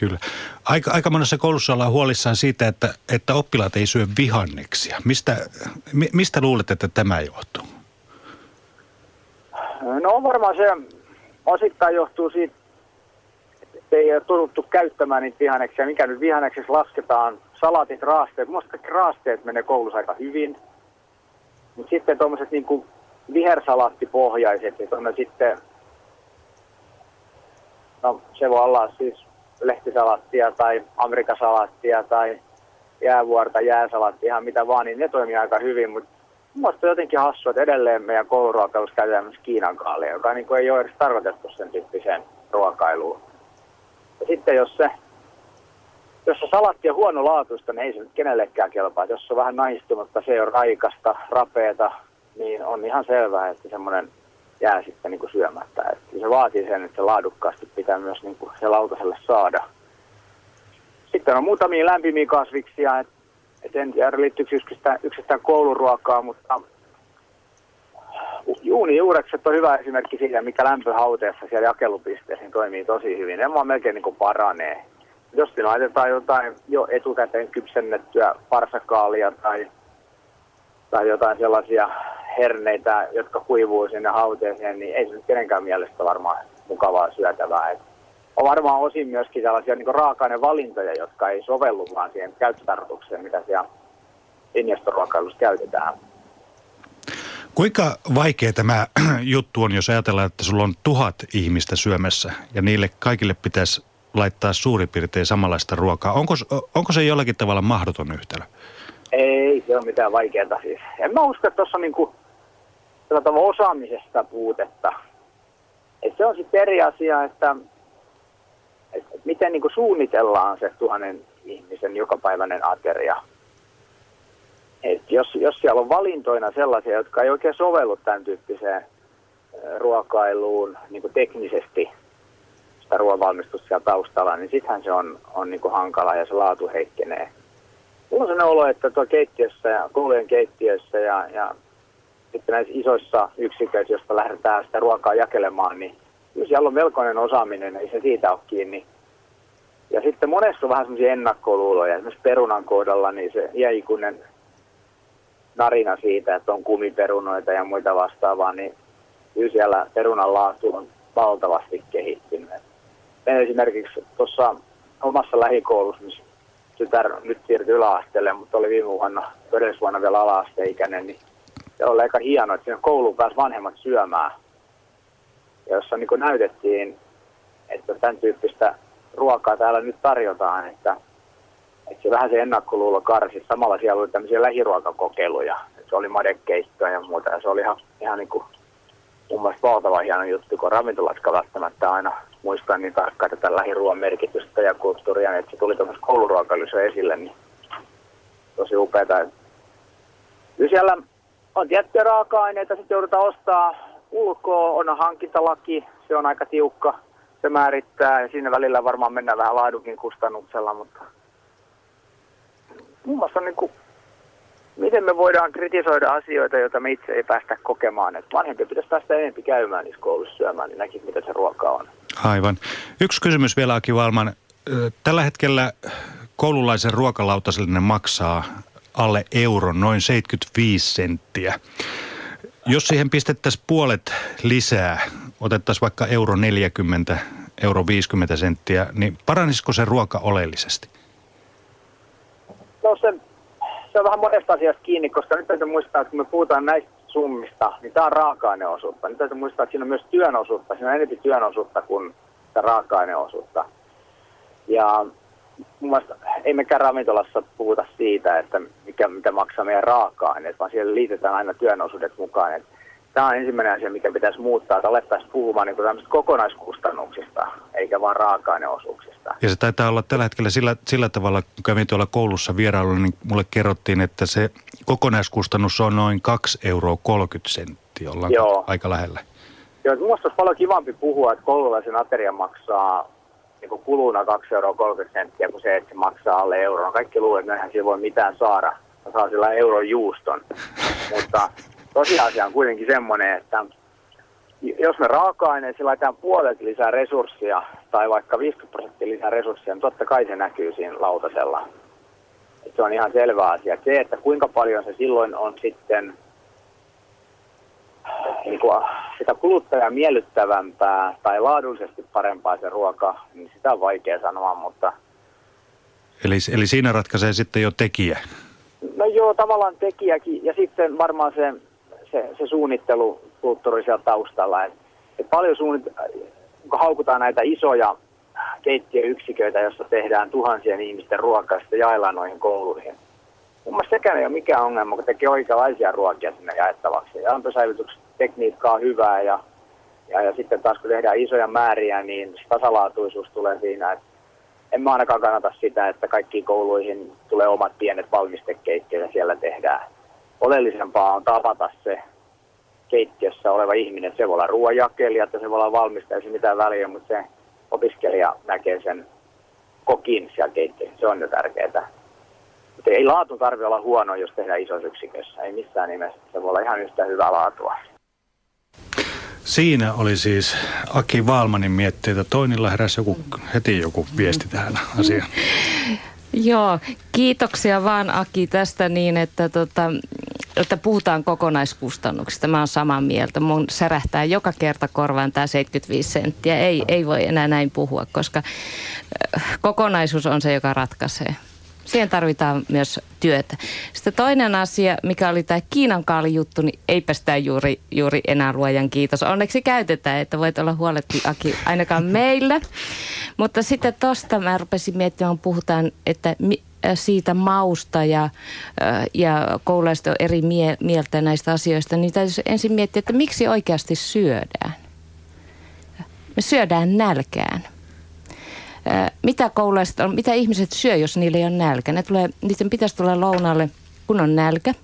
Kyllä. Aika, aika monessa koulussa ollaan huolissaan siitä, että, että oppilaat ei syö vihanneksia. Mistä, mi, mistä luulet, että tämä johtuu? No varmaan se osittain johtuu siitä, että ei ole totuttu käyttämään niitä vihanneksia. Mikä nyt vihannekseksi lasketaan, salatit, raasteet. Minusta kaikki raasteet menee koulussa aika hyvin. Mutta sitten tuommoiset niin vihersalaattipohjaiset, niin on sitten, no se voi olla siis lehtisalaattia tai amerikasalaattia tai jäävuorta, jääsalaatti, ihan mitä vaan, niin ne toimii aika hyvin, mutta Mielestäni on jotenkin hassua, että edelleen meidän kouluruokailussa käytetään myös Kiinan kaalia, joka niin kuin ei ole edes tarkoitettu sen tyyppiseen ruokailuun. Ja sitten jos se, jos se salatti on huonolaatuista, niin ei se nyt kenellekään kelpaa. Jos se on vähän naistunutta, se on raikasta, rapeeta, niin on ihan selvää, että semmoinen jää sitten niin kuin syömättä. Että se vaatii sen, että se laadukkaasti pitää myös niin kuin se lautaselle saada. Sitten on muutamia lämpimiä kasviksia, että et en tiedä liittyykö yksistään, yksistään kouluruokaa, mutta juunijuurekset on hyvä esimerkki siitä, mikä lämpöhauteessa siellä jakelupisteessä niin toimii tosi hyvin. Ne vaan melkein niin kuin paranee. Jos siinä laitetaan jotain jo etukäteen kypsennettyä parsakaalia tai, tai jotain sellaisia herneitä, jotka kuivuu sinne hauteeseen, niin ei se nyt kenenkään mielestä varmaan mukavaa syötävää. Et on varmaan osin myöskin tällaisia niin raaka-ainevalintoja, jotka ei sovellu vaan siihen käyttötarkoitukseen, mitä siellä linjastoruokailussa käytetään. Kuinka vaikea tämä juttu on, jos ajatellaan, että sulla on tuhat ihmistä syömässä ja niille kaikille pitäisi laittaa suurin piirtein samanlaista ruokaa. Onko, onko se jollakin tavalla mahdoton yhtälö? Ei se ole mitään vaikeaa siis. En mä usko, että tuossa on niinku osaamisesta puutetta. Et se on sitten eri asia, että et, et miten niin kuin suunnitellaan se tuhannen ihmisen jokapäiväinen ateria. Et jos, jos siellä on valintoina sellaisia, jotka ei oikein sovellu tämän tyyppiseen ruokailuun niin kuin teknisesti, sitä ruoanvalmistusta siellä taustalla, niin sittenhän se on, on niin kuin hankala ja se laatu heikkenee. Mulla on sellainen olo, että tuo keittiössä ja koulujen keittiöissä ja, ja sitten näissä isoissa yksiköissä, joista lähdetään sitä ruokaa jakelemaan, niin kyllä siellä on melkoinen osaaminen, ei se siitä ole kiinni. Ja sitten monessa on vähän semmoisia ennakkoluuloja. Esimerkiksi perunan kohdalla niin se iäikuinen narina siitä, että on kumiperunoita ja muita vastaavaa, niin kyllä siellä perunan laatu on valtavasti kehittynyt. Me esimerkiksi tuossa omassa lähikoulussa, missä tytär nyt siirtyi yläasteelle, mutta oli viime vuonna, todellisvuonna vielä ala-asteikäinen, niin se oli aika hienoa, että siinä kouluun pääsi vanhemmat syömään jossa niin näytettiin, että tämän tyyppistä ruokaa täällä nyt tarjotaan, että, että se vähän se ennakkoluulo karsi. Samalla siellä oli tämmöisiä lähiruokakokeiluja, se oli madekeittoa ja muuta, ja se oli ihan, ihan niin kuin mun mielestä valtava hieno juttu, kun ravintolatkaan välttämättä aina muistaa niin tarkkaan tätä lähiruoan merkitystä ja kulttuuria, että se tuli tuossa kouluruokailussa esille, niin tosi upeaa. Kyllä siellä on tiettyjä raaka-aineita, sitten joudutaan ostaa ulkoa on hankintalaki, se on aika tiukka, se määrittää ja siinä välillä varmaan mennään vähän laadukin kustannuksella, mutta muun muassa niin kuin, miten me voidaan kritisoida asioita, joita me itse ei päästä kokemaan. Että vanhempi pitäisi päästä enemmän käymään niissä koulussa syömään, niin näkisi, mitä se ruoka on. Aivan. Yksi kysymys vielä, Aki Valman. Tällä hetkellä koululaisen ruokalautasellinen maksaa alle euron, noin 75 senttiä. Jos siihen pistettäisiin puolet lisää, otettaisiin vaikka euro 40, euro 50 senttiä, niin paranisiko se ruoka oleellisesti? No se, se on vähän monesta asiasta kiinni, koska nyt täytyy muistaa, että kun me puhutaan näistä summista, niin tämä on raaka-aineosuutta. Nyt täytyy muistaa, että siinä on myös työnosuutta. Siinä on enemmän työnosuutta kuin sitä raaka-aineosuutta. Ja ei mekään ravintolassa puhuta siitä, että mikä, mitä maksaa meidän raaka-aineet, vaan siellä liitetään aina työnosuudet mukaan. Et tämä on ensimmäinen asia, mikä pitäisi muuttaa, että alettaisiin puhumaan niin kokonaiskustannuksista, eikä vain raaka-aineosuuksista. Ja se taitaa olla tällä hetkellä sillä, sillä tavalla, kun kävin tuolla koulussa vierailulla, niin mulle kerrottiin, että se kokonaiskustannus on noin 2,30 euroa ollaan Joo. aika lähellä. Joo, minusta olisi paljon kivampi puhua, että koululaisen ateria maksaa niin kuluna 2,30 euroa kuin se, että se maksaa alle euron. Kaikki luulee, että eihän voi mitään saada. Saa sillä euron juuston. Mutta tosiasia on kuitenkin semmoinen, että jos me raaka-aineisiin laitetaan puolet lisää resursseja tai vaikka 50 prosenttia lisää resursseja, niin totta kai se näkyy siinä lautasella. Et se on ihan selvä asia. Se, että kuinka paljon se silloin on sitten niin kuin sitä kuluttajaa miellyttävämpää tai laadullisesti parempaa se ruoka, niin sitä on vaikea sanoa, mutta... Eli, eli siinä ratkaisee sitten jo tekijä. No joo, tavallaan tekijäkin ja sitten varmaan se, se, se suunnittelukulttuuri siellä taustalla. Et, et paljon suunnit, kun haukutaan näitä isoja keittiöyksiköitä, joissa tehdään tuhansien ihmisten ruokaa ja sitten jaellaan noihin kouluihin. Mun mielestä sekään ei ole mikään ongelma, kun tekee oikeanlaisia ruokia sinne jaettavaksi. Ja tekniikka on hyvää ja, ja, ja sitten taas kun tehdään isoja määriä, niin tasalaatuisuus tulee siinä, että en mä ainakaan kannata sitä, että kaikkiin kouluihin tulee omat pienet valmistekeittiöt ja siellä tehdään. Oleellisempaa on tavata se keittiössä oleva ihminen. Se voi olla ruoanjakelija, että se voi olla valmistaja, ei mitään väliä, mutta se opiskelija näkee sen kokin siellä keittiössä. Se on jo tärkeää. Mutta ei laatu tarvitse olla huono, jos tehdään isossa yksikössä. Ei missään nimessä. Se voi olla ihan yhtä hyvää laatua. Siinä oli siis Aki Valmanin mietteitä. Toinilla heräsi joku, heti joku viesti tähän asiaan. Joo, kiitoksia vaan Aki tästä niin, että, tota, että puhutaan kokonaiskustannuksista. Mä oon samaa mieltä. Mun särähtää joka kerta korvaan tämä 75 senttiä. Ei, ei voi enää näin puhua, koska äh, kokonaisuus on se, joka ratkaisee. Siihen tarvitaan myös työtä. Sitten toinen asia, mikä oli tämä Kiinan juttu, niin eipä sitä juuri, juuri enää luojan kiitos. Onneksi käytetään, että voit olla huoletti Aki ainakaan meillä. Mutta sitten tosta mä rupesin miettimään, puhutaan, että äh, siitä mausta ja, äh, ja koululaista on eri mie- mieltä näistä asioista, niin täytyy ensin miettiä, että miksi oikeasti syödään. Me syödään nälkään mitä koululaiset mitä ihmiset syö, jos niillä ei ole nälkä. Ne tulee, niiden pitäisi tulla lounalle, kun on nälkä.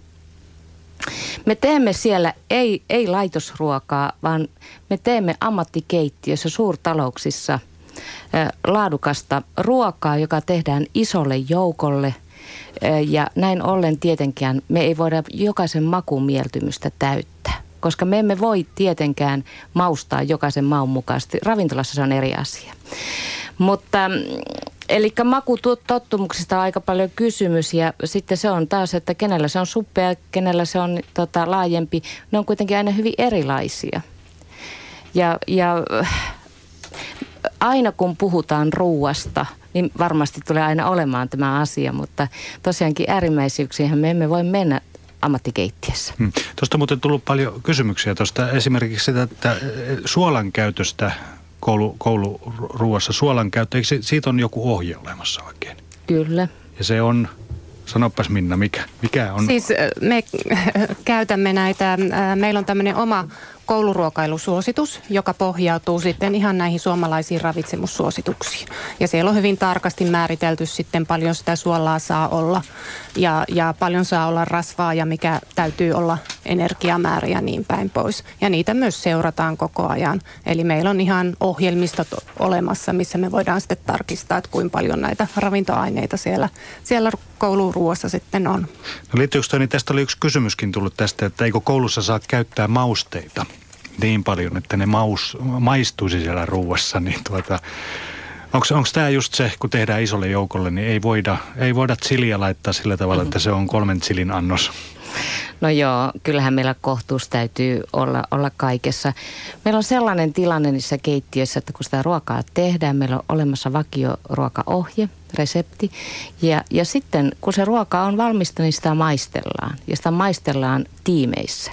Me teemme siellä ei, ei laitosruokaa, vaan me teemme ammattikeittiössä suurtalouksissa laadukasta ruokaa, joka tehdään isolle joukolle. Ja näin ollen tietenkään me ei voida jokaisen makumieltymystä täyttää, koska me emme voi tietenkään maustaa jokaisen maun mukaisesti. Ravintolassa se on eri asia. Mutta mm, Eli makutottumuksista on aika paljon kysymys ja sitten se on taas, että kenellä se on suppea, kenellä se on tota, laajempi. Ne on kuitenkin aina hyvin erilaisia. Ja, ja aina kun puhutaan ruuasta, niin varmasti tulee aina olemaan tämä asia, mutta tosiaankin äärimmäisyyksiin me emme voi mennä ammattikeittiössä. Hmm. Tuosta muuten tullut paljon kysymyksiä tuosta esimerkiksi sitä, että suolan käytöstä koulu, kouluruuassa suolan käyttö, eikö siitä on joku ohje olemassa oikein? Kyllä. Ja se on, sanopas Minna, mikä, mikä on? Siis me käytämme näitä, meillä on tämmöinen oma kouluruokailusuositus, joka pohjautuu sitten ihan näihin suomalaisiin ravitsemussuosituksiin. Ja siellä on hyvin tarkasti määritelty sitten paljon sitä suolaa saa olla ja, ja paljon saa olla rasvaa ja mikä täytyy olla energiamäärä ja niin päin pois. Ja niitä myös seurataan koko ajan. Eli meillä on ihan ohjelmistot olemassa, missä me voidaan sitten tarkistaa, että kuinka paljon näitä ravintoaineita siellä, siellä kouluruoassa sitten on. No liittyykö niin tästä oli yksi kysymyskin tullut tästä, että eikö koulussa saa käyttää mausteita niin paljon, että ne maus, maistuisi siellä ruuassa, niin tuota, Onko tämä just se, kun tehdään isolle joukolle, niin ei voida, ei voida chiliä laittaa sillä tavalla, että se on kolmen chilin annos? No joo, kyllähän meillä kohtuus täytyy olla, olla kaikessa. Meillä on sellainen tilanne niissä keittiöissä, että kun sitä ruokaa tehdään, meillä on olemassa vakioruokaohje, resepti. Ja, ja sitten kun se ruoka on valmista, niin sitä maistellaan. Ja sitä maistellaan tiimeissä.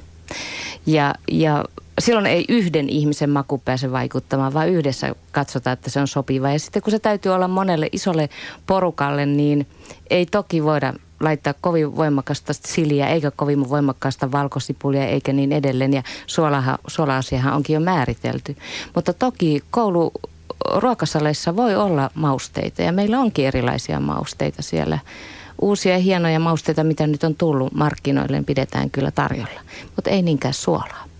Ja, ja silloin ei yhden ihmisen maku pääse vaikuttamaan, vaan yhdessä katsotaan, että se on sopiva. Ja sitten kun se täytyy olla monelle isolle porukalle, niin ei toki voida laittaa kovin voimakasta siliä, eikä kovin voimakkaasta valkosipulia, eikä niin edelleen. Ja suola-asiahan onkin jo määritelty. Mutta toki koulu ruokasaleissa voi olla mausteita ja meillä onkin erilaisia mausteita siellä. Uusia hienoja mausteita, mitä nyt on tullut markkinoille, pidetään kyllä tarjolla, mutta ei niinkään suolaa.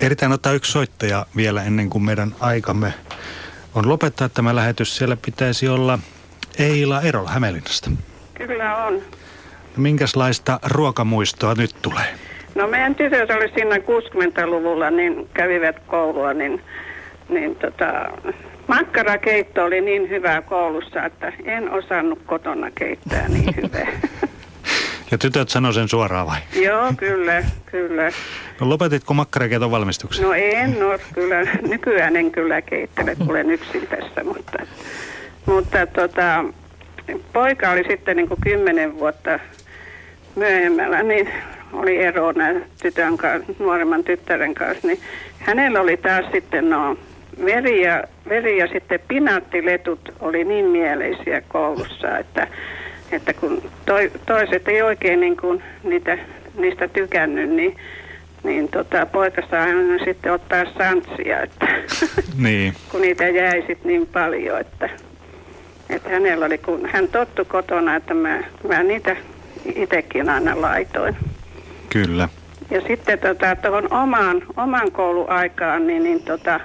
Eritään ottaa yksi soittaja vielä ennen kuin meidän aikamme on lopettaa tämä lähetys. Siellä pitäisi olla Eila Erola Hämeenlinnasta. Kyllä on. Minkälaista ruokamuistoa nyt tulee? No meidän tytöt oli siinä 60-luvulla, niin kävivät koulua, niin, niin tota, makkarakeitto oli niin hyvää koulussa, että en osannut kotona keittää niin hyvää. Ja tytöt sanoi sen suoraan vai? Joo, kyllä, kyllä. No lopetitko makkarakeiton valmistuksen? No en ole, kyllä. Nykyään en kyllä keittele, kun olen yksin tässä, mutta, mutta tota, poika oli sitten niin kuin kymmenen vuotta myöhemmällä, niin oli erona tytön kanssa, nuoremman tyttären kanssa, niin hänellä oli taas sitten no, veri ja, veri ja sitten pinaattiletut oli niin mieleisiä koulussa, että, että kun toi, toiset ei oikein niin kuin niitä, niistä tykännyt, niin, niin tota, poika saa aina sitten ottaa santsia, että Niin. kun niitä jäi sitten niin paljon, että, että hänellä oli, kun hän tottu kotona, että mä, mä niitä itsekin aina laitoin. Kyllä. Ja sitten tota, tuohon omaan, oman kouluaikaan, niin, niin tota,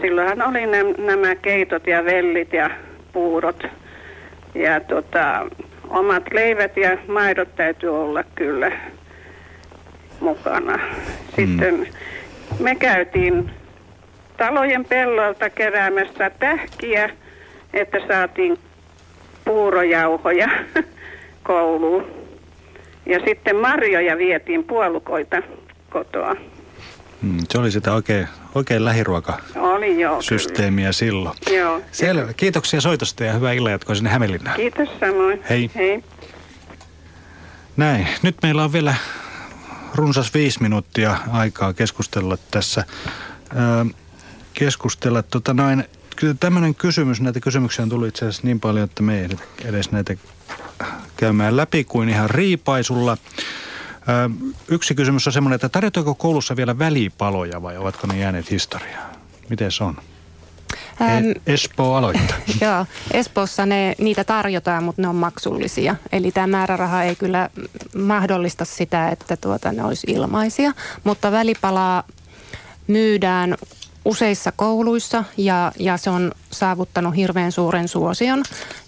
silloinhan oli nä, nämä keitot ja vellit ja puurot. Ja tota, omat leivät ja maidot täytyy olla kyllä mukana. Sitten me käytiin talojen pellolta keräämässä tähkiä, että saatiin puurojauhoja kouluun. Ja sitten marjoja vietiin puolukoita kotoa. Mm, se oli sitä oikein, oikein lähiruokasysteemiä Oli joo. silloin. Kyllä. Joo. Selvä. Kiitoksia soitosta ja hyvää illanjatkoa sinne Hämeenlinnaan. Kiitos samoin. Hei. Hei. Näin. Nyt meillä on vielä runsas viisi minuuttia aikaa keskustella tässä. Öö, keskustella tota noin, kyllä tämmöinen kysymys, näitä kysymyksiä on tullut itse asiassa niin paljon, että me ei edes näitä käymään läpi kuin ihan riipaisulla. Yksi kysymys on semmoinen, että tarjotaanko koulussa vielä välipaloja vai ovatko ne jääneet historiaan? Miten se on? Ähm, Espoo aloittaa. Joo, Espoossa ne, niitä tarjotaan, mutta ne on maksullisia. Eli tämä määräraha ei kyllä mahdollista sitä, että tuota, ne olisi ilmaisia. Mutta välipalaa myydään useissa kouluissa ja, ja se on saavuttanut hirveän suuren suosion.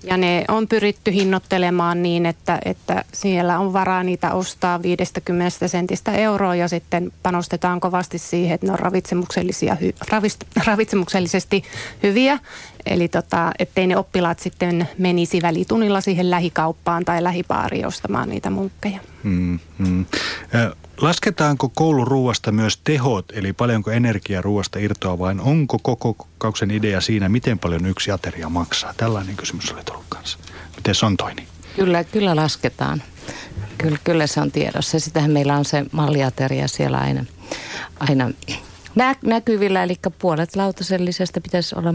Ja ne on pyritty hinnoittelemaan niin, että, että siellä on varaa niitä ostaa 50 sentistä euroa ja sitten panostetaan kovasti siihen, että ne on ravitsemuksellisia, ravist, ravitsemuksellisesti hyviä. Eli tota, ettei ne oppilaat sitten menisi välitunnilla siihen lähikauppaan tai lähipaariin ostamaan niitä munkkeja. Mm, mm. Lasketaanko kouluruuasta myös tehot, eli paljonko energiaa ruuasta irtoaa, vai onko koko kokouksen idea siinä, miten paljon yksi ateria maksaa? Tällainen kysymys oli tullut kanssa. Miten se on toini? Kyllä, kyllä lasketaan. Kyllä, kyllä se on tiedossa. Sitähän meillä on se malliateria siellä aina, aina nä- näkyvillä, eli puolet lautasellisesta pitäisi olla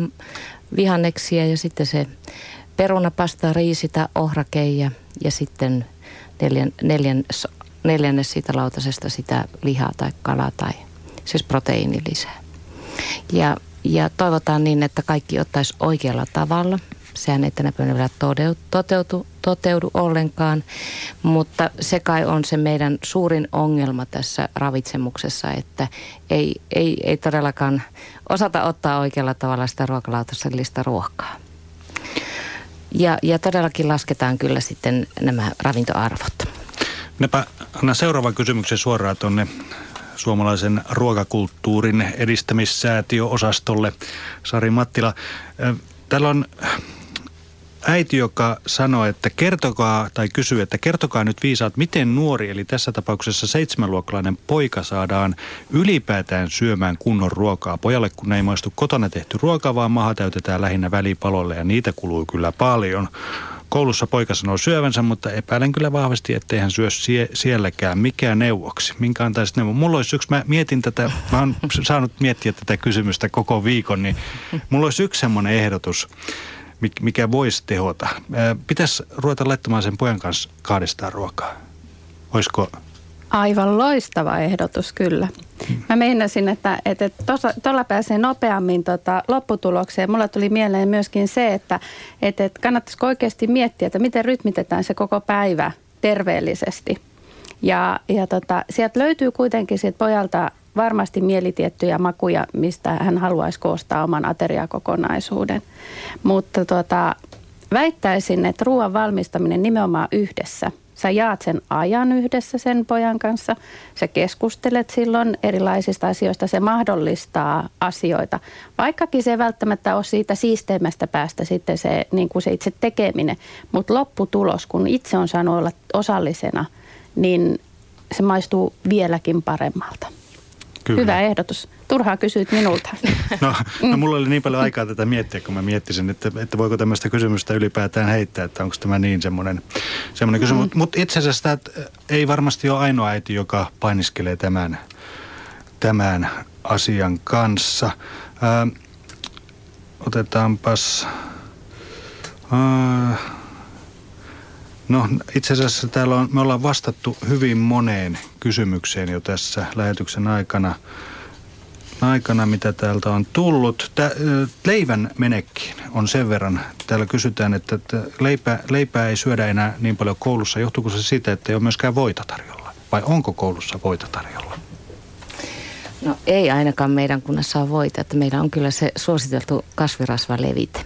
vihanneksia ja sitten se perunapasta, riisitä, ohrakeija ja sitten neljän, neljän, neljännes siitä lautasesta sitä lihaa tai kalaa tai siis proteiinilisää. Ja, ja toivotaan niin, että kaikki ottaisi oikealla tavalla. Sehän ei tänä päivänä vielä toteutu, toteutu, toteudu ollenkaan, mutta se kai on se meidän suurin ongelma tässä ravitsemuksessa, että ei, ei, ei todellakaan osata ottaa oikealla tavalla sitä ruokalautasellista ruokaa. Ja, ja todellakin lasketaan kyllä sitten nämä ravintoarvot. Minäpä annan seuraavan kysymyksen suoraan tuonne suomalaisen ruokakulttuurin edistämissäätiöosastolle. Sari Mattila, täällä on äiti, joka sanoi, että kertokaa, tai kysyy, että kertokaa nyt viisaat, miten nuori, eli tässä tapauksessa seitsemänluokkalainen poika saadaan ylipäätään syömään kunnon ruokaa. Pojalle kun ei maistu kotona tehty ruoka, vaan maha täytetään lähinnä välipalolle ja niitä kuluu kyllä paljon. Koulussa poika sanoo syövänsä, mutta epäilen kyllä vahvasti, ettei hän syö sie- sielläkään. Mikä neuvoksi? Minkä antaisit neuvon? Mulla olisi yksi, mä mietin tätä, mä oon saanut miettiä tätä kysymystä koko viikon, niin mulla olisi yksi semmoinen ehdotus, mikä voisi tehota. Pitäisi ruveta laittamaan sen pojan kanssa kahdestaan ruokaa. Olisiko Aivan loistava ehdotus, kyllä. Mä meinasin, että tuolla että tuolla pääsee nopeammin tota lopputulokseen. Mulla tuli mieleen myöskin se, että että että kannattaisiko oikeasti miettiä, että miten rytmitetään se koko päivä terveellisesti. Ja, ja tota, sieltä löytyy kuitenkin siitä pojalta varmasti mielitiettyjä makuja, mistä hän haluaisi koostaa oman ateriakokonaisuuden. Mutta tota, väittäisin, että ruoan valmistaminen nimenomaan yhdessä, Sä jaat sen ajan yhdessä sen pojan kanssa. Sä keskustelet silloin erilaisista asioista. Se mahdollistaa asioita. Vaikkakin se ei välttämättä ole siitä siisteimmästä päästä sitten se, niin kuin se itse tekeminen. Mutta lopputulos, kun itse on saanut olla osallisena, niin se maistuu vieläkin paremmalta. Kyllä. Hyvä ehdotus. Turhaa kysyit minulta. No, no mulla oli niin paljon aikaa tätä miettiä, kun mä miettisin, että, että voiko tämmöistä kysymystä ylipäätään heittää, että onko tämä niin semmoinen, semmoinen kysymys. Mm. Mutta itse asiassa tämä ei varmasti ole ainoa äiti, joka painiskelee tämän, tämän asian kanssa. Ää, otetaanpas... Ää, No itse asiassa täällä on, me ollaan vastattu hyvin moneen kysymykseen jo tässä lähetyksen aikana, aikana mitä täältä on tullut. Tää, leivän menekkiin on sen verran. Täällä kysytään, että, että leipä, leipää ei syödä enää niin paljon koulussa. Johtuuko se siitä, että ei ole myöskään voita tarjolla? Vai onko koulussa voita tarjolla? No ei ainakaan meidän kunnassa ole voita, että meillä on kyllä se suositeltu kasvirasvalevite.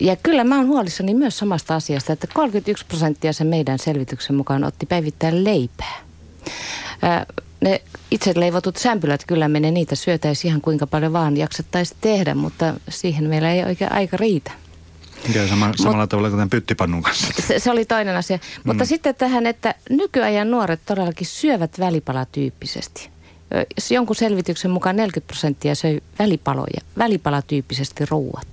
Ja kyllä mä oon huolissani myös samasta asiasta, että 31 prosenttia sen meidän selvityksen mukaan otti päivittäin leipää. Ää, ne itse leivotut sämpylät kyllä menee, niitä syötäisi ihan kuinka paljon vaan jaksettaisi tehdä, mutta siihen meillä ei oikein aika riitä. Ja sama, samalla Mut, tavalla kuin pyttipannun kanssa. Se, se oli toinen asia. Mm. Mutta sitten tähän, että nykyajan nuoret todellakin syövät välipalatyyppisesti. Jonkun selvityksen mukaan 40 prosenttia söi välipaloja, välipalatyyppisesti ruuat.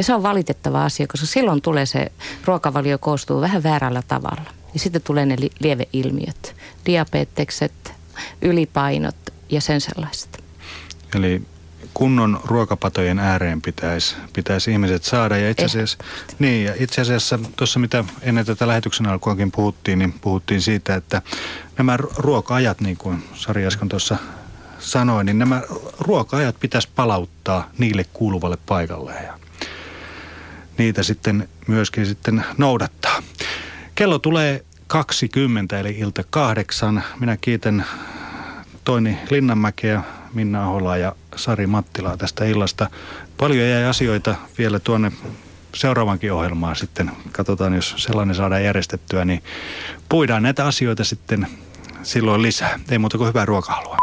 Ja se on valitettava asia, koska silloin tulee se ruokavalio koostuu vähän väärällä tavalla. Ja sitten tulee ne li- lieveilmiöt, diabetekset, ylipainot ja sen sellaiset. Eli kunnon ruokapatojen ääreen pitäisi, pitäisi ihmiset saada. Ja itse asiassa, niin, ja itse asiassa tuossa mitä ennen tätä lähetyksen alkuakin puhuttiin, niin puhuttiin siitä, että nämä ruoka-ajat, niin kuin Sari äsken tuossa sanoi, niin nämä ruoka-ajat pitäisi palauttaa niille kuuluvalle paikalle. Ja niitä sitten myöskin sitten noudattaa. Kello tulee 20 eli ilta kahdeksan. Minä kiitän Toini Linnanmäkeä, Minna Aholaa ja Sari Mattilaa tästä illasta. Paljon jäi asioita vielä tuonne seuraavankin ohjelmaan sitten. Katsotaan, jos sellainen saadaan järjestettyä, niin puidaan näitä asioita sitten silloin lisää. Ei muuta kuin hyvää ruokahalua.